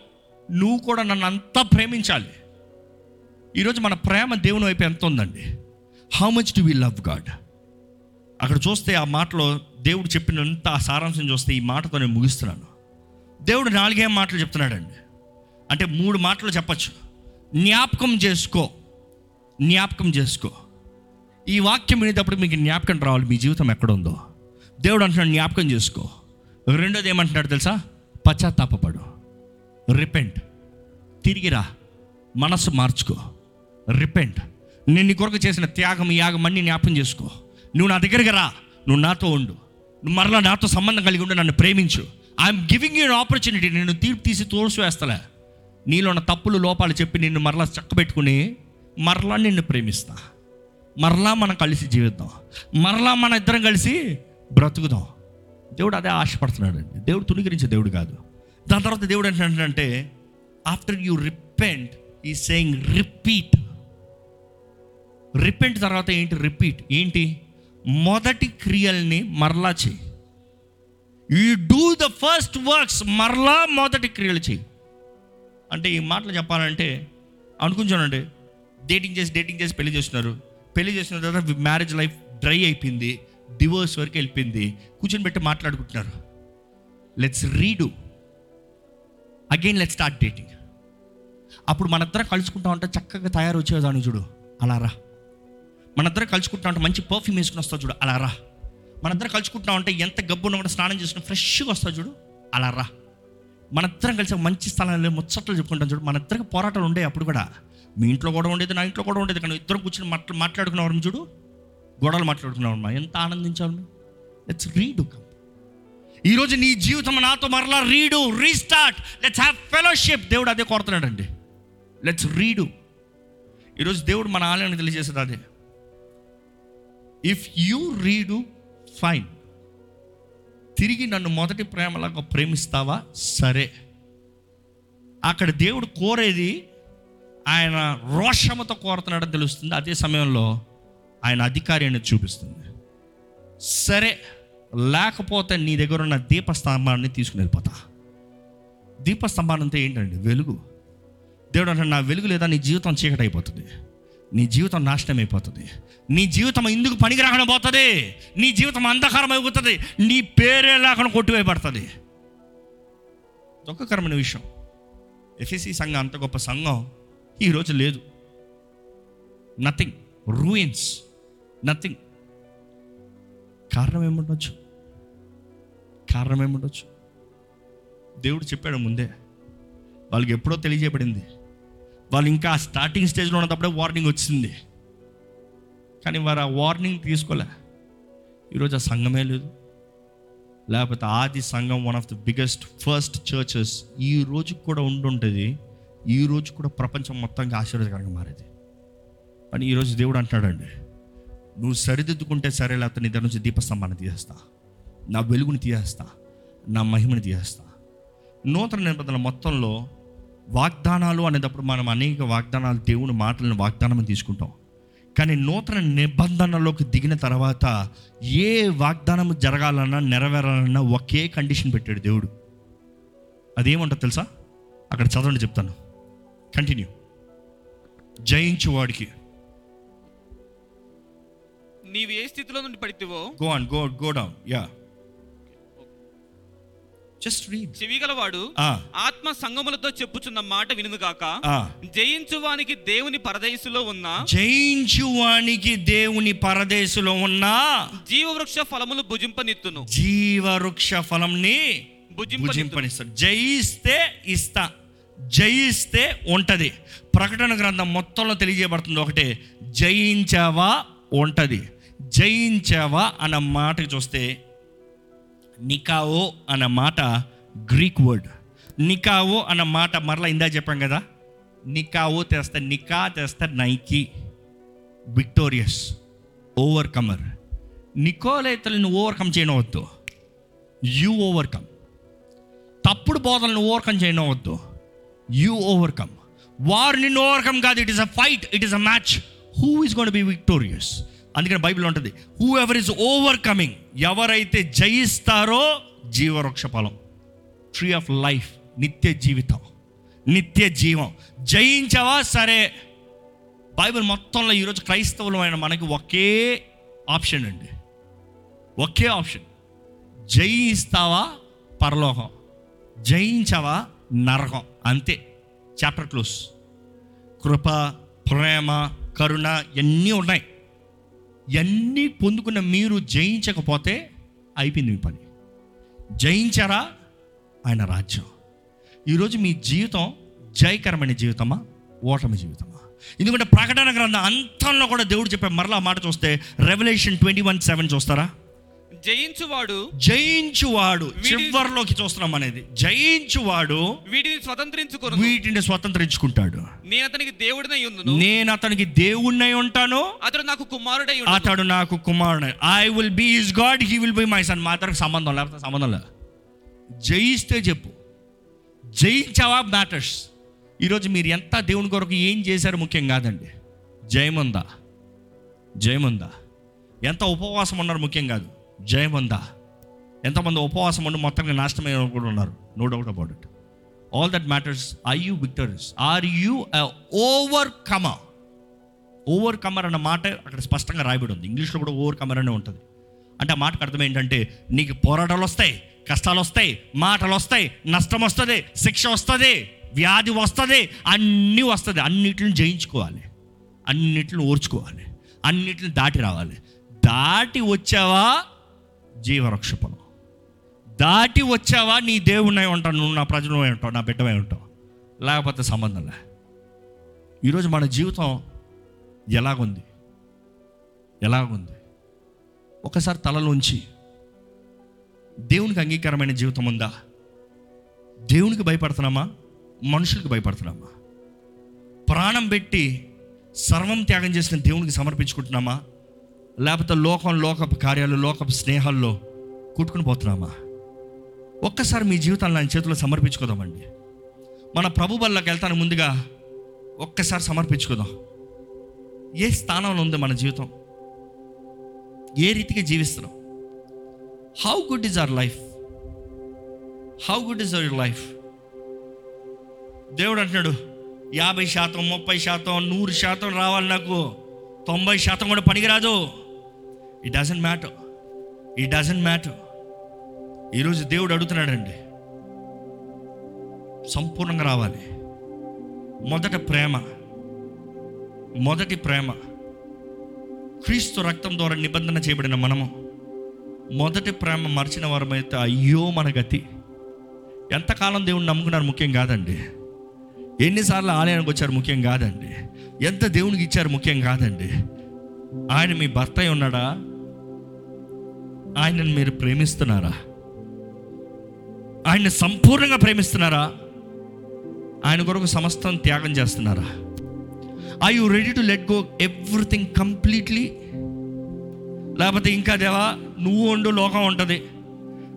నువ్వు కూడా నన్ను అంతా ప్రేమించాలి. ఈరోజు మన ప్రేమ దేవుని వైపు ఎంత ఉందండి? How much do we love God అక్కడ చూస్తే ఆ మాటలో దేవుడు చెప్పినంత ఆ సారాంశం చూస్తే ఈ మాటతో నేను ముగిస్తున్నాను. దేవుడు నాలుగే మాటలు చెప్తున్నాడండి. అంటే మూడు మాటలు చెప్పచ్చు. జ్ఞాపకం చేసుకో. జ్ఞాపకం చేసుకో. ఈ వాక్యం వినేటప్పుడు మీకు జ్ఞాపకం రావాలి. మీ జీవితం ఎక్కడ ఉందో? దేవుడు అంటున్నాడు జ్ఞాపకం చేసుకో. రెండోది ఏమంటున్నాడు తెలుసా? పశ్చాత్తాపడు రిపెంట్. తిరిగిరా మనస్సు మార్చుకో. రిపెంట్. నేను నీ కొరకు చేసిన త్యాగం యాగం అన్ని జ్ఞాపకం చేసుకో. నువ్వు నా దగ్గరికి రా. నువ్వు నాతో ఉండు. నువ్వు మరలా నాతో సంబంధం కలిగి ఉండి నన్ను ప్రేమించు. ఐఎమ్ గివింగ్ యూ ఆపర్చునిటీ నేను తీర్పు తీసి తోసివేస్తలే నీలో ఉన్న తప్పులు లోపాలు చెప్పి నిన్ను మరలా చక్కబెట్టుకుని మరలా నిన్ను ప్రేమిస్తా. మరలా మనం కలిసి జీవిద్దాం. మరలా మన ఇద్దరం కలిసి బ్రతుకుదాం. దేవుడు అదే ఆశపడుతున్నాడు. అండి దేవుడు తుణీకరించే దేవుడు కాదు. దాని తర్వాత దేవుడు ఏంటంటే ఆఫ్టర్ యూ రిపెంట్ ఈ సేయింగ్ రిపీట్ రిపెంట్ తర్వాత ఏంటి? రిపీట్ ఏంటి? మొదటి క్రియల్ని మరలా చేయి. You do the first works మరలా మొదటి క్రియలు చేయి. అంటే ఈ మాటలు చెప్పాలంటే అనుకుంటానండి డేటింగ్ చేసి డేటింగ్ చేసి పెళ్ళి చేస్తున్నారు. పెళ్ళి చేసిన తర్వాత మ్యారేజ్ లైఫ్ డ్రై అయిపోయింది. డివోర్స్ వరకు వెళ్ళిపోయింది. కూర్చొని పెట్టి మాట్లాడుకుంటున్నారు. Let's redo again let start dating అప్పుడు మనందరం కలుసుకుంటా ఉంటే చక్కగా తయారు వచ్చేదాన్ని చూడు. అలా రా. కలుసుకుంటా ఉంటే మంచి పర్ఫ్యూమ్ వేసుకుని వస్తావు చూడు. అలా రా. మనిద్దరం కలుసుకుంటా ఉంటే ఎంత గబ్బున కూడా స్నానం చేసుకుని ఫ్రెష్గా వస్తావు చూడు. అలా రా. మనిద్దరం కలిసి మంచి స్థలంలో ముచ్చట్లు చెప్పుకుంటాం చూడు. మన ఇద్దరికి పోరాటాలు ఉండే అప్పుడు కూడా. మీ ఇంట్లో కూడా ఉండేది నా ఇంట్లో కూడా ఉండేది కానీ ఇద్దరం కూర్చొని మాట్లా మాట్లాడుకునేవారు చూడు. గొడవలు మాట్లాడుకునేవారు ఎంత ఆనందించాలి లెట్స్ రీడ్ ఈరోజు నీ జీవితం నాతో మరలా redo restart let's have fellowship దేవుడు అదే కోరుతున్నాడండి. లెట్స్ రీడు ఈరోజు దేవుడు మన ఆలయాన్ని తెలియజేసేది అదే. ఇఫ్ యూ రీడు ఫైన్ తిరిగి నన్ను మొదటి ప్రేమలాగా ప్రేమిస్తావా? సరే. అక్కడ దేవుడు కోరేది ఆయన రోషముతో కోరుతున్నాడని తెలుస్తుంది. అదే సమయంలో ఆయన అధికారి అనేది చూపిస్తుంది. సరే లేకపోతే నీ దగ్గర ఉన్న దీపస్తంభాన్ని తీసుకుని వెళ్ళిపోతా. దీపస్తంభాన్ని అంటే ఏంటండి వెలుగు. దేవుడు అంటే నా వెలుగు లేదా నీ జీవితం చీకటి అయిపోతుంది నీ జీవితం నాశనం అయిపోతుంది నీ జీవితం ఎందుకు పనికిరాకుండా పోతుంది. నీ జీవితం అంధకారం అయిపోతుంది నీ పేరే లేకుండా కొట్టివేయబడుతుంది. దుఃఖకరమైన విషయం. ఎఫ్ఎసి సంఘం అంత గొప్ప సంఘం ఈరోజు లేదు. నథింగ్ రూయిన్స్ నథింగ్ కారణం ఏముండొచ్చు కారణం ఏముండొచ్చు దేవుడు చెప్పాడు ముందే. వాళ్ళకి ఎప్పుడో తెలియజేయబడింది. వాళ్ళు ఇంకా స్టార్టింగ్ స్టేజ్లో ఉన్నప్పుడే వార్నింగ్ వచ్చింది. కానీ వారు ఆ వార్నింగ్ తీసుకోలే. ఈరోజు ఆ సంఘమే లేదు. లేకపోతే ఆది సంఘం one of the biggest first churches ఈ రోజు కూడా ఉండుంటుంది. ఈ రోజు కూడా ప్రపంచం మొత్తంగా ఆశీర్వాదకరంగా మారేది. అని ఈరోజు దేవుడు అంటున్నాడండి. నువ్వు సరిదిద్దుకుంటే సరే లేకపోతే నీ దగ్గర నుంచి దీపస్తంభాన్ని తీసేస్తా. నా వెలుగుని తీసేస్తా. నా మహిమని తీసేస్తా. నూతన నిబంధనల మొత్తంలో వాగ్దానాలు అనేటప్పుడు మనం అనేక వాగ్దానాలు దేవుని మాటలను వాగ్దానం తీసుకుంటాం. కానీ నూతన నిబంధనలోకి దిగిన తర్వాత ఏ వాగ్దానం జరగాలన్నా నెరవేరాలన్నా ఒకే కండిషన్ పెట్టాడు దేవుడు. అదేమంటో తెలుసా? అక్కడ చదవండి చెప్తాను. కంటిన్యూ. జయించు వాడికి నీవు ఏ స్థితిలో నుండి పడితివో? Go on go go down ya just read చెవిగలవాడు ఆత్మ సంగములతో చెప్పుచున్న మాట వినుగాక జయించువానికి దేవుని పరదేశులో ఉన్న? జయించువానికి దేవుని పరదేశులో ఉన్న? జీవవృక్ష ఫలములు భుజింపనిత్తును. జీవవృక్ష ఫలంని భుజింపనిస్తాడు. జయిస్తే ఇస్తా. జయిస్తే ఉంటది. ప్రకటన గ్రంథం మొత్తంలో తెలియజేయబడుతుంది ఒకటే. జయించావా ఉంటది. జయించావా అన్న మాట చూస్తే నికావో అన్న మాట గ్రీక్ వర్డ్. నికావో అన్న మాట మరలా ఇందా చెప్పాం కదా? నికావో తెస్తే నికా తెస్తే Nike. Victorious overcomer. నికోలేతలను overcome చేయనవద్దు. You overcome. తప్పుడు బోధలను ఓవర్కమ్ చేయనవద్దు. You overcome. వార్ నిన్ను ఓవర్కమ్ కాదు. It is a fight. It is a match. Who is gonna be victorious? అందుకని బైబిల్ ఉంటుంది హూ ఎవర్ ఇస్ ఓవర్కమింగ్ ఎవరైతే జయిస్తారో జీవవృక్ష ఫలం ట్రీ ఆఫ్ లైఫ్ నిత్య జీవితం నిత్య జీవం. జయించవా? సరే. బైబిల్ మొత్తంలో ఈరోజు క్రైస్తవులమైన మనకి ఒకే ఆప్షన్ అండి. ఒకే ఆప్షన్. జయిస్తావా? పరలోకం. జయించవా? నరకం. అంతే. Chapter close. కృప ప్రేమ కరుణ ఇవన్నీ ఉన్నాయి. ఇవన్నీ పొందుకున్న మీరు జయించకపోతే అయిపోయింది మీ పని. జయించారా? ఆయన రాజ్యం. ఈరోజు మీ జీవితం జయకరమైన జీవితమా? ఓటమి జీవితమా? ఎందుకంటే ప్రకటన గ్రంథం అంతంలో కూడా దేవుడు చెప్పే మరలా మాట చూస్తే రెవల్యూషన్ ట్వంటీ వన్ సెవెన్ చూస్తారా? జయించువాడు జయించువాడు. వీడి- చివరిలోకి చూస్తున్నాం అనేది. జయించువాడు వీటిని స్వతంత్రించుకొను వీటిని స్వతంత్రించుకుంటాడు. నేను అతనికి దేవుడినై ఉందును నేను అతనికి దేవుణ్ణై ఉంటాను. అతడు నాకు కుమారుడై. అతడు నాకు కుమారుడు. I will be is God he will be my son మా అతనికి సంబంధం లేకపోతే సంబంధం లేదు జయిస్తే చెప్పు. జయించావా? మ్యాటర్స్ ఈరోజు మీరు ఎంత దేవుని కొరకు ఏం చేశారు ముఖ్యం కాదండి. జయముందా? జయముందా? ఎంత ఉపవాసం ఉన్నారు ముఖ్యం కాదు. జయముందా ఎంతమంది ఉపవాసం ఉండి మొత్తంగా నాశనం కూడా ఉన్నారు. No doubt about it all that matters I you victories are you overcomer overcomer అన్న మాట అక్కడ స్పష్టంగా రాయబడి ఉంది. ఇంగ్లీష్లో కూడా ఓవర్ కమర్ అనే ఉంటుంది. అంటే ఆ మాటకు అర్థం ఏంటంటే నీకు పోరాటాలు వస్తాయి కష్టాలు వస్తాయి మాటలు వస్తాయి నష్టం వస్తుంది శిక్ష వస్తుంది వ్యాధి వస్తుంది అన్నీ వస్తుంది. అన్నిటిని జయించుకోవాలి. అన్నిటిని ఓర్చుకోవాలి. అన్నిటిని దాటి రావాలి. దాటి వచ్చావా? జీవరక్ష దాటి వచ్చావా? నీ దేవుడినై ఉంటావు నువ్వు నా ప్రజలమై ఉంటావు నా బిడ్డమై ఉంటావు. లేకపోతే సంబంధంలే ఈరోజు మన జీవితం ఎలాగుంది? ఎలాగుంది? ఒకసారి తలలోంచి దేవునికి అంగీకారమైన జీవితం ఉందా? దేవునికి భయపడుతున్నామా? మనుషులకు భయపడుతున్నామా? ప్రాణం పెట్టి సర్వం త్యాగం చేసిన దేవునికి సమర్పించుకుంటున్నామా? లేకపోతే లోకం లోకపు కార్యాలు లోకపు స్నేహాల్లో కుట్టుకుని పోతున్నామా? ఒక్కసారి మీ జీవితాన్ని ఆయన చేతిలో సమర్పించుకుందామండి. మన ప్రభు బల్లకి వెళ్తాను ముందుగా ఒక్కసారి సమర్పించుకుందాం. ఏ స్థానంలో ఉంది మన జీవితం? ఏ రీతిగా జీవిస్తున్నాం? How good is our life how good is our life దేవుడు అంటున్నాడు యాభై శాతం ముప్పై శాతం నూరు శాతం రావాలి నాకు. తొంభై శాతం కూడా పనికిరాదు. It doesn't matter it doesn't matter ఈరోజు దేవుడు అడుగుతున్నాడండి. సంపూర్ణంగా రావాలి. మొదట ప్రేమ. మొదటి ప్రేమ. క్రీస్తు రక్తం ద్వారా నిబంధన చేయబడిన మనము. మొదటి ప్రేమ మరిచిన వారమైతే అయ్యో మన గతి. ఎంతకాలం దేవుడిని నమ్ముకున్నారు ముఖ్యం కాదండి. ఎన్నిసార్లు ఆలయానికి వచ్చారు ముఖ్యం కాదండి. ఎంత దేవునికి ఇచ్చారు ముఖ్యం కాదండి. ఆయన మీ భర్త ఉన్నాడా? ఆయనను మీరు ప్రేమిస్తున్నారా? ఆయన్ని సంపూర్ణంగా ప్రేమిస్తున్నారా? ఆయన కొరకు సమస్తం త్యాగం చేస్తున్నారా? I you ready to let go everything completely లేకపోతే ఇంకా దేవా నువ్వు ఉండు లోకం ఉంటుంది.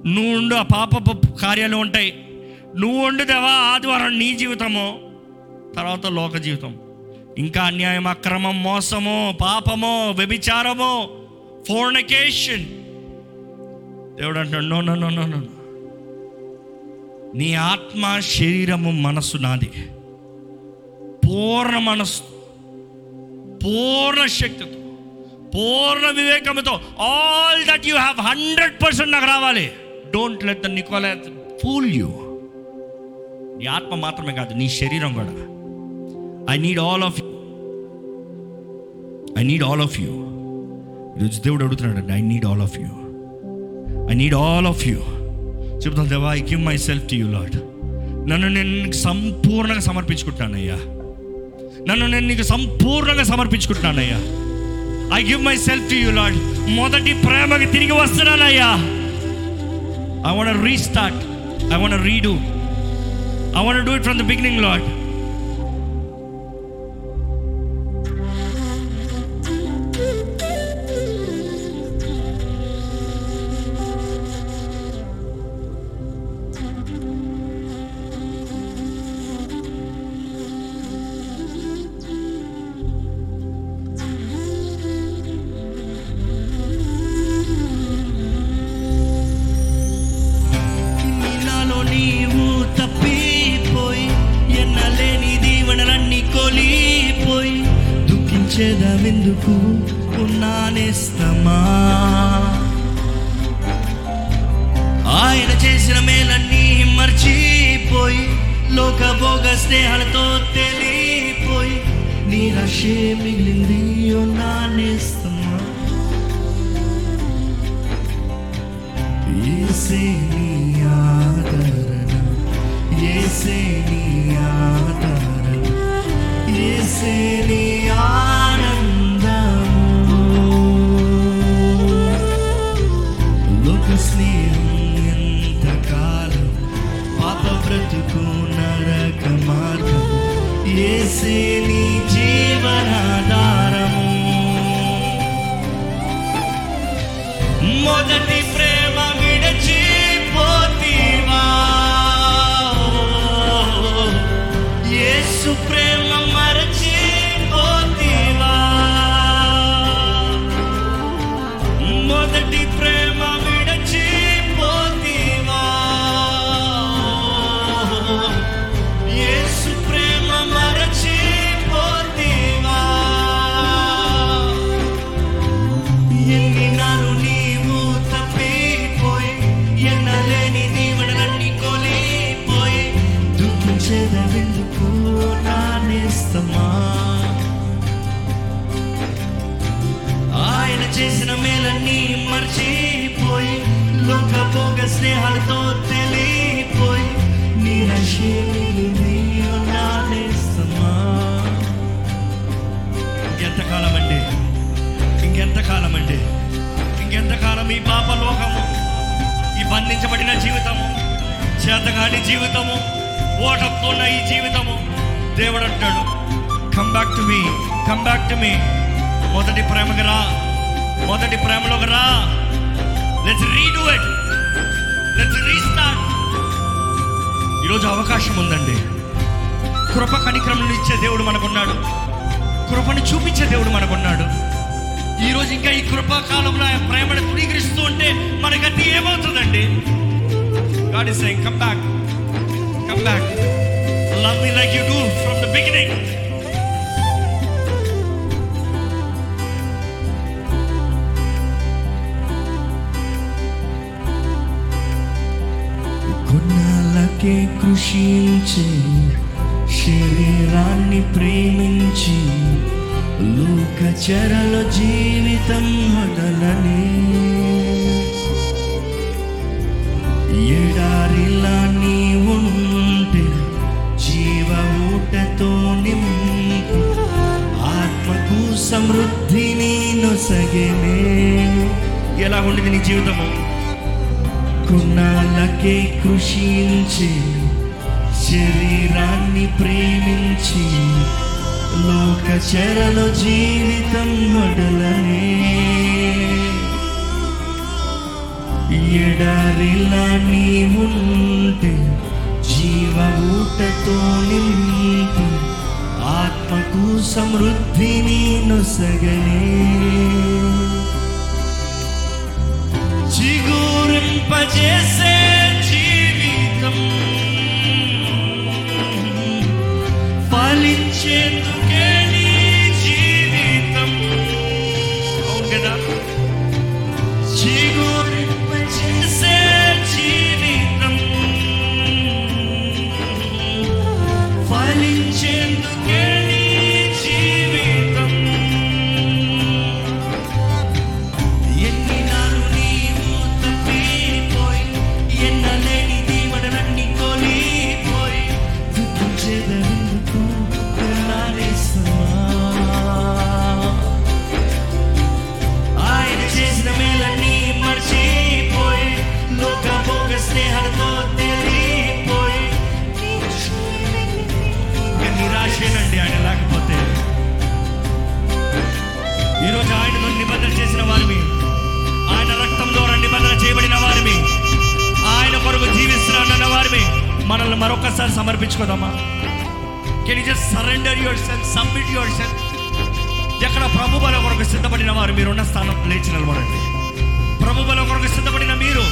నువ్వు ఉండు ఆ పాప కార్యాలు ఉంటాయి. నువ్వు ఉండు దేవా ఆదివారం నీ జీవితము తర్వాత లోక జీవితం. ఇంకా అన్యాయం అక్రమం మోసము పాపము వ్యభిచారము ఫోర్నికేషన్ దేవుడు అంటాడు no no no no no. నీ ఆత్మ శరీరము మనస్సు నాది. పూర్ణ మనస్సు పూర్ణ శక్తితో పూర్ణ వివేకంతో all that you have hundred percent నాకు రావాలి. Don't let the Nicola fool you నీ ఆత్మ మాత్రమే కాదు నీ శరీరం కూడా. I need all of you I need all of you ఈరోజు దేవుడు అడుగుతున్నాడు I need all of you I need all of you చెప్తాను దేవా I give myself to you Lord నన్ను నేను నీకు సంపూర్ణంగా సమర్పించుకుంటానయ్యా నన్ను నేను నీకు సంపూర్ణంగా సమర్పించుకుంటున్నానయ్యా I give my self to you Lord మొదటి ప్రేమకి తిరిగి వస్తున్నానయ్యా I want restart I want redo I want do it from the beginning Lord నీరషే మిగిలింది నా ఉన్నానేస్తమా ఏసే నీ ఆదరణ ఏసే నీ ఆదరణ ఏసే నీ ఆనందము. లోక స్నేహం ఎంతకాలం పాప బ్రతుకు నరక మార్గం ఏసే స్నేహాలతో తెలిపోయి నిరశే నానేస్తమా ఎంతకాలం అండి ఇంకెంతకాలం అండి ఇంకెంతకాలం ఈ పాప లోకము ఈ బంధించబడిన జీవితము? చేతగాని జీవితము? ఓటంతో ఉన్న ఈ జీవితము? దేవుడు అంటాడు come back to me come back to me మొదటి ప్రేమకు రా మొదటి ప్రేమలోకి రా. Let's redo it let's restart ఈరోజు అవకాశం ఉందండి. కృప కనిక్రమం ఇచ్చే దేవుడు మనకున్నాడు. కృపను చూపించే దేవుడు మనకున్నాడు. ఈరోజు ఇంకా ఈ కృపాకాలంలో ఆయన ప్రేమను తృణీకరిస్తూ ఉంటే మన గతి ఏమవుతుందండి? God is saying come back come back love me like you do from the beginning నీకే కృషించి శరీరాన్ని ప్రేమించి లోక చరల జీవితం మొదలని. ఎడారిలా నీ ఉంటే జీవ ఊటతో నింపి ఆత్మకు సమృద్ధిని నొసగేనే. ఎలా ఉండేది నీ జీవితము? కొన్నాళ్ళకే కృషించి శరీరాన్ని ప్రేమించి లోక చెరలో జీవితం మొదలనే ఎడారిలా నీవుంటే జీవ ఊటతో నింపి ఆత్మకు సమృద్ధిని నొసగనే. చిగురింపజేసే జీవితం ఫలించేందుకే మరొకసారి సమర్పించుకోదామా can just surrender yourself submit yourself ఎక్కడ ప్రభు బల కొరకు సిద్ధపడిన వారు మీరున్న స్థానం లేచి నిలబడండి. ప్రభు బల కొరకు సిద్ధపడిన మీరు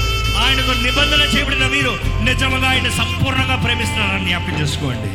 ఆయనకు నిబంధన చేయబడిన మీరు నిజముగా ఆయన సంపూర్ణంగా ప్రేమిస్తున్నారని జ్ఞాపకం చేసుకోండి.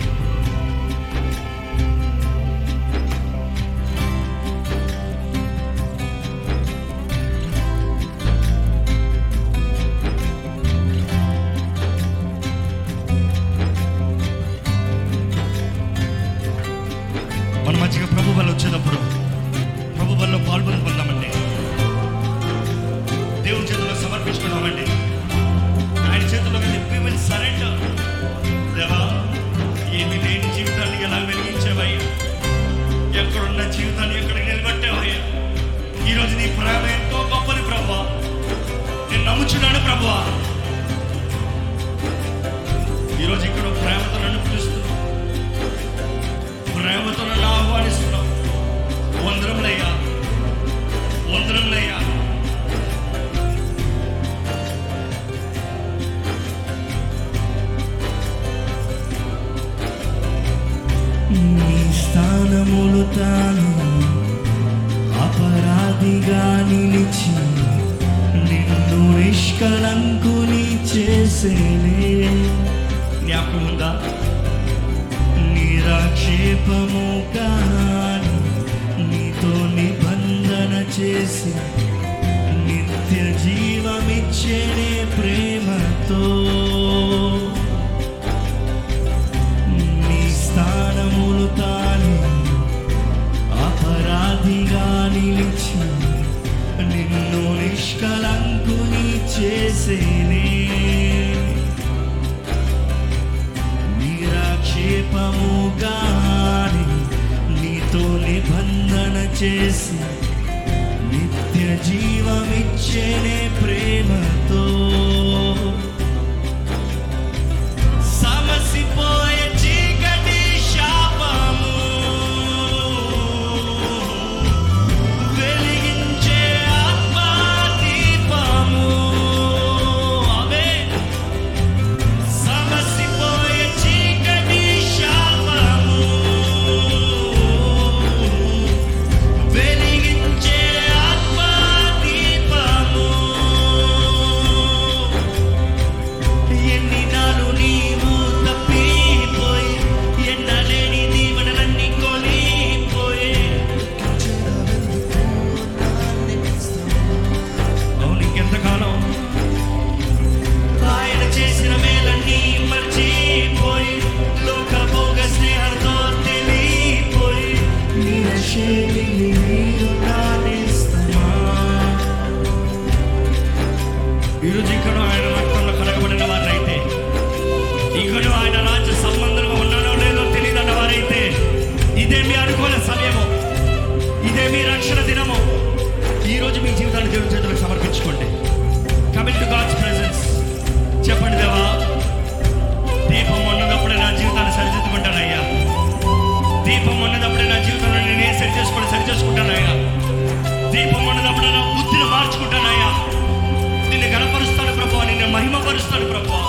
మారుస్తాడు ప్రభా.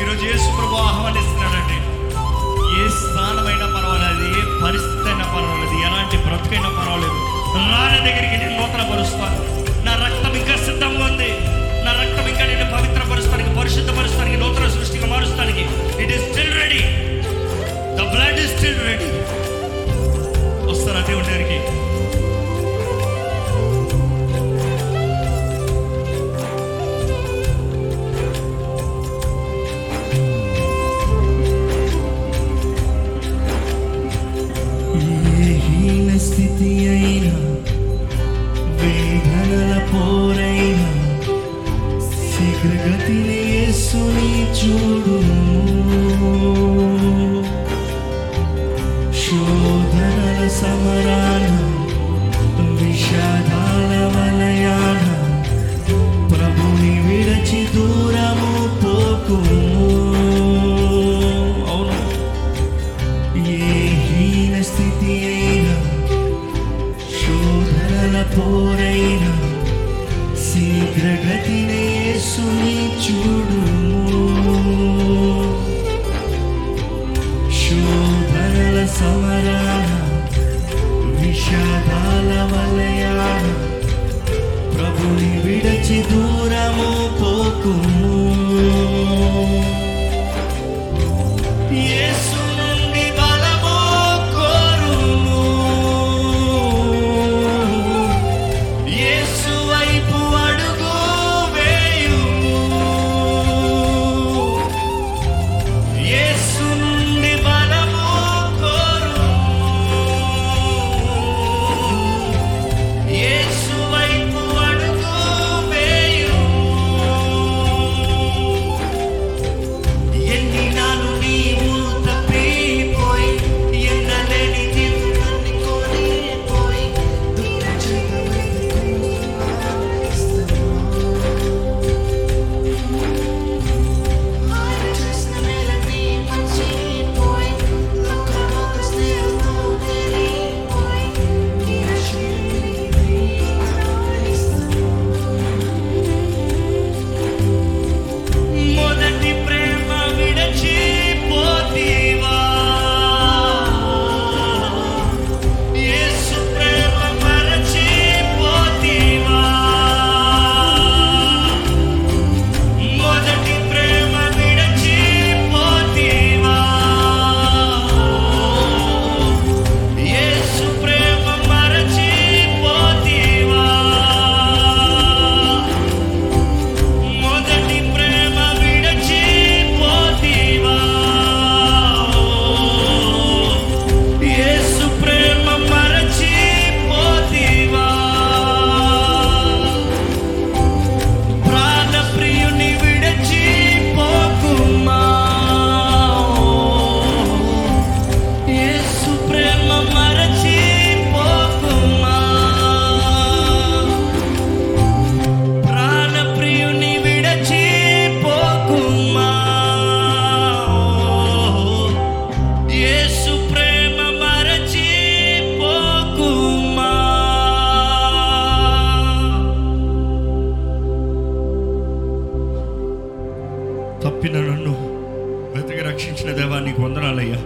ఈరోజు యేసు ప్రభు ఆహ్వానిస్తున్నాడండి. ఏ స్థానమైనా పర్వాలేదు ఏ పరిస్థితి అయినా పర్వాలేదు ఎలాంటి బ్రతుకైనా పర్వాలేదు. రాని దగ్గరికి నేను నూతన పరుస్తాను నా రక్తం ఇంకా సిద్ధంగా ఉంది. నా రక్తం ఇంకా నేను పవిత్రపరుస్తానికి పరిశుద్ధపరుస్తానికి నూతన సృష్టిగా మారుస్తానికి. It is still ready the blood is still ready వస్తారా దేవుడి దగ్గరికి? 손이 주름 తప్పిన నన్ను వెతికి రక్షించిన దేవా నీకు వందనాలయ్యా.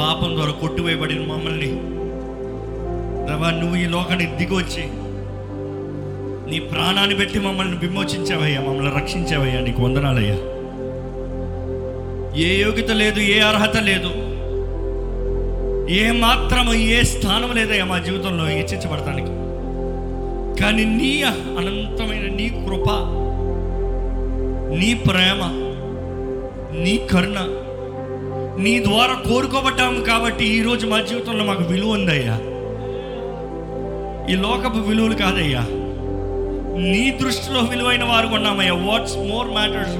పాపం ద్వారా కొట్టువేయబడిన మమ్మల్ని. దేవా నువ్వు ఈ లోకానికి దిగొచ్చి నీ ప్రాణాన్ని పెట్టి మమ్మల్ని విమోచించావయ్యా మమ్మల్ని రక్షించావయ్యా నీకు వందనాలయ్యా. ఏ యోగ్యత లేదు ఏ అర్హత లేదు ఏ మాత్రము ఏ స్థానం లేదయ్యా మా జీవితంలో హెచ్చించబడటానికి కానీ నీ అనంతమైన నీ కృప నీ ప్రేమ నీ కరుణ నీ ద్వారా కోరుకోబడ్డాము కాబట్టి ఈరోజు మా జీవితంలో మాకు విలువ ఉందయ్యా. ఈ లోకపు విలువలు కాదయ్యా. నీ దృష్టిలో విలువైన వారు ఉన్నామయ్యా. వాట్స్ మోర్ మ్యాటర్స్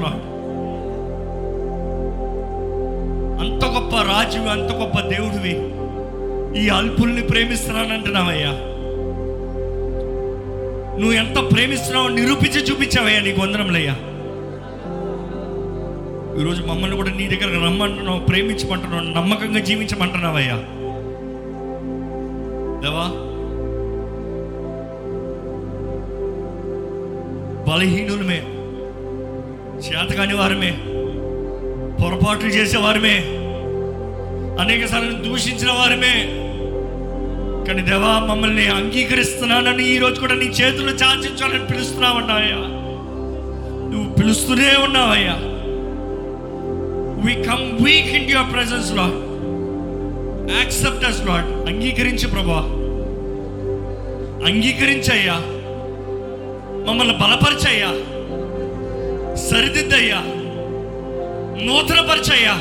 అంత గొప్ప రాజువి అంత గొప్ప దేవుడివి ఈ అల్పుల్ని ప్రేమిస్తున్నానంటున్నావయ్యా. నువ్వు ఎంత ప్రేమిస్తున్నావు నిరూపించి చూపించావయ్యా నీకు వందరంలయ్యా ఈరోజు మమ్మల్ని కూడా నీ దగ్గర రమ్మంటున్నావు ప్రేమించమంటున్నావు నమ్మకంగా జీవించమంటున్నావయ్యా. దేవా బలహీనులమే చేతకాని వారమే పొరపాట్లు చేసేవారమే అనేక సార్లు దూషించిన వారమే. కానీ దేవా మమ్మల్ని అంగీకరిస్తున్నానని ఈ రోజు కూడా నీ చేతులు చాచించాలని పిలుస్తున్నావన్నావయ్యా. నువ్వు పిలుస్తూనే ఉన్నావయ్యా. We come weak in your presence Lord accept us Lord అంగీకరించు ప్రభా అంగీకరించయ్యా మమ్మల్ని బలపరచయ్యా సరిదిద్దయ్యా నూతనపరచయ్యా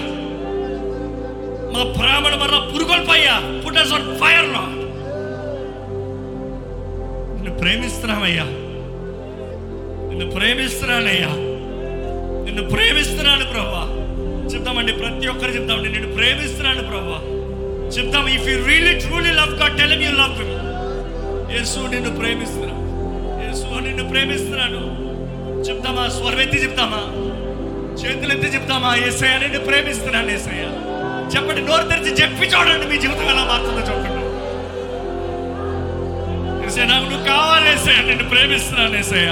మా ప్రేమను మరలా పురుగొల్పయ్యా put us on fire Lord నిన్ను ప్రేమిస్తున్నామయ్యా నిన్ను ప్రేమిస్తున్నానయ్యా నిన్ను ప్రేమిస్తున్నాను ప్రభా చెప్తామండి ప్రతి ఒక్కరు చెప్తామండి నేను ప్రేమిస్తున్నాను ప్రభు. చెప్తాం if you really truly love God tell you love Yesu నిన్ను ప్రేమిస్తున్నాను యేసు నిన్ను ప్రేమిస్తున్నాను చెప్తామా? స్వరమెత్తి చెప్తామా? చేతులెత్తి చెప్తామా? ఏసయ్య నిన్ను ప్రేమిస్తున్నాను ఏసయ్య. చెప్పండి నోరు తెరిచి చెప్పి చూడండి మీ జీవితం ఎలా మారుతుందో చూడండి ఏసయ్య నాకు నువ్వు కావాలి ఏసయ్య. నిన్ను ప్రేమిస్తున్నాను ఏసయ్య.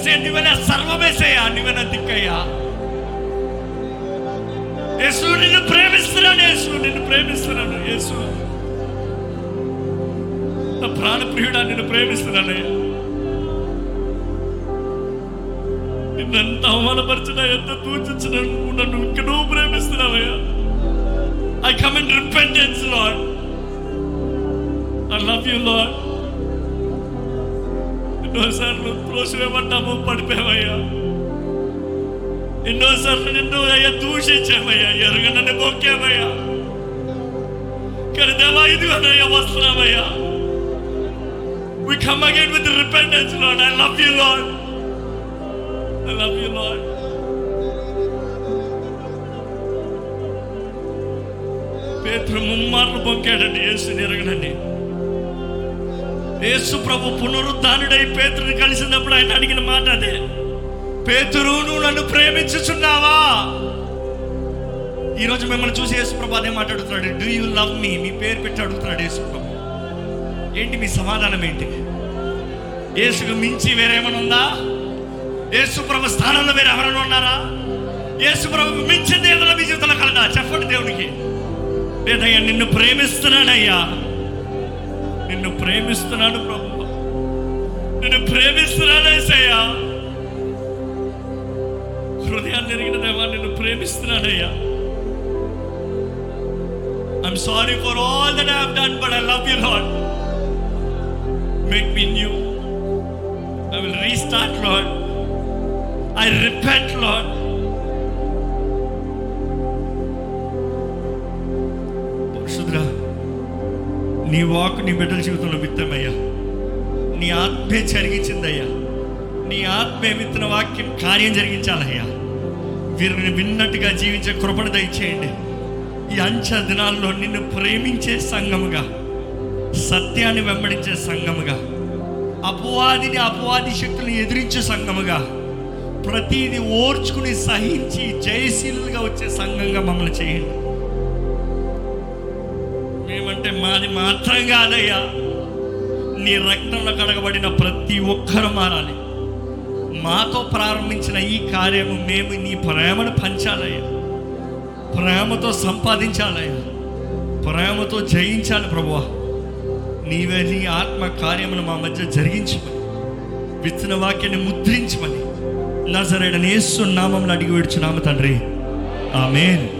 ఏసే నువ్వే సర్వమేసయ్యా నువ్వే దిక్కయ్యా. యేసు నిన్ను ప్రేమిస్తున్నాను యేసు నిన్ను ప్రేమిస్తున్నాను యేసు. నా ప్రాణప్రియుడా నిన్ను ప్రేమిస్తున్నానయ్యా నిన్నెంత అవమానపరిచినా ఎంత దూచించిన నువ్వు నన్ను ఇంకా నువ్వు ప్రేమిస్తున్నావయ్యా I come in repentance Lord I love you Lord ఎన్నోసార్లు త్రోసివేయబడ్డాము పడిపోయావయ్యా ఎన్నోసార్లు నిన్ను అయ్యా దూషించామయ్యా ఎరగనని మొక్కామయ్యా కానీ దేవా ఇదిగోనయ్యా వస్తున్నామయ్యా We come again with repentance, Lord. I love you, Lord. I love you, Lord. పేతురు ముమ్మార్లు పొంకాడండి యేసు ఎరగనండి యేసు ప్రభు పునరుద్ధానుడై పేతుని కలిసినప్పుడు ఆయన అడిగిన మాట అదే. పేతురు నువ్వు నన్ను ప్రేమించుచున్నావా? ఈరోజు మిమ్మల్ని చూసి యేసు ప్రభు అదే మాట్లాడుతున్నాడు డూ యూ లవ్ మీ మీ పేరు పెట్టి అడుగుతున్నాడు యేసు ప్రభు. ఏంటి మీ సమాధానం ఏంటి? యేసుకు మించి వేరేమైనా ఉందా? యేసుప్రభు స్థానంలో వేరే ఎవరైనా ఉన్నారా? యేసు మించిన మించింది ఏదైనా మీ జీవితంలో కలదా? చెప్పండి దేవునికి. లేదయ్యా నిన్ను ప్రేమిస్తున్నానయ్యా. నిన్ను ప్రేమిస్తున్నాను ప్రభు. నిన్ను ప్రేమిస్తున్నాను ఏసయ్యా. హృదయాన్ని ఎరిగిన దేవా నిన్ను ప్రేమిస్తున్నానయ్యా I'm sorry for all that I have done but I love you Lord make me new I will restart Lord I repent Lord నీ వాక్ నీ బిడ్డల జీవితంలో విత్తమయ్యా నీ ఆత్మే జరిగించిందయ్యా. నీ ఆత్మే విత్తన వాక్యం కార్యం జరిగించాలయ్యా. వీరిని విన్నట్టుగా జీవించే కృపణ దయచేయండి. ఈ అంచె దినాల్లో నిన్ను ప్రేమించే సంఘముగా సత్యాన్ని వెంబడించే సంఘముగా అపవాదిని అపవాది శక్తులను ఎదిరించే సంఘముగా ప్రతిది ఓర్చుకుని సహించి జయశీలుగా వచ్చే సంఘంగా మమ్మల్ని చేయండి. మాత్రం కాదయ్యా నీ రక్తంలో కడగబడిన ప్రతి ఒక్కరు మారాలి. మాతో ప్రారంభించిన ఈ కార్యము మేము నీ ప్రేమను పంచాలయ్యా. ప్రేమతో సంపాదించాలయ్యా. ప్రేమతో జయించాలి ప్రభు నీవే నీ ఆత్మ కార్యమును మా మధ్య జరిగించమని విత్తన వాక్యాన్ని ముద్రించమని నజరేడని యేసు నామంలో అడిగి విడుచున్నాము తండ్రి. ఆమెను.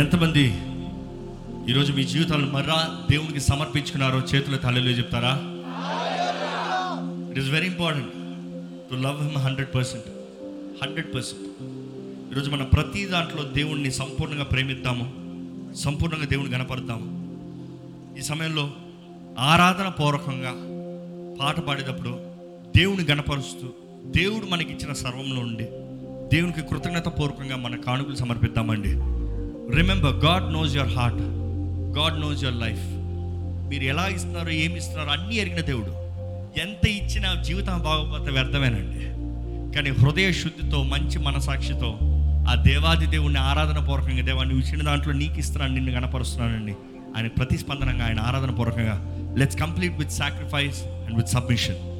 ఎంతమంది ఈరోజు మీ జీవితాలను మర్రా దేవునికి సమర్పించుకున్నారో చేతుల తల్లిలో చెప్తారా? It is very important to love him hundred percent hundred percent ఈరోజు మనం ప్రతి దాంట్లో దేవుణ్ణి సంపూర్ణంగా ప్రేమిద్దాము సంపూర్ణంగా దేవుని కనపడతాము ఈ సమయంలో ఆరాధన పూర్వకంగా పాట పాడేటప్పుడు దేవుని గణపరుస్తూ దేవుడు మనకిచ్చిన సర్వంలో ఉండి దేవునికి కృతజ్ఞత పూర్వకంగా మన కానుకలు సమర్పిద్దామండి. Remember God knows your heart God knows your life మీరు ఎలా ఇస్తున్నారో ఏమి ఇస్తున్నారో అన్నీ ఎరిగిన దేవుడు. ఎంత ఇచ్చినా జీవితం బాగోపోతే వ్యర్థమేనండి. కానీ హృదయ శుద్ధితో మంచి మనసాక్షితో ఆ దేవాది దేవుణ్ణి ఆరాధన పూర్వకంగా దేవాన్ని ఇచ్చిన దాంట్లో నీకు ఇస్తున్నాను నిన్ను గణపరుస్తున్నానండి ఆయన ప్రతిస్పందనంగా ఆయన ఆరాధన పూర్వకంగా let's complete with sacrifice and with submission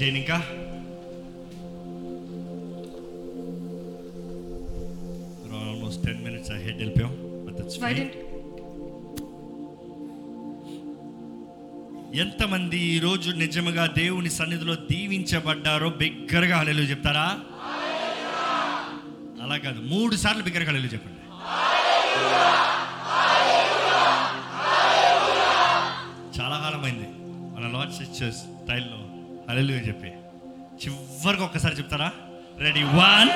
చేయను ఇంకా ఆల్మోస్ట్ టెన్ మినిట్స్ హెడ్ వెళ్ళిపోయాం ఎంతమంది ఈరోజు నిజముగా దేవుని సన్నిధిలో దీవించబడ్డారో బిగ్గరగా హల్లెలూయా చెప్తారా? అలా కాదు మూడు సార్లు బిగ్గరగా హల్లెలూయా చెప్పండి. స్టైల్లో హల్లెలూయా చెప్పి. చివరికి ఒక్కసారి చెప్తారా? రెడీ వన్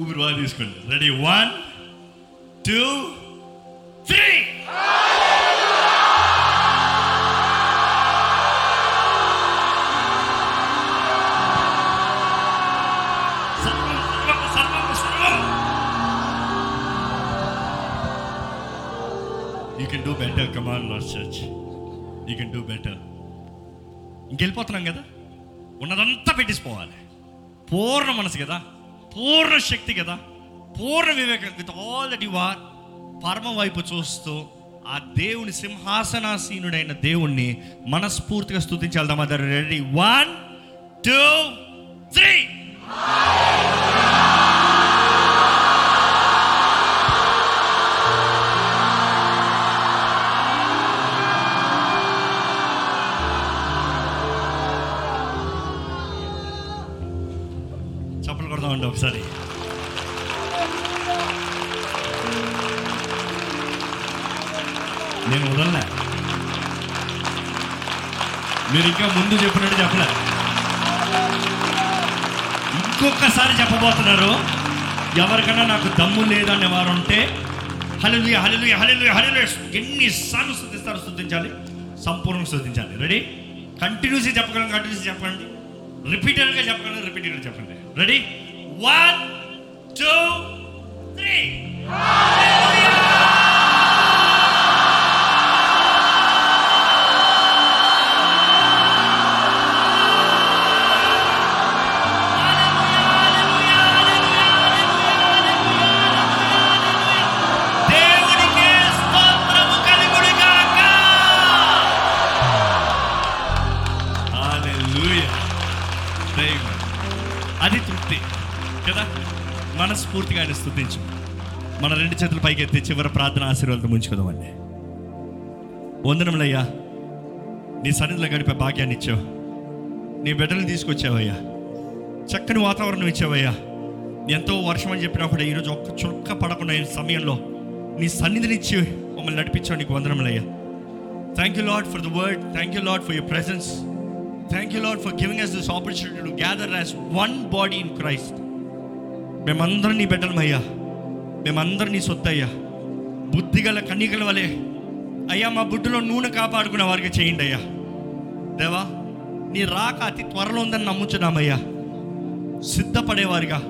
ఊపిరి బాగా తీసుకోండి. రెడీ వన్ టూ త్రీ సర్వం సర్వం సర్వం. సర్వం you can do better come on Lord church you can do better ఇంకెళ్ళిపోతున్నాం కదా? ఉన్నదంతా పెట్టేసిపోవాలి పూర్ణ మనసు కదా? పూర్ణ శక్తి కదా? పూర్ణ వివేకం with all that you are పరమ వైపు చూస్తూ ఆ దేవుని సింహాసనాసీనుడైన దేవుణ్ణి మనస్ఫూర్తిగా స్థుతించాలి there ready. One two three నేను వదలలే మీరు ఇంకా ముందు చెప్పినట్టు చెప్పలే. ఇంకొకసారి చెప్పబోతున్నారు ఎవరికైనా నాకు దమ్ము లేదనే వారు ఉంటే హలలుయ హలలుయ హలలుయ హలలుయ ఎన్నిసార్లు శుద్ధిస్తారు శుద్ధించాలి సంపూర్ణంగా శుద్ధించాలి రెడీ కంటిన్యూస్గా చెప్పగలం కంటిన్యూస్ చెప్పండి. రిపీటెడ్గా చెప్పగలం రిపీటెడ్గా చెప్పండి. రెడీ వన్ టూ త్రీ రెండు చివరి ప్రార్థన ఆశీర్వాదాలతో ముంచుకుందామండి. వందనములయ్యా నీ సన్నిధిలో గడిపే భాగ్యాన్ని ఇచ్చావు. నీ బిడ్డలు తీసుకొచ్చావయ్యా. చక్కని వాతావరణం ఇచ్చావయ్యా. ఎంతో వర్షం అని చెప్పినా కూడా ఈరోజు ఒక్క చుక్క పడకుండా సమయంలో నీ సన్నిధినిచ్చి మమ్మల్ని నడిపించావు నీకు వందనములయ్యా. Thank you Lord for the word thank you Lord for your presence thank you Lord for giving us this opportunity to gather as one body in Christ మేమందరం నీ బిడ్డలమయ్యా. మేమందరినీ సొద్దయ్యా. బుద్ధిగల కన్నికల వలె అయ్యా మా బుడ్డులో నూనె కాపాడుకునే వారికి చేయండి అయ్యా. దేవా నీ రాక అతి త్వరలో ఉందని నమ్ముచున్నామయ్యా. సిద్ధపడేవారుగా.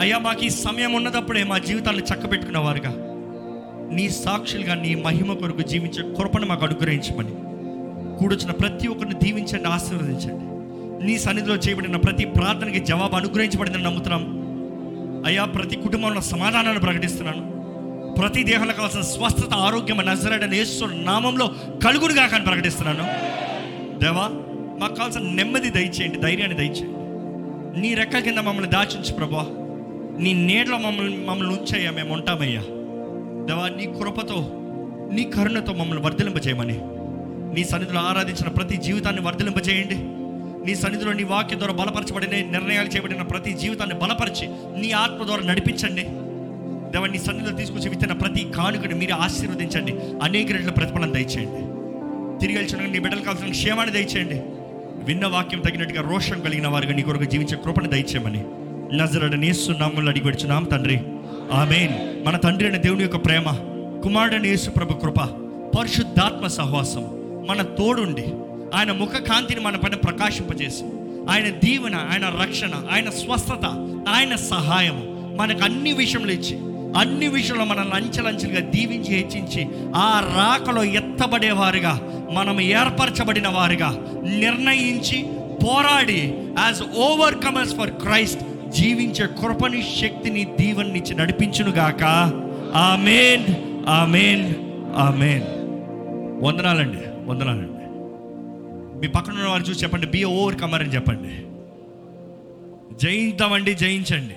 అయ్యా మాకు ఈ సమయం ఉన్నదప్పుడే మా జీవితాన్ని చక్కబెట్టుకునేవారుగా. నీ సాక్షులుగా నీ మహిమ కొరకు జీవించే కృపను మాకు అనుగ్రహించమని. కూడొచ్చిన ప్రతి ఒక్కరిని దీవించండి ఆశీర్వదించండి. నీ సన్నిధిలో చేయబడిన ప్రతి ప్రార్థనకి జవాబు అనుగ్రహించబడిందని నమ్ముతున్నాం. అయ్యా ప్రతి కుటుంబంలో సమాధానాన్ని ప్రకటిస్తున్నాను. ప్రతి దేహంలో కావాల్సిన స్వస్థత ఆరోగ్యం నజరడని యేసు నామంలో కలుగురుగా కానీ ప్రకటిస్తున్నాను. దేవా మాకు కావాల్సిన నెమ్మది దయచేయండి ధైర్యాన్ని దయచేయండి. నీ రెక్క కింద మమ్మల్ని దాచించు ప్రభా నీ నీడలో మమ్మల్ని మమ్మల్ని ఉంచయ్యా మేము ఉంటామయ్యా. దేవా నీ కృపతో నీ కరుణతో మమ్మల్ని వర్ధలింపజేయమని నీ సన్నిధిలో ఆరాధించిన ప్రతి జీవితాన్ని వర్ధలింపజేయండి నీ సన్నిధిలో నీ వాక్యం ద్వారా బలపరచబడిన నిర్ణయాలు చేయబడిన ప్రతి జీవితాన్ని బలపరిచి నీ ఆత్మ ద్వారా నడిపించండి. దేవా నీ సన్నిధిలో తీసుకొచ్చి విత్తిన ప్రతి కానుకని మీరు ఆశీర్వదించండి. అనేక రెట్ల ప్రతిఫలం దయచేయండి. తిరిగి వెళ్ళిన నీ బిడ్డలు కావాల్సిన క్షేమాన్ని దయచేయండి. విన్న వాక్యం తగినట్టుగా రోషం కలిగిన వారిగా నీ కొరకు జీవించే కృపను దయచేయమని. నజరడ నేసు నామూలు అడిగి నామ తండ్రి. ఆమెన్. మన తండ్రి అనే దేవుని యొక్క ప్రేమ కుమారుడని యేసు ప్రభు కృప పరిశుద్ధాత్మ సహవాసం. మన తోడుండి. ఆయన ముఖ కాంతిని మన పైన ప్రకాశింపజేసి ఆయన దీవెన ఆయన రక్షణ ఆయన స్వస్థత ఆయన సహాయము మనకు అన్ని విషయంలో ఇచ్చి అన్ని విషయంలో మనల్ని అంచెలంచెలుగా దీవించి హెచ్చించి ఆ రాకలో ఎత్తబడేవారుగా మనం ఏర్పరచబడిన వారుగా నిర్ణయించి పోరాడి యాజ్ ఓవర్కమర్స్ ఫర్ క్రైస్ట్ జీవించే కృపని శక్తిని దీవెనిచ్చి నడిపించునుగాక ఆమెన్ ఆమెన్ ఆమెన్. వందనాలండి వందనాలండి. మీ పక్కన ఉన్న వారు చూసి చెప్పండి. బి ఓవర్ కమర్ అని చెప్పండి. జయిద్దామండి జయించండి.